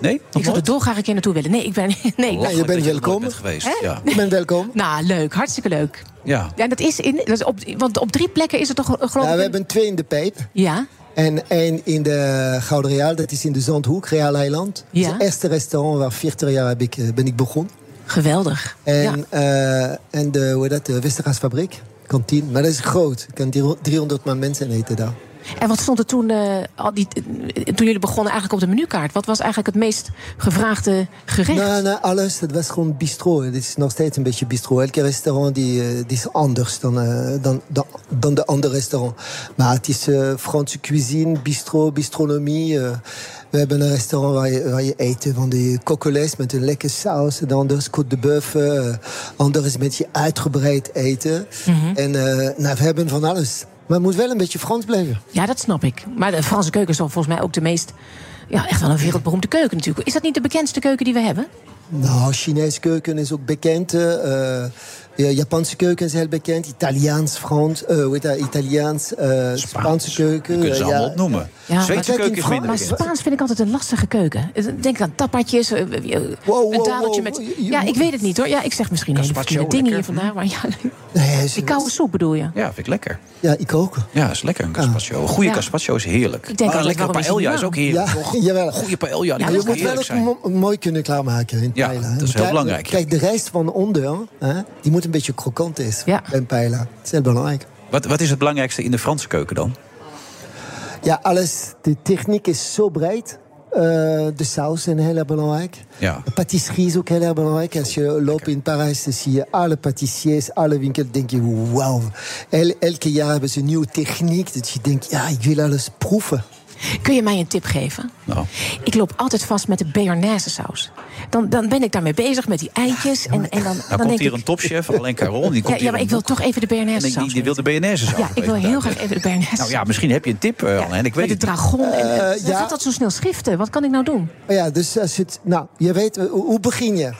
Nee? Ik zou er dolgraag een keer naartoe willen. Nee, ik ben... Nee, Ja, je bent welkom. bent geweest, Hè? ja. Je bent welkom. Nou, leuk. Hartstikke leuk. Ja. Ja, dat is in... Dat is op, want op drie plekken is het toch geloof Nou, ik... we hebben twee in de pijp. Ja. En één in de Gouden Real, dat is in de Zandhoek, Real Eiland. Ja. het eerste restaurant waar 40 jaar heb ik, eh, ben ik begonnen. Geweldig. En, eh, en de, hoe heet dat, de Westergasfabriek, kantine. Maar dat is groot. Er kan 300 man mensen eten daar. En wat stond er toen, eh, al die, toen jullie begonnen eigenlijk op de menukaart? Wat was eigenlijk het meest gevraagde gerecht? Nou, nou, alles. Het was gewoon bistro. Het is nog steeds een beetje bistro. Elke restaurant die, eh, die is anders dan, eh, dan, dan, dan de andere restaurant. Maar het is Franse cuisine, bistro, bistronomie. we hebben een restaurant waar je, waar je eet van die coquelets met een lekker saus. De andere is côte de bœuf. ander is met je uitgebreid eten. Mhm. En nou, we hebben van alles. Maar het moet wel een beetje Frans blijven. Ja, dat snap ik. Maar de Franse keuken is volgens mij ook de meest... Ja, echt wel een wereldberoemde keuken natuurlijk. Is dat niet de bekendste keuken die we hebben? Nou, Chinese keuken is ook bekend. eh, ja, Japanse keuken is heel bekend. Italiaans, Frans, eh, hoe heet dat? Italiaans, eh, Spaanse keuken. Je kunt ze eh, allemaal opnoemen. Zweedse maar kijk, keuken is minder Maar. Spaans vind ik altijd een lastige keuken. Denk aan tapatjes, eh, een wow, tafeltje wow. met... Ja, ik weet het niet hoor. Ja, ik zeg misschien hele Gazpacho, dingen hier vandaag. Maar ja, Nee, die koude soep bedoel je? Ja, vind ik lekker. Ja, ik ook. Ja, is lekker een gazpacho. Een goede Ja. gazpacho is heerlijk. Ik denk maar een altijd, lekkere waarom is paella is ook heerlijk. Ja, toch? jawel. Goede paella, die moet je moet wel ook mooi kunnen klaarmaken in Ja, paella. dat is heel belangrijk, ja. Kijk, de rest van onder, hè, die moet een beetje krokant is bij een paella. Dat is heel belangrijk. Wat, wat is het belangrijkste in de Franse keuken dan? Ja, alles. De techniek is zo breed. Eh, de saus is heel erg belangrijk. Ja. De patisserie is ook heel erg belangrijk. Als je loopt in Parijs, dan zie je alle patissiers, alle winkels. denk je, wauw. El, elke jaar hebben ze een nieuwe techniek. Dat je denkt, ja, ik wil alles proeven. Kun je mij een tip geven? Nou. Ik loop altijd vast met de Béarnaise saus. Dan, dan ben ik daarmee bezig met die eitjes. En, en dan, Nou dan komt denk hier ik... een topchef, Alain Caron. Die komt Ja, maar ik wil toch even de En Béarnaise die, saus. die wil de BNS Ja, ik wil heel graag even de Béarnaise Nou ja, misschien heb je een tip, eh, Alain. Ik weet Met de dragon. En, en, Eh, ja. Gaat dat zo snel schriften? Wat kan ik nou doen? Ja, dus als het... Nou, je weet, eh, hoe, hoe begin je?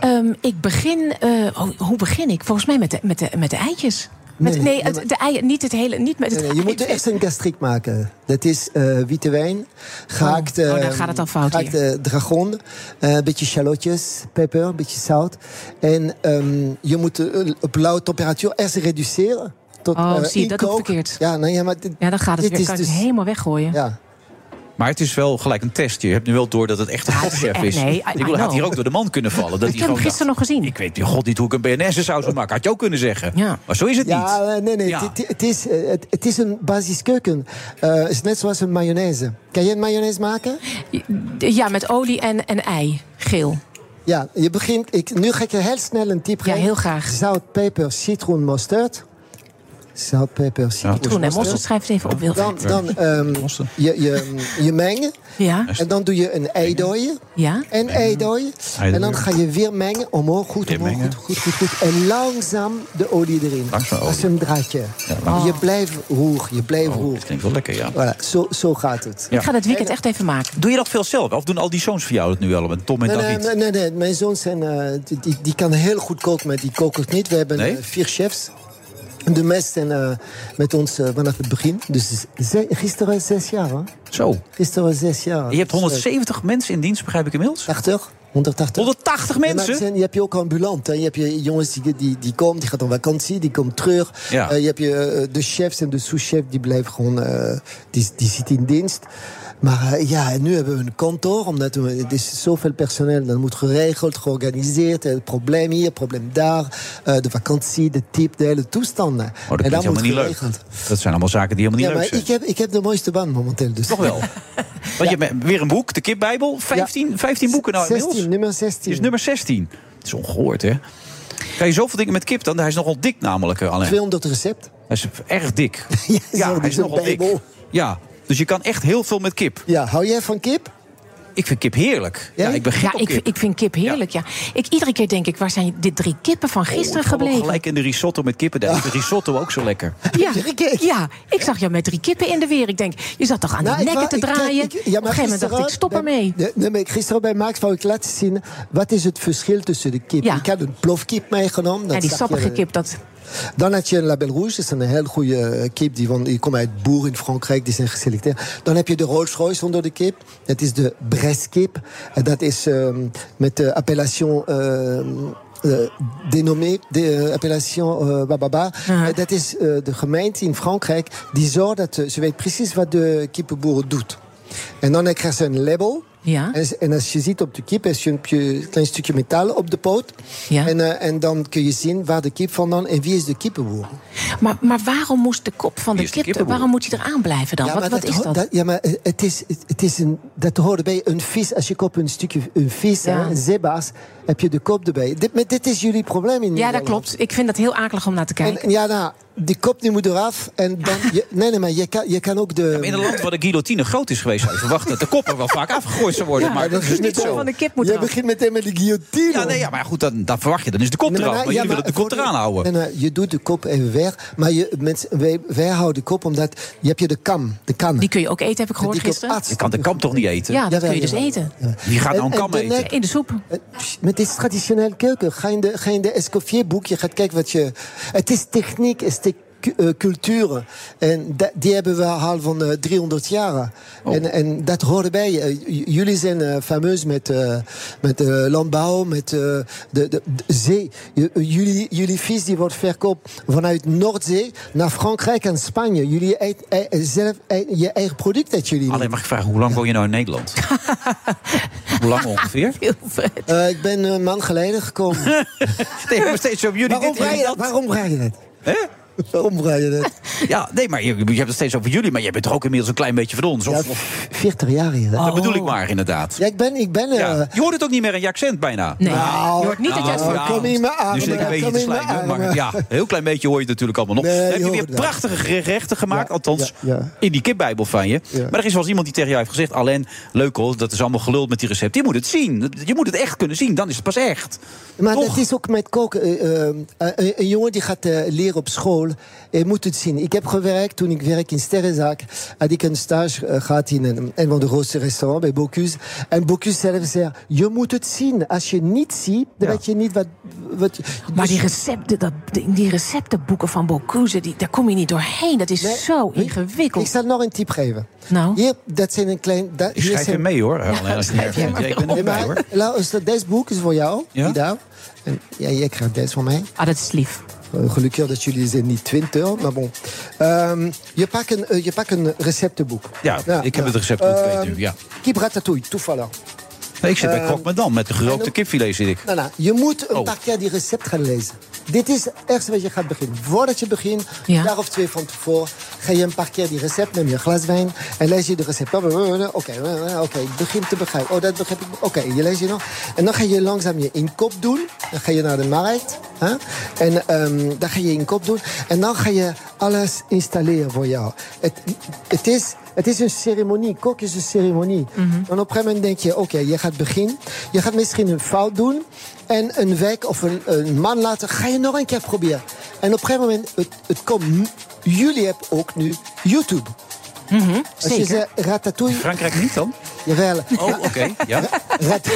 Ehm, ik begin... eh, oh, hoe begin ik? Volgens mij met de, met de, met de eitjes. Met, Nee, nee, nee, het, nee, de eieren, niet het hele... Niet met het Nee, nee, je moet eerst een gastriek maken. Dat is eh, witte wijn, gehaakt, Oh, oh, eh, gaat het al fout gehaakt, dragon, een beetje shallotjes, peper, een beetje zout. En ehm, je moet eh, op lauwe temperatuur eerst reduceren. Tot, Oh, eh, zie je, dat inkook. verkeerd. Ja, nou, ja, maar dit, Ja, dan gaat het dit weer. Kan dus- helemaal weggooien. Ja. Maar het is wel gelijk een test. Je hebt nu wel door dat het echt een Ja, topchef is. nee, I- ik bedoel, had hier ook door de man kunnen vallen. Dat Ik hij heb hem gisteren nog gezien. ik weet god niet hoe ik een BNS zou zo maken. Had je ook kunnen zeggen. Maar zo is het niet. Ja, eh, nee, nee. Ja. Het, is, eh, het, het is een basiskeuken. Eh, Het is net zoals een mayonaise. Kan je een mayonaise maken? Ja, met olie en, en ei. geel. Ja, je begint. Ik, nu ga ik je heel snel een tip geven. heel graag. Zout, peper, citroen, mosterd. Zout, peper, citroen, en mosterd, schrijf het even op, Wilfried. Dan, dan ehm, je, je, je mengen. Ja. En dan doe je een eidooien. Ja. En eidooien. En dan ga je weer mengen. Omhoog, goed, omhoog, goed, goed, goed, goed. En langzaam de olie erin. Langzaam olie. Als een draadje. langzaam. Je blijft roer, je blijft roer. Dat klinkt wel lekker, ja. Voilà, zo, zo gaat het. Ja. Ik ga dit weekend echt even maken. Doe je dat veel zelf? Of doen al die zoons van jou het nu al? Met Tom en Nee, David? nee, nee, nee, nee. Mijn zoon zijn, eh, die, die, die kan heel goed koken, maar die koken niet. We hebben Nee? eh, vier chefs. De meest zijn eh, met ons eh, vanaf het begin. Dus ze- gisteren zes jaar. Hè? Zo. Gisteren zes jaar. Je hebt Dus, eh, 170 mensen in dienst, begrijp ik inmiddels? 80. 180. 180 Ja, maar mensen? zijn- je hebt je ook ambulant. Hè. Je hebt je jongens die, die, die komen, die gaan op vakantie, die komen terug. Ja. Je hebt je, de chefs en de sous-chefs, die blijven gewoon, die, die zitten in dienst. Maar eh, ja, nu hebben we een kantoor, omdat we, het is zoveel personeel, dat moet geregeld, georganiseerd. Het probleem hier, het probleem daar, eh, de vakantie, de tip, de hele toestanden. Oh, dat en helemaal niet leuk. Dat zijn allemaal zaken die helemaal Ja, niet maar leuk zijn. ik heb, ik heb de mooiste baan momenteel. Dus. Toch wel. Want je hebt weer een boek, de Kipbijbel. 15, 15 boeken nou inmiddels? 16, nummer 16. Die is nummer 16. Dat is ongehoord, hè? Kan je zoveel dingen met kip dan? Hij is nogal dik namelijk, eh, Alain. 200 recept. Hij is erg dik. Ja, hij is nogal dik. bijbel. Ja, dus je kan echt heel veel met kip. Ja, hou jij van kip? Ik vind kip heerlijk. Ja, ik ben gek Ja, op ik, kip. ik vind kip heerlijk, ja. Ik, iedere keer denk ik, waar zijn dit drie kippen van gisteren Oh, ik val ook gebleven? gelijk in de risotto met kippen. Daar is de risotto ook zo lekker. Ja, ja, ik zag jou met drie kippen in de weer. Ik denk, je zat toch aan Nou, die ik nekken te ik- draaien? ik- ja, Op een maar gegeven moment dacht ik, gisteren stop ermee. Nee, maar gisteren bij Max wou ik laten zien... wat is het verschil tussen de kip. Ja. Ik had een plofkip meegenomen. dat Ja, die sappige je- kip, dat... Dan had je een Label Rouge, dat is een heel goede eh, kip. Die, van, die komt uit boer in Frankrijk, die zijn geselecteerd. Dan heb je de Rolls Royce onder de kip. Dat is de Breskip. Dat is ehm, met de appellation... eh, dénommé, de appellation bababa. Dat is de gemeente in Frankrijk die zorgt dat ze weet precies wat de kippenboer doet. En dan krijgt ze een label. Ja. En, en als je ziet op de kip, is je een klein stukje metaal op de poot. Ja. En, eh, en dan kun je zien waar de kip vandaan en wie is de kippenboer. Maar, maar waarom moest de kop van de kip... waarom moet hij eraan blijven dan? Ja, wat maar wat is ho- dat? ja, maar eh, het is, het, het is een, dat hoort erbij. Een vis, als je koopt een stukje een vis, Ja. hè, een zeebaas, heb je de kop erbij. Dit, maar dit is jullie probleem in Ja, dat klopt. Ik vind dat heel akelig om naar te kijken. En, ja, nou, die kop die moet eraf. En dan, je, nee, nee, maar je kan, je kan ook de... In een land waar de guillotine groot is geweest, zou je verwachten dat de kop er wel vaak afgegooid zou worden. Ja, maar dat is niet zo. de kip moet eraf. begint meteen met de guillotine. Ja, nee, ja, maar goed, dan, dan verwacht je, dan is de kop Nee, eraf. nou, Maar ja, jullie willen de kop eraan houden. Nee, nee, je doet de kop even weg. Maar je, mensen, wij, wij houden de kop omdat... Je hebt je de kam, de kan. Die kun je ook eten, heb ik gehoord Die kop gisteren. Je kan de kam toch niet eten? Ja, dat Jawel, kun je dus eten. Wie gaat nou een En- kam eten? In de soep. Met dit is traditioneel keuken. Ga in de, ga in de Escoffier-boek. Je gaat kijken wat je... Het is techniek, is te- cu- eh, cultuur. En da- die hebben we al van eh, 300 jaar. Oh. En, en dat hoort erbij. Eh, jullie zijn eh, fameus met, eh, met eh, landbouw, met eh, de, de, de zee. Jullie, jullie vis die wordt verkoopt vanuit Noordzee naar Frankrijk en Spanje. Jullie eet, eh, zelf eh, je eigen product dat jullie Alleen mag ik vragen, hoe lang woon je nou in Nederland? hoe lang ongeveer? Eh, ik ben een maand geleden gekomen. Nee, maar steeds op jullie waarom, dit, jullie je, dat. waarom vraag je dat? Hè? Waarom je dat? Ja, nee, maar je, je hebt het steeds over jullie, maar jij bent toch ook inmiddels een klein beetje van ons? Of, Ja, of- 40 jaar hier. hè? Dat bedoel ik maar, inderdaad. Ja, ik ben... Ik ben eh, Ja. Je hoort het ook niet meer in je accent bijna. Nee, Nou, je hoort niet dat je het nou, voor... kom in mijn armen, Nu zit ik een beetje te slijmen, maar armen. ja, een heel klein beetje hoor je het natuurlijk allemaal nog. Nee, Dan je heb je weer het prachtige gerechten gemaakt, Ja, althans ja, ja. in die kipbijbel van je. Ja. Maar er is wel eens iemand die tegen jou heeft gezegd... Alain, leuk hoor, dat is allemaal geluld met die recept. Je moet het zien. Je moet het echt kunnen zien, dan is het pas echt. Maar Toch? dat is ook met koken. Eh, eh, een, jongen die gaat eh, leren op school, hij moet het zien. Ik heb gewerkt, toen ik werk in Sterrenzaak, had ik een stage eh, gehad in een, een van de grootste restaurants, bij Bocuse. En Bocuse zelf zei, je moet het zien. Als je niet ziet, dan weet je niet wat... wat Maar dus- die recepten, dat, die die receptenboeken van Bocuse, die, daar kom je niet doorheen. Dat is Nee, zo Ik ingewikkeld. zal nog een tip geven. Nou? Hier, dat zijn een klein... Dat, Ik schrijf zijn- hem mee hoor. Je. Ja, ik ben hoor. deze boek is voor jou, Ja? En ja, jij krijgt deze van mij. Ah, dat is lief. Eh, Gelukkig dat jullie zijn niet 20, maar bon. Ehm, je pakt een, eh, je pakt een receptenboek. Ja, ik heb het recept goed Ehm, weten. Ja. Kip ratatouille, toevallig. Nee, ik zit bij Ehm, Croque Madame met de gerookte kipfilet zit ik. Nou, nou, je moet een Oh. paar keer die recept gaan lezen. Dit is het eerste wat je gaat beginnen. Voordat je begint, Ja. een dag of twee van tevoren, ga je een paar keer die recept, neem je een glas wijn en lees je de recept. Oké, oké, oké, ik begin te begrijpen. Oh, dat begrijp ik. Oké, je leest je nog. En dan ga je langzaam je inkop doen. Dan ga je naar de markt. Hè? En ehm, dan ga je inkop doen. En dan ga je alles installeren voor jou. Het, het is... Het is een ceremonie. Koken is een ceremonie. En op een gegeven moment denk je, oké, je gaat beginnen. Je gaat misschien een fout doen. En een week of een, een maand later ga je nog een keer proberen. En op een gegeven moment, het, het komt... Jullie hebben ook nu YouTube. Als je zegt ratatouille... Frankrijk niet dan? Jawel. Oh, oké. Ja. Rat-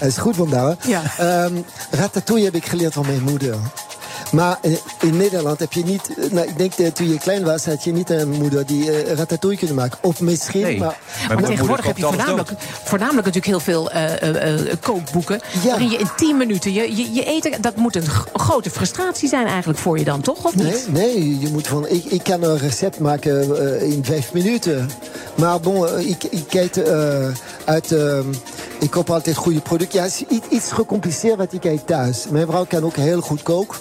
Dat is goed vandaag. hè? Ja. Ehm, ratatouille heb ik geleerd van mijn moeder. Maar eh, in Nederland heb je niet... eh, Nou, ik denk dat toen je klein was, had je niet een moeder die eh, ratatouille kunnen maken. Of misschien, Nee. maar... Maar tegenwoordig heb je voornamelijk, voornamelijk natuurlijk heel veel eh, eh, eh, kookboeken. Waarin je in 10 minuten je, je, je eten. Dat moet een grote frustratie zijn eigenlijk voor je dan, toch? Of niet? Nee, nee, je moet van. Ik, ik kan een recept maken in vijf minuten. Maar bon, ik, ik kijk uit. ik koop altijd goede producten. Ja, het is iets, iets gecompliceerd wat ik eet thuis. Mijn vrouw kan ook heel goed koken.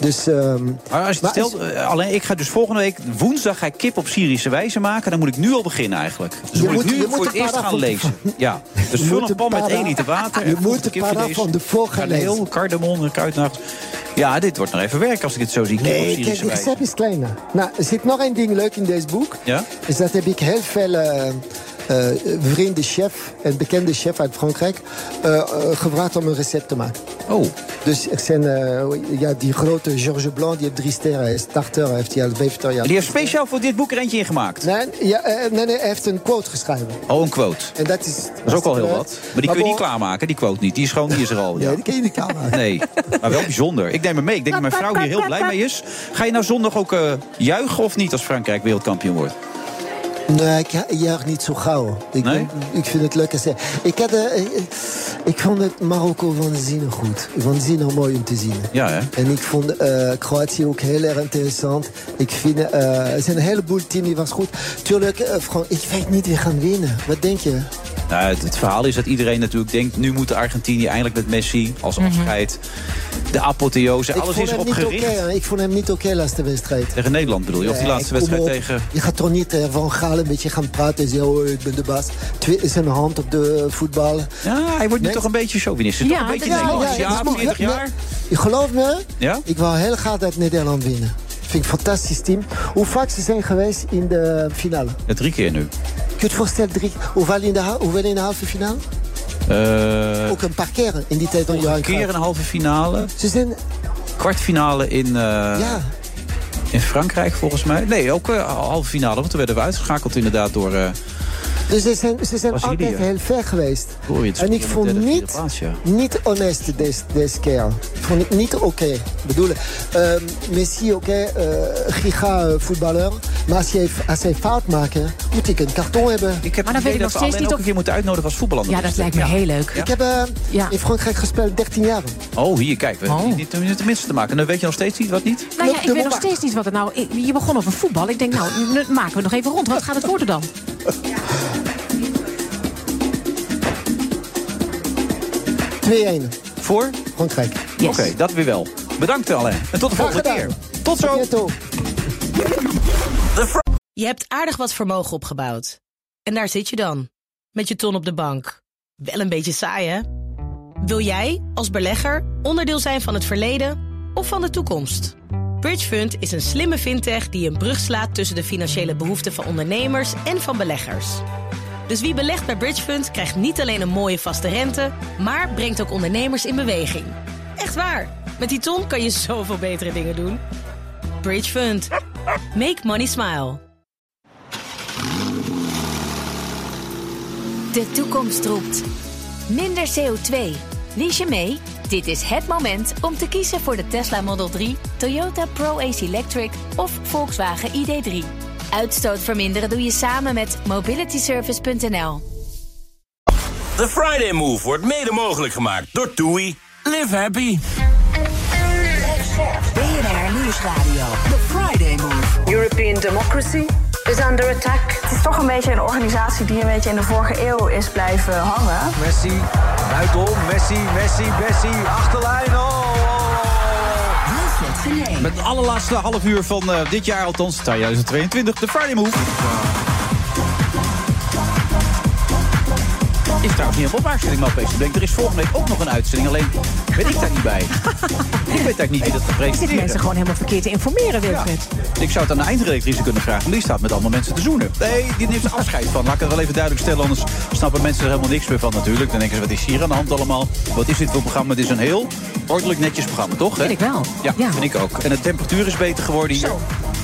Dus. ehm, Maar als je stelt, eh, alleen ik ga dus volgende week woensdag ga ik kip op Syrische wijze maken. Dan moet ik nu al beginnen eigenlijk. Dus Je moet ik nu je voor het eerst gaan lezen. Ja, dus vul een pan met paar 1 liter water. Je moet de kipfilet, van tevoren gaan Kaneel, lezen. cardamom, kruidnacht. Ja, dit wordt nog even werk als ik het zo zie. Kip op Nee, kijk, het recept is kleiner. Nou, er zit nog één ding leuk in deze boek. Ja? Dus dat heb ik heel veel eh, eh, vrienden chef en bekende chef uit Frankrijk eh, eh, gevraagd om een recept te maken. Oh. Dus er zijn ja, die grote Georges Blanc, die heeft drie sterren. Hij is starter, heeft hij al 50 jaar. Die heeft speciaal voor dit boek er eentje in gemaakt. Nee, ja, nee, nee, hij heeft een quote geschreven. Oh, een quote. En dat is... Dat is ook al heel wat. Maar die kun je niet klaarmaken, die quote niet. Die is gewoon, die is er al. Ja. Nee, die kun je niet klaarmaken. Nee, maar wel bijzonder. Ik neem hem mee. Ik denk dat mijn vrouw hier heel blij mee is. Ga je nou zondag ook juichen of niet als Frankrijk wereldkampioen wordt? Nee, ik ja- juich niet zo gauw. Ik, Nee? ik vind het leuk. Ik, had, eh, ik, ik vond het Marokko waanzinnig goed. Waanzinnig mooi om te zien. Ja, hè? En ik vond eh, Kroatië ook heel erg interessant. Ik vind, eh, er zijn een heleboel team die was goed. Tuurlijk, eh, Fran- ik weet niet wie gaan winnen. Wat denk je? Nou, het, het verhaal is dat iedereen natuurlijk denkt... nu moet de Argentinië eindelijk met Messi als afscheid. De apotheose, ik alles vond is hem erop niet oké. gericht. hè. ik vond hem niet oké laatste wedstrijd. Tegen Nederland bedoel je? Of die laatste wedstrijd op. tegen... Je gaat toch niet van Een beetje gaan praten en zeggen... oh, ik ben de baas. Twee is een hand op de voetbal. Ja, hij wordt nu Nee. toch een beetje chauvinistisch. Toch een beetje Nederlands. Ja, dat is 40 mooi. jaar. Je gelooft me? Ja? Ik wil heel graag dat Nederland winnen. Vind ik een fantastisch team. Hoe vaak ze zijn geweest in de finale? Ja, drie keer nu. Kun je het voorstellen? Drie, hoeveel, in de, hoeveel in de halve finale? Eh Ook een paar keren in die tijd van Johan een keer een halve finale. Ze zijn... Kwartfinale in, eh, Ja. In Frankrijk volgens mij. Nee, ook eh, halve finale. Want toen werden we uitgeschakeld inderdaad door... Dus ze zijn, ze zijn Brazilië. altijd heel ver geweest. Je En ik vond niet, plaats, ja. niet honest deze, deze keer. Ik vond het niet oké. Ik bedoel, ehm, Messi, oké, eh, giga eh, voetballer. Maar als, je, als hij fout maakt, moet ik een karton hebben. Ik heb Maar dan weet ik nog dat we steeds niet of- een keer moeten uitnodigen als voetballer. Ja, dat lijkt me heel leuk. Ik heb eh, Ja. in Frankrijk gespeeld 13 jaar. Oh, hier, kijk. We Oh. hebben niet, tenminste te maken. Dan weet je nog steeds niet wat niet? Nou ja, ik weet nog steeds niet wat het nou... ik- Je begon over voetbal. Ik denk, nou, maken we nog even rond. Wat gaat het worden dan? 2-1. Voor? Frankrijk. Oké, dat weer wel. Bedankt Alain. En tot de Graag volgende gedaan. keer. Tot zo. Je hebt aardig wat vermogen opgebouwd. En daar zit je dan, met je ton op de bank. Wel een beetje saai, hè? Wil jij, als belegger, onderdeel zijn van het verleden of van de toekomst? Bridgefund is een slimme fintech die een brug slaat tussen de financiële behoeften van ondernemers en van beleggers. Dus wie belegt bij Bridgefund krijgt niet alleen een mooie vaste rente, maar brengt ook ondernemers in beweging. Echt waar. Met die ton kan je zoveel betere dingen doen. Bridgefund. Make money smile. De toekomst roept. Minder CO2. Lies je mee? Dit is het moment om te kiezen voor de Tesla Model 3, Toyota Pro-Ace Electric of Volkswagen ID3. Uitstoot verminderen doe je samen met mobilityservice.nl. The Friday Move wordt mede mogelijk gemaakt door TUI. Live happy. BNR Nieuwsradio. The Friday Move. European democracy is under attack. Het is toch een beetje een organisatie die een beetje in de vorige eeuw is blijven hangen. Messi, buitenom, Messi, Messi, Messi, achterlijn. Oh. Met het allerlaatste half uur van eh, dit jaar, althans 2022, de Friday Move. Is trouwens niet helemaal waar, zit ik me opeens te denken. Er is volgende week ook nog een uitzending, alleen ben ik daar niet bij. ik weet eigenlijk niet wie dat gaat Je zit presenteren. mensen gewoon helemaal verkeerd te informeren, Wilfred. Ik zou het aan de eindredactrice kunnen vragen, die staat met allemaal mensen te zoenen. Nee, die neemt er afscheid van. Laat ik het wel even duidelijk stellen, anders snappen mensen er helemaal niks meer van natuurlijk. Dan denken ze, wat is hier aan de hand allemaal? Wat is dit voor programma? Het is een heel ordelijk netjes programma, toch? Vind ik wel. Ja, vind ik ook. En de temperatuur is beter geworden hier.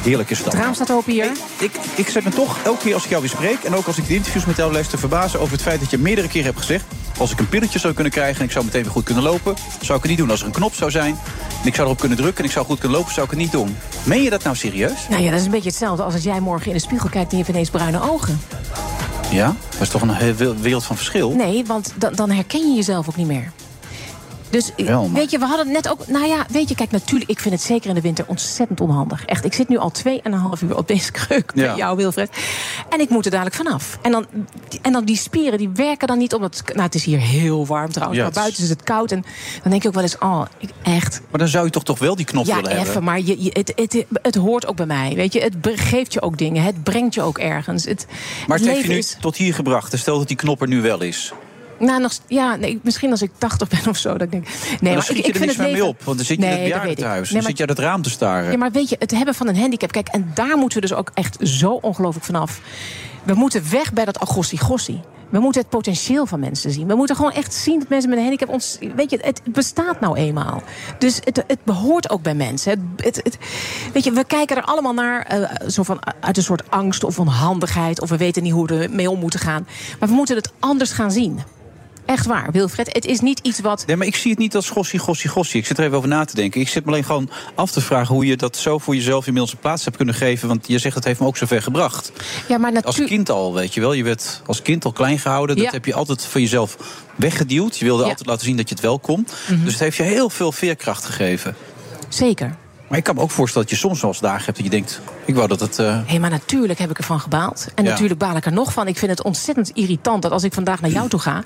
Heerlijk is het Het raam staat open hier. ik, ik zet me toch elke keer als ik jou weer spreek... en ook als ik de interviews met jou lees te verbazen... over het feit dat je meerdere keer hebt gezegd... als ik een pilletje zou kunnen krijgen en ik zou meteen weer goed kunnen lopen... zou ik het niet doen. Als er een knop zou zijn en ik zou erop kunnen drukken... en ik zou goed kunnen lopen, zou ik het niet doen. Meen je dat nou serieus? Nou ja, dat is een beetje hetzelfde als als jij morgen in de spiegel kijkt en je hebt ineens bruine ogen. Ja? Dat is toch een heel wereld van verschil? Nee, want dan, dan herken je jezelf ook niet meer. Dus weet je, we hadden het net ook. Nou ja, weet je, kijk, natuurlijk, ik vind het zeker in de winter ontzettend onhandig. Echt, ik zit nu al 2,5 uur op deze kreuk Ja. met jou, Wilfred. En ik moet er dadelijk vanaf. En dan, en dan die spieren, die werken dan niet omdat. Nou, het is hier heel warm trouwens, Ja, maar het buiten is het koud. En dan denk ik ook wel eens, oh, ik, echt. Maar dan zou je toch toch wel die knop Ja, willen even, hebben? maar je, je- het, het, het hoort ook bij mij. Weet je, het geeft je ook dingen. Het brengt je ook ergens. Het, Maar het heeft je nu is- tot hier gebracht. En stel dat die knop er nu wel is. Nou, nog, ja, nee, misschien als ik 80 ben of zo. Dat ik denk, nee, maar schiet ik, je ik er meer mee leven- op. Want dan zit je in het bejaardentehuis. Nee, Dan maar- zit je uit het raam te staren. Ja, maar weet je, het hebben van een handicap. Kijk, en daar moeten we dus ook echt zo ongelooflijk vanaf. We moeten weg bij dat agossie-gossie. We moeten het potentieel van mensen zien. We moeten gewoon echt zien dat mensen met een handicap... Ons, weet je, het bestaat nou eenmaal. Dus het, het behoort ook bij mensen. Het, het, het- weet je, we kijken er allemaal naar eh, zo van, uit een soort angst of onhandigheid... of we weten niet hoe we ermee om moeten gaan. Maar we moeten het anders gaan zien. Echt waar, Wilfred. Het is niet iets wat... Nee, maar ik zie het niet als gossie, gossie, gossie. Ik zit er even over na te denken. Ik zit me alleen gewoon af te vragen hoe je dat zo voor jezelf inmiddels een plaats hebt kunnen geven. Want je zegt dat heeft me ook zover gebracht. Ja, maar Als natuurlijk... kind al, weet je wel. Je werd als kind al klein gehouden. Dat Ja. heb je altijd van jezelf weggeduwd. Je wilde Ja. altijd laten zien dat je het wel kon. Mhm. Dus het heeft je heel veel veerkracht gegeven. Zeker. Maar ik kan me ook voorstellen dat je soms wel eens dagen hebt dat je denkt... ik wou dat het... eh, Hé, maar natuurlijk heb ik ervan gebaald. En Ja. natuurlijk baal ik er nog van. Ik vind het ontzettend irritant dat als ik vandaag naar jou toe ga...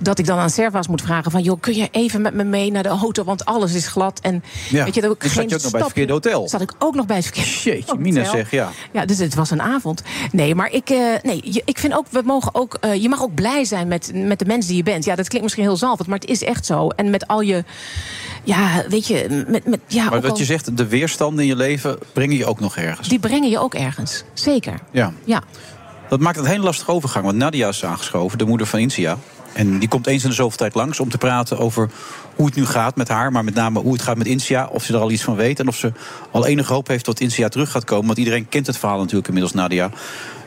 dat ik dan aan Servaas moet vragen van... joh, kun je even met me mee naar de auto, want alles is glad. En Ja. weet je, dat ik zat geen je ook nog bij het verkeerde hotel. Zat ik ook nog bij het verkeerde Jeetje, Mina hotel. zeg, ja. Ja, dus het was een avond. Nee, maar ik, eh, nee, ik vind ook, we mogen ook, eh, je mag ook blij zijn met, met de mens die je bent. Ja, dat klinkt misschien heel zalvend, maar het is echt zo. En met al je, ja, weet je, met, met, ja, maar wat al- je zegt, de weerstanden in je leven brengen je ook nog ergens. die brengen je ook ergens. Zeker. Ja. Ja. Dat maakt het een hele lastige overgang. Want Nadia is aangeschoven, de moeder van Insia. En die komt eens in de zoveel tijd langs om te praten over hoe het nu gaat met haar. Maar met name hoe het gaat met Insia. Of ze er al iets van weet. En of ze al enige hoop heeft dat Insia terug gaat komen. Want iedereen kent het verhaal natuurlijk inmiddels, Nadia.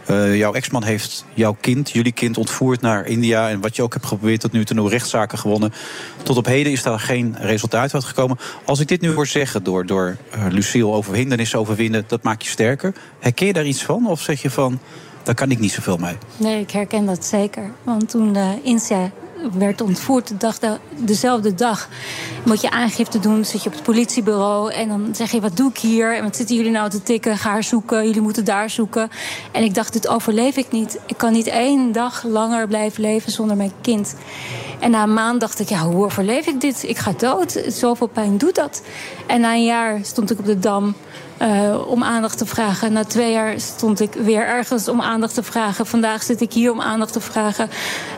Eh, jouw ex-man heeft jouw kind, jullie kind, ontvoerd naar India. En wat je ook hebt geprobeerd tot nu toe, rechtszaken gewonnen. Tot op heden is daar geen resultaat uit gekomen. Als ik dit nu hoor zeggen door, door eh, Lucille over hindernissen overwinnen, dat maakt je sterker. Herken je daar iets van? Of zeg je van, daar kan ik niet zoveel mee? Nee, ik herken dat zeker. Want toen uh, Insia werd ontvoerd, de dag, de, dezelfde dag moet je aangifte doen. Zit je op het politiebureau en dan zeg je: Wat doe ik hier? En wat zitten jullie nou te tikken? Ga haar zoeken, jullie moeten daar zoeken. En ik dacht: Dit overleef ik niet. Ik kan niet één dag langer blijven leven zonder mijn kind. En na een maand dacht ik: Ja, hoe overleef ik dit? Ik ga dood. Zoveel pijn doet dat. En na een jaar stond ik op de dam. Uh, om aandacht te vragen. Na twee jaar stond ik weer ergens om aandacht te vragen. Vandaag zit ik hier om aandacht te vragen.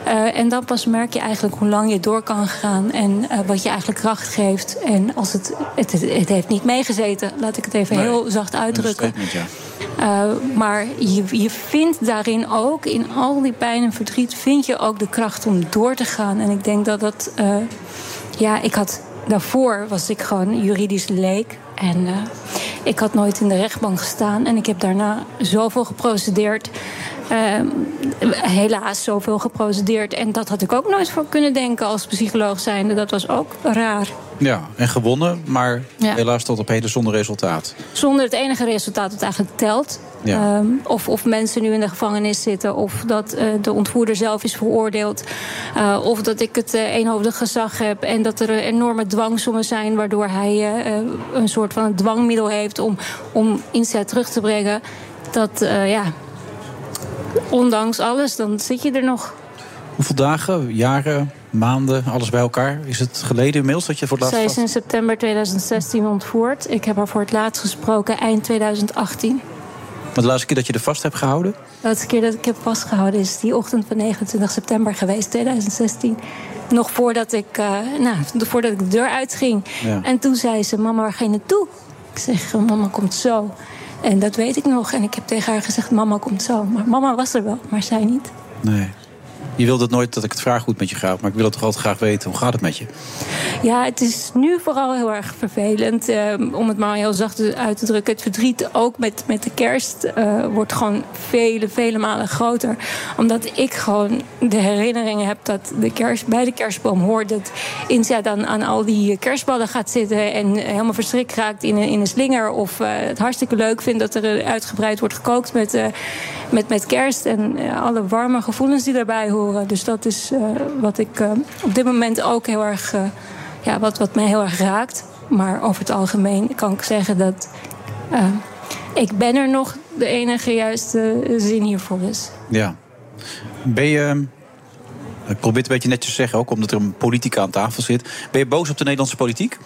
Uh, en dan pas merk je eigenlijk hoe lang je door kan gaan. En uh, wat je eigenlijk kracht geeft. En als het, het, het heeft niet meegezeten, laat ik het even nee, heel zacht uitdrukken. Ja. maar je, je vindt daarin ook, in al die pijn en verdriet, vind je ook de kracht om door te gaan. En ik denk dat dat. ja, ik had. Daarvoor was ik gewoon juridisch leek. En uh, ik had nooit in de rechtbank gestaan. En ik heb daarna zoveel geprocedeerd. Uh, helaas zoveel geprocedeerd. En dat had ik ook nooit voor kunnen denken als psycholoog zijnde. Dat was ook raar. Ja, en gewonnen, maar Ja. helaas tot op heden zonder resultaat. Zonder het enige resultaat dat eigenlijk telt. Ja. Um, of, of mensen nu in de gevangenis zitten. Of dat uh, de ontvoerder zelf is veroordeeld. Uh, of dat ik het uh, eenhoofdig gezag heb. En dat er enorme dwangsommen zijn. Waardoor hij een soort van een dwangmiddel heeft om, om inzet terug te brengen. Dat, ja. Ondanks alles, dan zit je er nog. Hoeveel dagen, jaren maanden, alles bij elkaar. Is het geleden inmiddels dat je voor het Zij laatst is vast... in september 2016 ontvoerd. Ik heb haar voor het laatst gesproken eind 2018. Maar de laatste keer dat je er vast hebt gehouden? De laatste keer dat ik heb vastgehouden is die ochtend van 29 september geweest, 2016. Nog voordat ik, eh, nou, voordat ik de deur uitging. Ja. En toen zei ze, mama, waar ga je naartoe? Ik zeg, mama komt zo. En dat weet ik nog. En ik heb tegen haar gezegd, mama komt zo. Maar mama was er wel, maar zij niet. Nee. Je wilde het nooit dat ik het vraag goed met je ga. Maar ik wil het toch altijd graag weten. Hoe gaat het met je? Ja, het is nu vooral heel erg vervelend. eh, om het maar heel zacht uit te drukken. Het verdriet ook met, met de kerst eh, wordt gewoon vele, vele malen groter. Omdat ik gewoon de herinneringen heb dat de kerst, bij de kerstboom hoort... dat Insia dan aan al die kerstballen gaat zitten... en helemaal verstrikt raakt in een, in een slinger. Of eh, het hartstikke leuk vindt dat er uitgebreid wordt gekookt met, met, met kerst. En alle warme gevoelens die daarbij horen. Dus dat is eh, wat ik eh, op dit moment ook heel erg... eh, ja, wat, wat mij heel erg raakt. Maar over het algemeen kan ik zeggen dat ik ben er nog de enige juiste zin hiervoor is. Ja. Ben je... Ik probeer het een beetje netjes te zeggen, ook omdat er een politica aan tafel zit. Ben je boos op de Nederlandse politiek?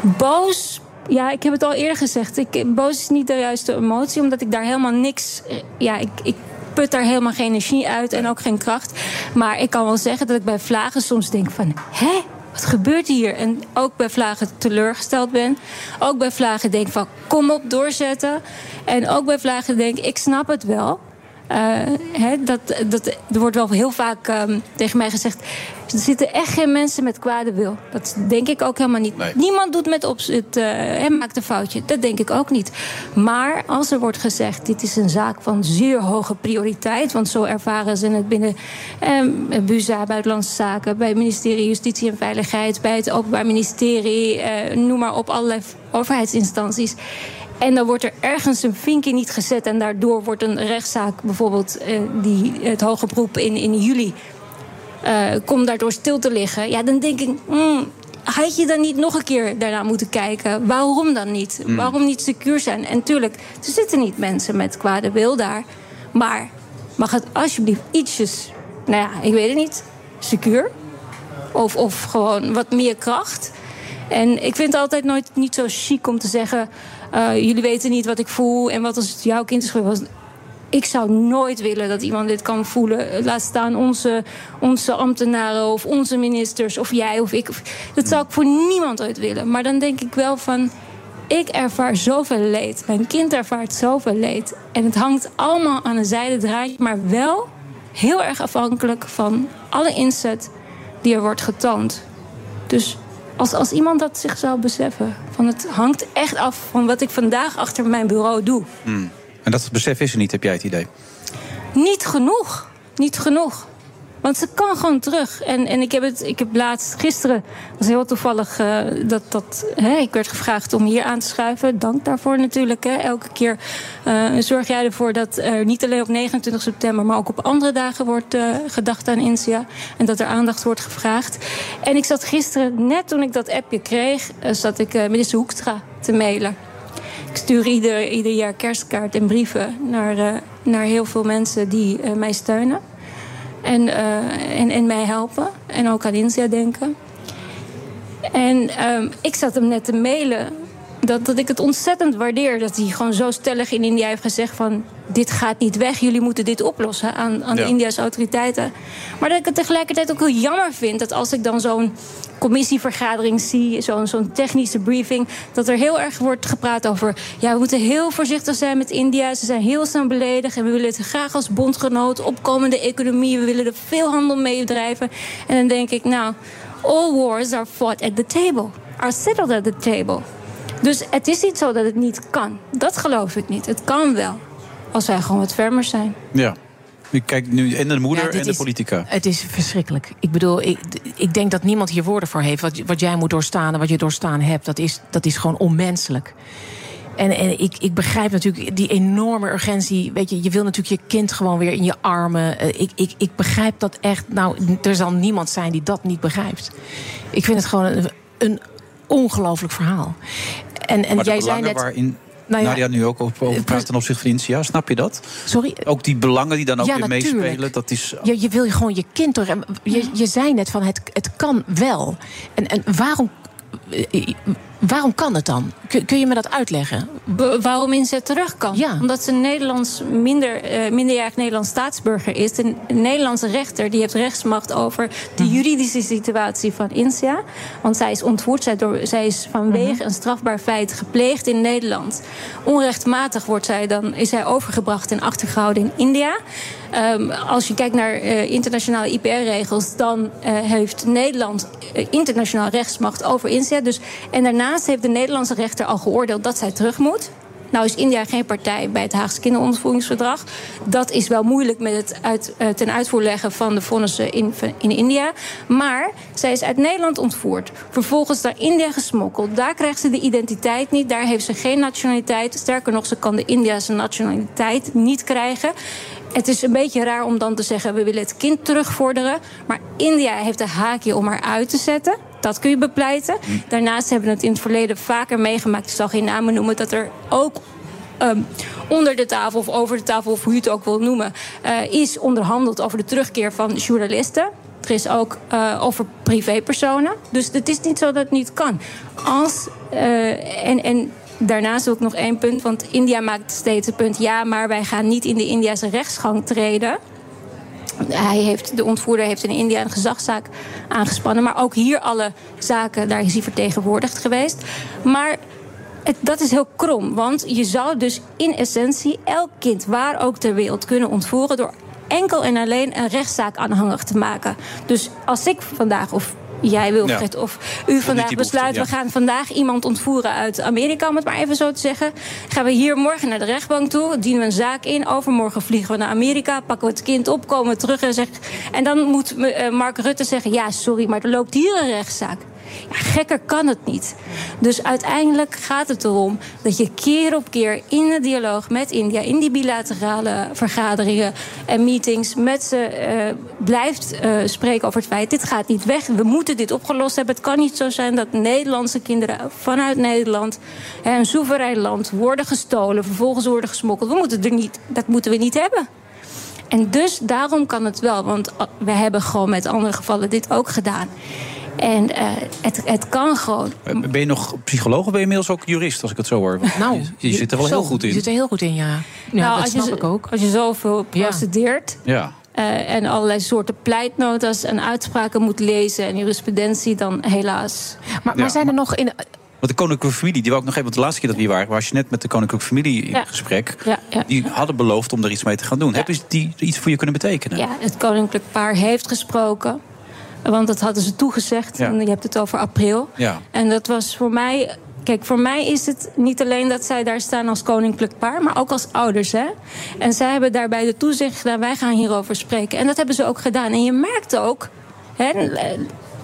Boos. Ja, ik heb het al eerder gezegd. Ik, boos is niet de juiste emotie, omdat ik daar helemaal niks. Ja, ik, ik put daar helemaal geen energie uit en ook geen kracht. Maar ik kan wel zeggen dat ik bij vlagen soms denk van... hè, wat gebeurt hier? En ook bij vlagen teleurgesteld ben. Ook bij vlagen denk van, kom op, doorzetten. En ook bij vlagen denk, ik snap het wel. Eh, hè, dat, dat, er wordt wel heel vaak ehm, tegen mij gezegd... er zitten echt geen mensen met kwade wil. Dat denk ik ook helemaal niet. Niemand doet met opzet, eh, hè, maakt een foutje. Dat denk ik ook niet. Maar als er wordt gezegd... dit is een zaak van zeer hoge prioriteit... want zo ervaren ze het binnen eh, BUZA, Buitenlandse Zaken... bij het ministerie Justitie en Veiligheid... bij het Openbaar Ministerie, eh, noem maar op, allerlei overheidsinstanties... En dan wordt er ergens een vinkje niet gezet. En daardoor wordt een rechtszaak, bijvoorbeeld eh, die, het hoge beroep in, in juli, eh, komt daardoor stil te liggen. Ja, dan denk ik, hmm, had je dan niet nog een keer daarna moeten kijken? Waarom dan niet? Mm. Waarom niet secuur zijn? En tuurlijk, er zitten niet mensen met kwade wil daar. Maar mag het alsjeblieft ietsjes, nou ja, ik weet het niet, secuur? Of, of gewoon wat meer kracht? En ik vind het altijd nooit niet zo chic om te zeggen... eh, jullie weten niet wat ik voel en wat als het jouw kind is geweest. Ik zou nooit willen dat iemand dit kan voelen. Laat staan onze, onze ambtenaren of onze ministers of jij of ik. Dat zou ik voor niemand ooit willen. Maar dan denk ik wel van... Ik ervaar zoveel leed. Mijn kind ervaart zoveel leed. En het hangt allemaal aan een zijden draadje. Maar wel heel erg afhankelijk van alle inzet die er wordt getoond. Dus als, als iemand dat zich zou beseffen. Van het hangt echt af van wat ik vandaag achter mijn bureau doe. Hmm. En dat besef is er niet, heb jij het idee? Niet genoeg. Niet genoeg. Want ze kan gewoon terug. En, en ik heb het, ik heb laatst, gisteren, was heel toevallig eh, dat, dat hè, ik werd gevraagd om hier aan te schuiven. Dank daarvoor natuurlijk. Hè. Elke keer eh, zorg jij ervoor dat er niet alleen op 29 september, maar ook op andere dagen wordt eh, gedacht aan Insia. En dat er aandacht wordt gevraagd. En ik zat gisteren, net toen ik dat appje kreeg, zat ik minister Hoekstra te mailen. Ik stuur ieder, ieder jaar kerstkaart en brieven naar, naar heel veel mensen die mij steunen. En, eh, en, en mij helpen. En ook aan Insia denken. En ehm, ik zat hem net te mailen. Dat, dat ik het ontzettend waardeer dat hij gewoon zo stellig in India heeft gezegd van... dit gaat niet weg, jullie moeten dit oplossen aan, aan Ja. de Indiase autoriteiten. Maar dat ik het tegelijkertijd ook heel jammer vind... dat als ik dan zo'n commissievergadering zie, zo'n zo'n technische briefing... dat er heel erg wordt gepraat over... ja, we moeten heel voorzichtig zijn met India. Ze zijn heel snel beledigd en we willen het graag als bondgenoot... opkomende economie, we willen er veel handel mee drijven. En dan denk ik, nou, all wars are fought at the table. Are settled at the table. Dus het is niet zo dat het niet kan. Dat geloof ik niet. Het kan wel. Als wij gewoon wat fermer zijn. Ja. Ik kijk nu en de moeder Ja, en de is- politica. Het is verschrikkelijk. Ik bedoel, ik, ik denk dat niemand hier woorden voor heeft. Wat, wat jij moet doorstaan en wat je doorstaan hebt, dat is, dat is gewoon onmenselijk. En, en ik, ik begrijp natuurlijk die enorme urgentie. Weet je, je wil natuurlijk je kind gewoon weer in je armen. Eh, Ik, ik, ik begrijp dat echt. Nou, er zal niemand zijn die dat niet begrijpt. Ik vind het gewoon een, een ongelooflijk verhaal. En, en maar de jij zei belangen net. waarin Nou ja, Nadia nu ook over praat ten opzichte van India. Snap je dat? Sorry? Ook die belangen die dan ook Ja, weer natuurlijk. meespelen. Dat is... Je, je wil gewoon je kind door. Je, je zei net van het, het kan wel. En, en waarom, eh, waarom kan het dan? Kun, je me dat uitleggen? Be- waarom inzet terug kan. Ja. Omdat ze een Nederlands minder, eh, minderjarig Nederlands staatsburger is. De Nederlandse rechter die heeft rechtsmacht over de Mhm. juridische situatie van Insia. Want zij is ontvoerd, zij, door, zij is vanwege Mhm. een strafbaar feit gepleegd in Nederland. Onrechtmatig wordt zij dan, is zij overgebracht en achtergehouden in India. Ehm, als je kijkt naar eh, internationale IPR-regels, dan eh, heeft Nederland internationaal rechtsmacht over India. Dus, en daarnaast heeft de Nederlandse rechter al geoordeeld dat zij terug moet. Nou is India geen partij bij het Haagse kinderontvoeringsverdrag. Dat is wel moeilijk met het uit, eh, ten uitvoer leggen van de vonnissen in, in India. Maar zij is uit Nederland ontvoerd. Vervolgens naar India gesmokkeld. Daar krijgt ze de identiteit niet. Daar heeft ze geen nationaliteit. Sterker nog, ze kan de Indiase nationaliteit niet krijgen. Het is een beetje raar om dan te zeggen: we willen het kind terugvorderen. Maar India heeft een haakje om haar uit te zetten. Dat kun je bepleiten. Daarnaast hebben we het in het verleden vaker meegemaakt. Ik zal geen namen noemen. Dat er ook ehm, onder de tafel of over de tafel, of hoe je het ook wil noemen, eh, is onderhandeld over de terugkeer van journalisten. Er is ook eh, over privépersonen. Dus het is niet zo dat het niet kan. Als, eh, en, en daarnaast ook nog één punt, want India maakt steeds het punt: ja, maar wij gaan niet in de Indiase rechtsgang treden. Hij heeft, de ontvoerder heeft in India een gezagszaak aangespannen. Maar ook hier alle zaken, daar is hij vertegenwoordigd geweest. Maar dat is heel krom. Want je zou dus in essentie elk kind, waar ook ter wereld, kunnen ontvoeren... door enkel en alleen een rechtszaak aanhangig te maken. Dus als ik vandaag, of jij Wilfred, Ja. of u vandaag besluit... we gaan vandaag iemand ontvoeren uit Amerika, om het maar even zo te zeggen... gaan we hier morgen naar de rechtbank toe, dienen we een zaak in... overmorgen vliegen we naar Amerika, pakken we het kind op, komen we terug... en, zeggen, en dan moet eh, Mark Rutte zeggen... ja, sorry, maar er loopt hier een rechtszaak. Ja, gekker kan het niet. Dus uiteindelijk gaat het erom dat je keer op keer in de dialoog met India, in die bilaterale vergaderingen en meetings met ze eh, blijft eh, spreken over het feit: dit gaat niet weg. We moeten dit opgelost hebben. Het kan niet zo zijn dat Nederlandse kinderen vanuit Nederland, een soeverein land, worden gestolen, vervolgens worden gesmokkeld. We moeten er niet, dat moeten we niet hebben. En dus daarom kan het wel, want we hebben gewoon met andere gevallen dit ook gedaan. En eh, het, het kan gewoon. Ben je nog psycholoog of ben je inmiddels ook jurist, als ik het zo hoor? Nou, je, je zit er wel zo, heel goed in. Je zit er heel goed in, ja. ja nou, dat als snap je, ik ook. Als je zoveel procedeert. Ja. eh, en allerlei soorten pleitnotas en uitspraken moet lezen en jurisprudentie, dan helaas. Maar, maar Ja, zijn er nog in. Want de koninklijke familie, die wou ik nog even... want de laatste keer dat we hier waren... was je net met de koninklijke familie in Ja. gesprek. Ja, ja. Die hadden beloofd om er iets mee te gaan doen. Hebben ze die iets voor je kunnen betekenen? Ja, het koninklijk paar heeft gesproken. Want dat hadden ze toegezegd. Ja. En je hebt het over april. Ja. En dat was voor mij. Kijk, voor mij is het niet alleen dat zij daar staan als koninklijk paar, maar ook als ouders. Hè? En zij hebben daarbij de toezicht gedaan: wij gaan hierover spreken. En dat hebben ze ook gedaan. En je merkt ook. Hè,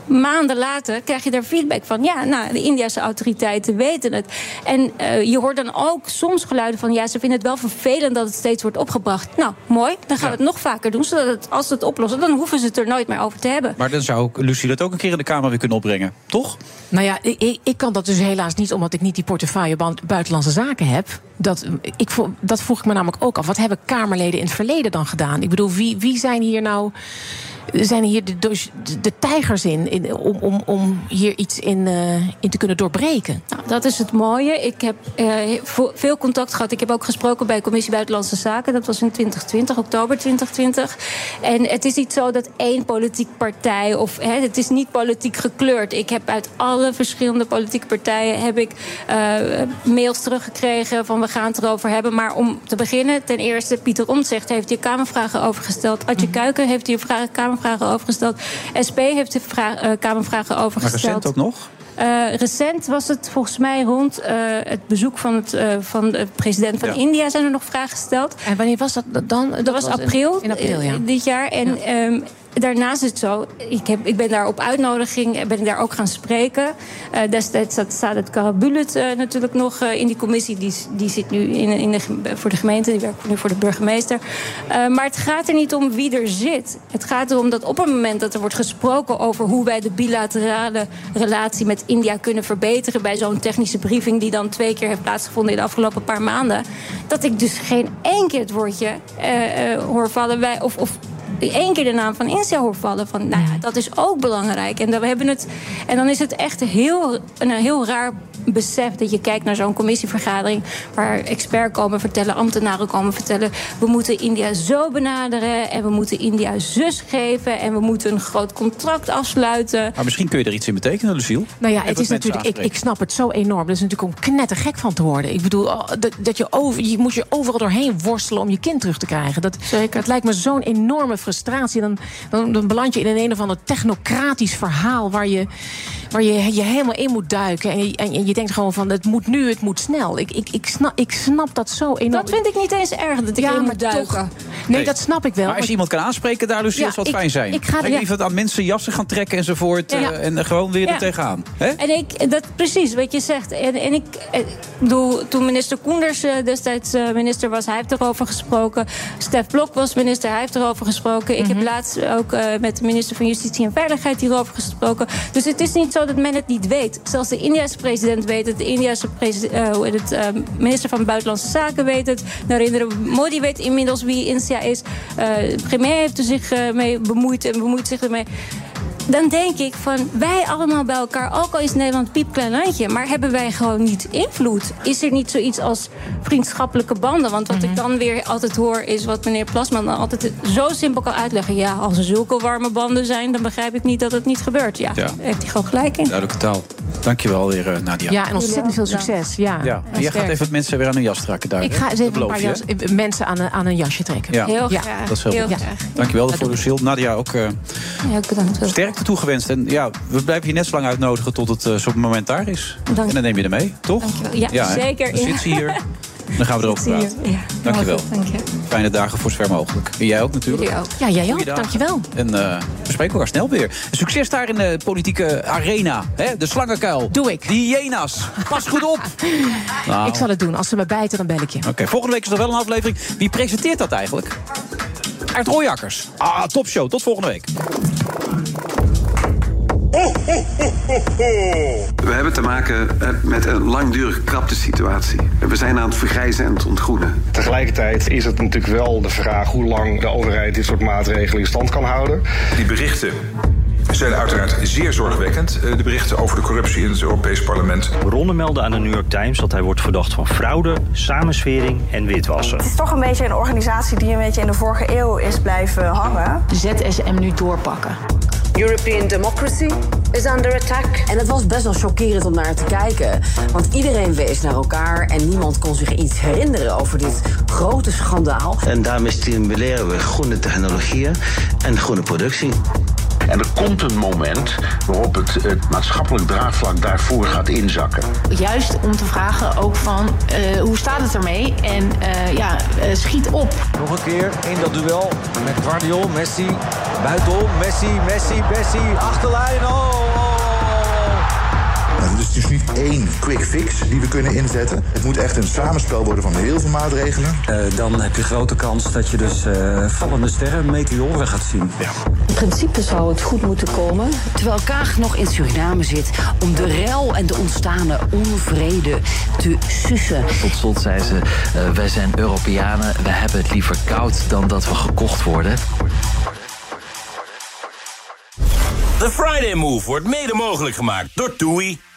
Maanden later krijg je daar feedback van. Ja, nou, de Indiase autoriteiten weten het. En eh, je hoort dan ook soms geluiden van... ja, ze vinden het wel vervelend dat het steeds wordt opgebracht. Nou, mooi. Dan gaan we het nog vaker doen. Zodat het, als ze het oplossen, dan hoeven ze het er nooit meer over te hebben. Maar dan zou ik Lucie dat ook een keer in de Kamer weer kunnen opbrengen. Toch? Nou ja, ik, ik- ik kan dat dus helaas niet, omdat ik niet die portefeuille buitenlandse zaken heb. Dat, ik, dat vroeg ik me namelijk ook af. Wat hebben Kamerleden in het verleden dan gedaan? Ik bedoel, wie, wie zijn hier nou. Zijn hier de, de, de tijgers in, in om, om, om hier iets in, eh, in te kunnen doorbreken? Nou, dat is het mooie. Ik heb eh, veel contact gehad. Ik heb ook gesproken bij de Commissie Buitenlandse Zaken. Dat was in 2020, oktober 2020. En het is niet zo dat één politieke partij... of hè, het is niet politiek gekleurd. Ik heb uit alle verschillende politieke partijen... heb ik eh, mails teruggekregen van we gaan het erover hebben. Maar om te beginnen, ten eerste... Pieter Omtzigt heeft hier Kamervragen over gesteld. Adje Kuiken heeft hier vragen, Kamervragen over gesteld. SP heeft hier vra- eh, Kamervragen over Maar gesteld. recent ook nog? Eh, recent was het volgens mij rond eh, het bezoek van, het, eh, van de president van Ja. India zijn er nog vragen gesteld. En wanneer was dat dan? Dat, was april, in april, ja. dit jaar. En ehm, daarnaast is het zo, ik, heb, ik ben daar op uitnodiging, ben ik daar ook gaan spreken. Uh, destijds zat Sadet Karabulut uh, natuurlijk nog uh, in die commissie. Die, die zit nu in, in de, voor de gemeente, die werkt nu voor de burgemeester. maar het gaat er niet om wie er zit. Het gaat erom dat op het moment dat er wordt gesproken over hoe wij de bilaterale relatie met India kunnen verbeteren bij zo'n technische briefing die dan twee keer heeft plaatsgevonden in de afgelopen paar maanden, dat ik dus geen één keer het woordje hoor vallen bij, of, of één keer de naam van Insia hoor vallen. Van, nou ja, dat is ook belangrijk. En dan, we hebben het, en dan is het echt heel, een heel raar besef dat je kijkt naar zo'n commissievergadering waar experts komen vertellen, ambtenaren komen vertellen, we moeten India zo benaderen en we moeten India zus geven en we moeten een groot contract afsluiten. Maar misschien kun je er iets in betekenen, Lucille. Nou ja, het is natuurlijk, ik, ik snap het zo enorm. Dat is natuurlijk om knettergek van te worden. Ik bedoel, oh, dat, dat je, over, je moet je overal doorheen worstelen om je kind terug te krijgen. Dat, Zeker. Het lijkt me zo'n enorme frustratie. Dan, dan, dan beland je in een, een of ander technocratisch verhaal waar je, waar je je helemaal in moet duiken. En je, en je denkt gewoon van het moet nu, het moet snel. Ik, ik, ik, snap, ik snap dat zo enorm. Dat vind ik niet eens erg dat ik ja, in maar moet duiken. Toch, nee, Nee. dat snap ik wel. Maar als je iemand kan aanspreken daar, Lucille, Ja, het ik- fijn zijn. ik ga- ja. liever aan mensen jassen gaan trekken enzovoort. Ja. eh, en er gewoon weer Ja. er tegenaan. Hè? En ik, dat precies wat je zegt. En, en ik eh, bedoel, toen minister Koenders eh, destijds minister was, hij heeft erover gesproken. Stef Blok was minister, hij heeft erover gesproken. Ik heb laatst ook eh, met de minister van Justitie en Veiligheid hierover gesproken. Dus het is niet zo dat men het niet weet. Zelfs de Indiase president weet het, de Indiase eh, eh, minister van Buitenlandse Zaken weet het. Narendra Modi weet inmiddels wie India is. De premier heeft er zich mee bemoeid en bemoeit zich ermee. Dan denk ik van wij allemaal bij elkaar, ook al is Nederland piepklein landje, maar hebben wij gewoon niet invloed? Is er niet zoiets als vriendschappelijke banden? Want wat ik dan weer altijd hoor is wat meneer Plasman dan altijd zo simpel kan uitleggen. Ja, als er zulke warme banden zijn, dan begrijp ik niet dat het niet gebeurt. Ja, Ja. daar heeft hij gewoon gelijk in. Duidelijke taal. Dankjewel weer, eh, Nadia. Ja, en ontzettend veel succes. Ja, Ja, en jij gaat sterk. even mensen weer aan hun jas trekken daar. Ik ga eens even een paar jas, eh, mensen aan een, aan een jasje trekken. Ja. Heel Ja. graag. Dat is heel, Heel goed. graag. Dankjewel daarvoor, Lucille. Nadia ook eh, Ja, bedankt. wel. Sterkte toegewenst. En ja, we blijven je net zo lang uitnodigen tot het eh, zo'n moment daar is. Dank. En dan neem je er mee, toch? Dankjewel. Ja, zeker, Dan ja. zit ze hier. Dan gaan we erover je. praten. Ja, Dankjewel. Dank je. Fijne dagen voor zover mogelijk. En jij ook natuurlijk. Jullie ook. Ja, jij ook. Dankjewel. En eh, we spreken elkaar snel weer. Succes daar in de politieke arena. Hè? De slangenkuil. Doe ik. Die hyena's. Pas goed op. Nou, Ik zal het doen. Als ze me bijten, dan bel ik je. Oké, volgende week is er wel een aflevering. Wie presenteert dat eigenlijk? Art Royakkers. Ah, topshow. Tot volgende week. We hebben te maken eh, met een langdurige krapte situatie. We zijn aan het vergrijzen en het ontgroenen. Tegelijkertijd is het natuurlijk wel de vraag hoe lang de overheid dit soort maatregelen in stand kan houden. Die berichten zijn uiteraard zeer zorgwekkend. Eh, De berichten over de corruptie in het Europees Parlement. Bronnen melden aan de New York Times dat hij wordt verdacht van fraude, samenswering en witwassen. Het is toch een beetje een organisatie die een beetje in de vorige eeuw is blijven hangen. ZSM nu doorpakken. European democracy is under attack. En het was best wel chockerend om naar te kijken. Want iedereen wees naar elkaar en niemand kon zich iets herinneren over dit grote schandaal. En daarmee stimuleren we groene technologieën en groene productie. En er komt een moment waarop het, het maatschappelijk draagvlak daarvoor gaat inzakken. Juist om te vragen ook van eh, hoe staat het ermee? En eh, ja, eh, schiet op. Nog een keer in dat duel met Guardiol, Messi, buitenom, Messi, Messi, Messi, achterlijn, oh, oh, Nou, dus het is niet één quick fix die we kunnen inzetten. Het moet echt een samenspel worden van heel veel maatregelen. Eh, dan heb je grote kans dat je dus eh, vallende sterren, meteoren gaat zien. In principe zou het goed moeten komen. Terwijl Kaag nog in Suriname zit om de rel en de ontstaande onvrede te sussen. Tot slot zei ze, eh, wij zijn Europeanen, we hebben het liever koud dan dat we gekocht worden. The Friday Move wordt mede mogelijk gemaakt door TUI.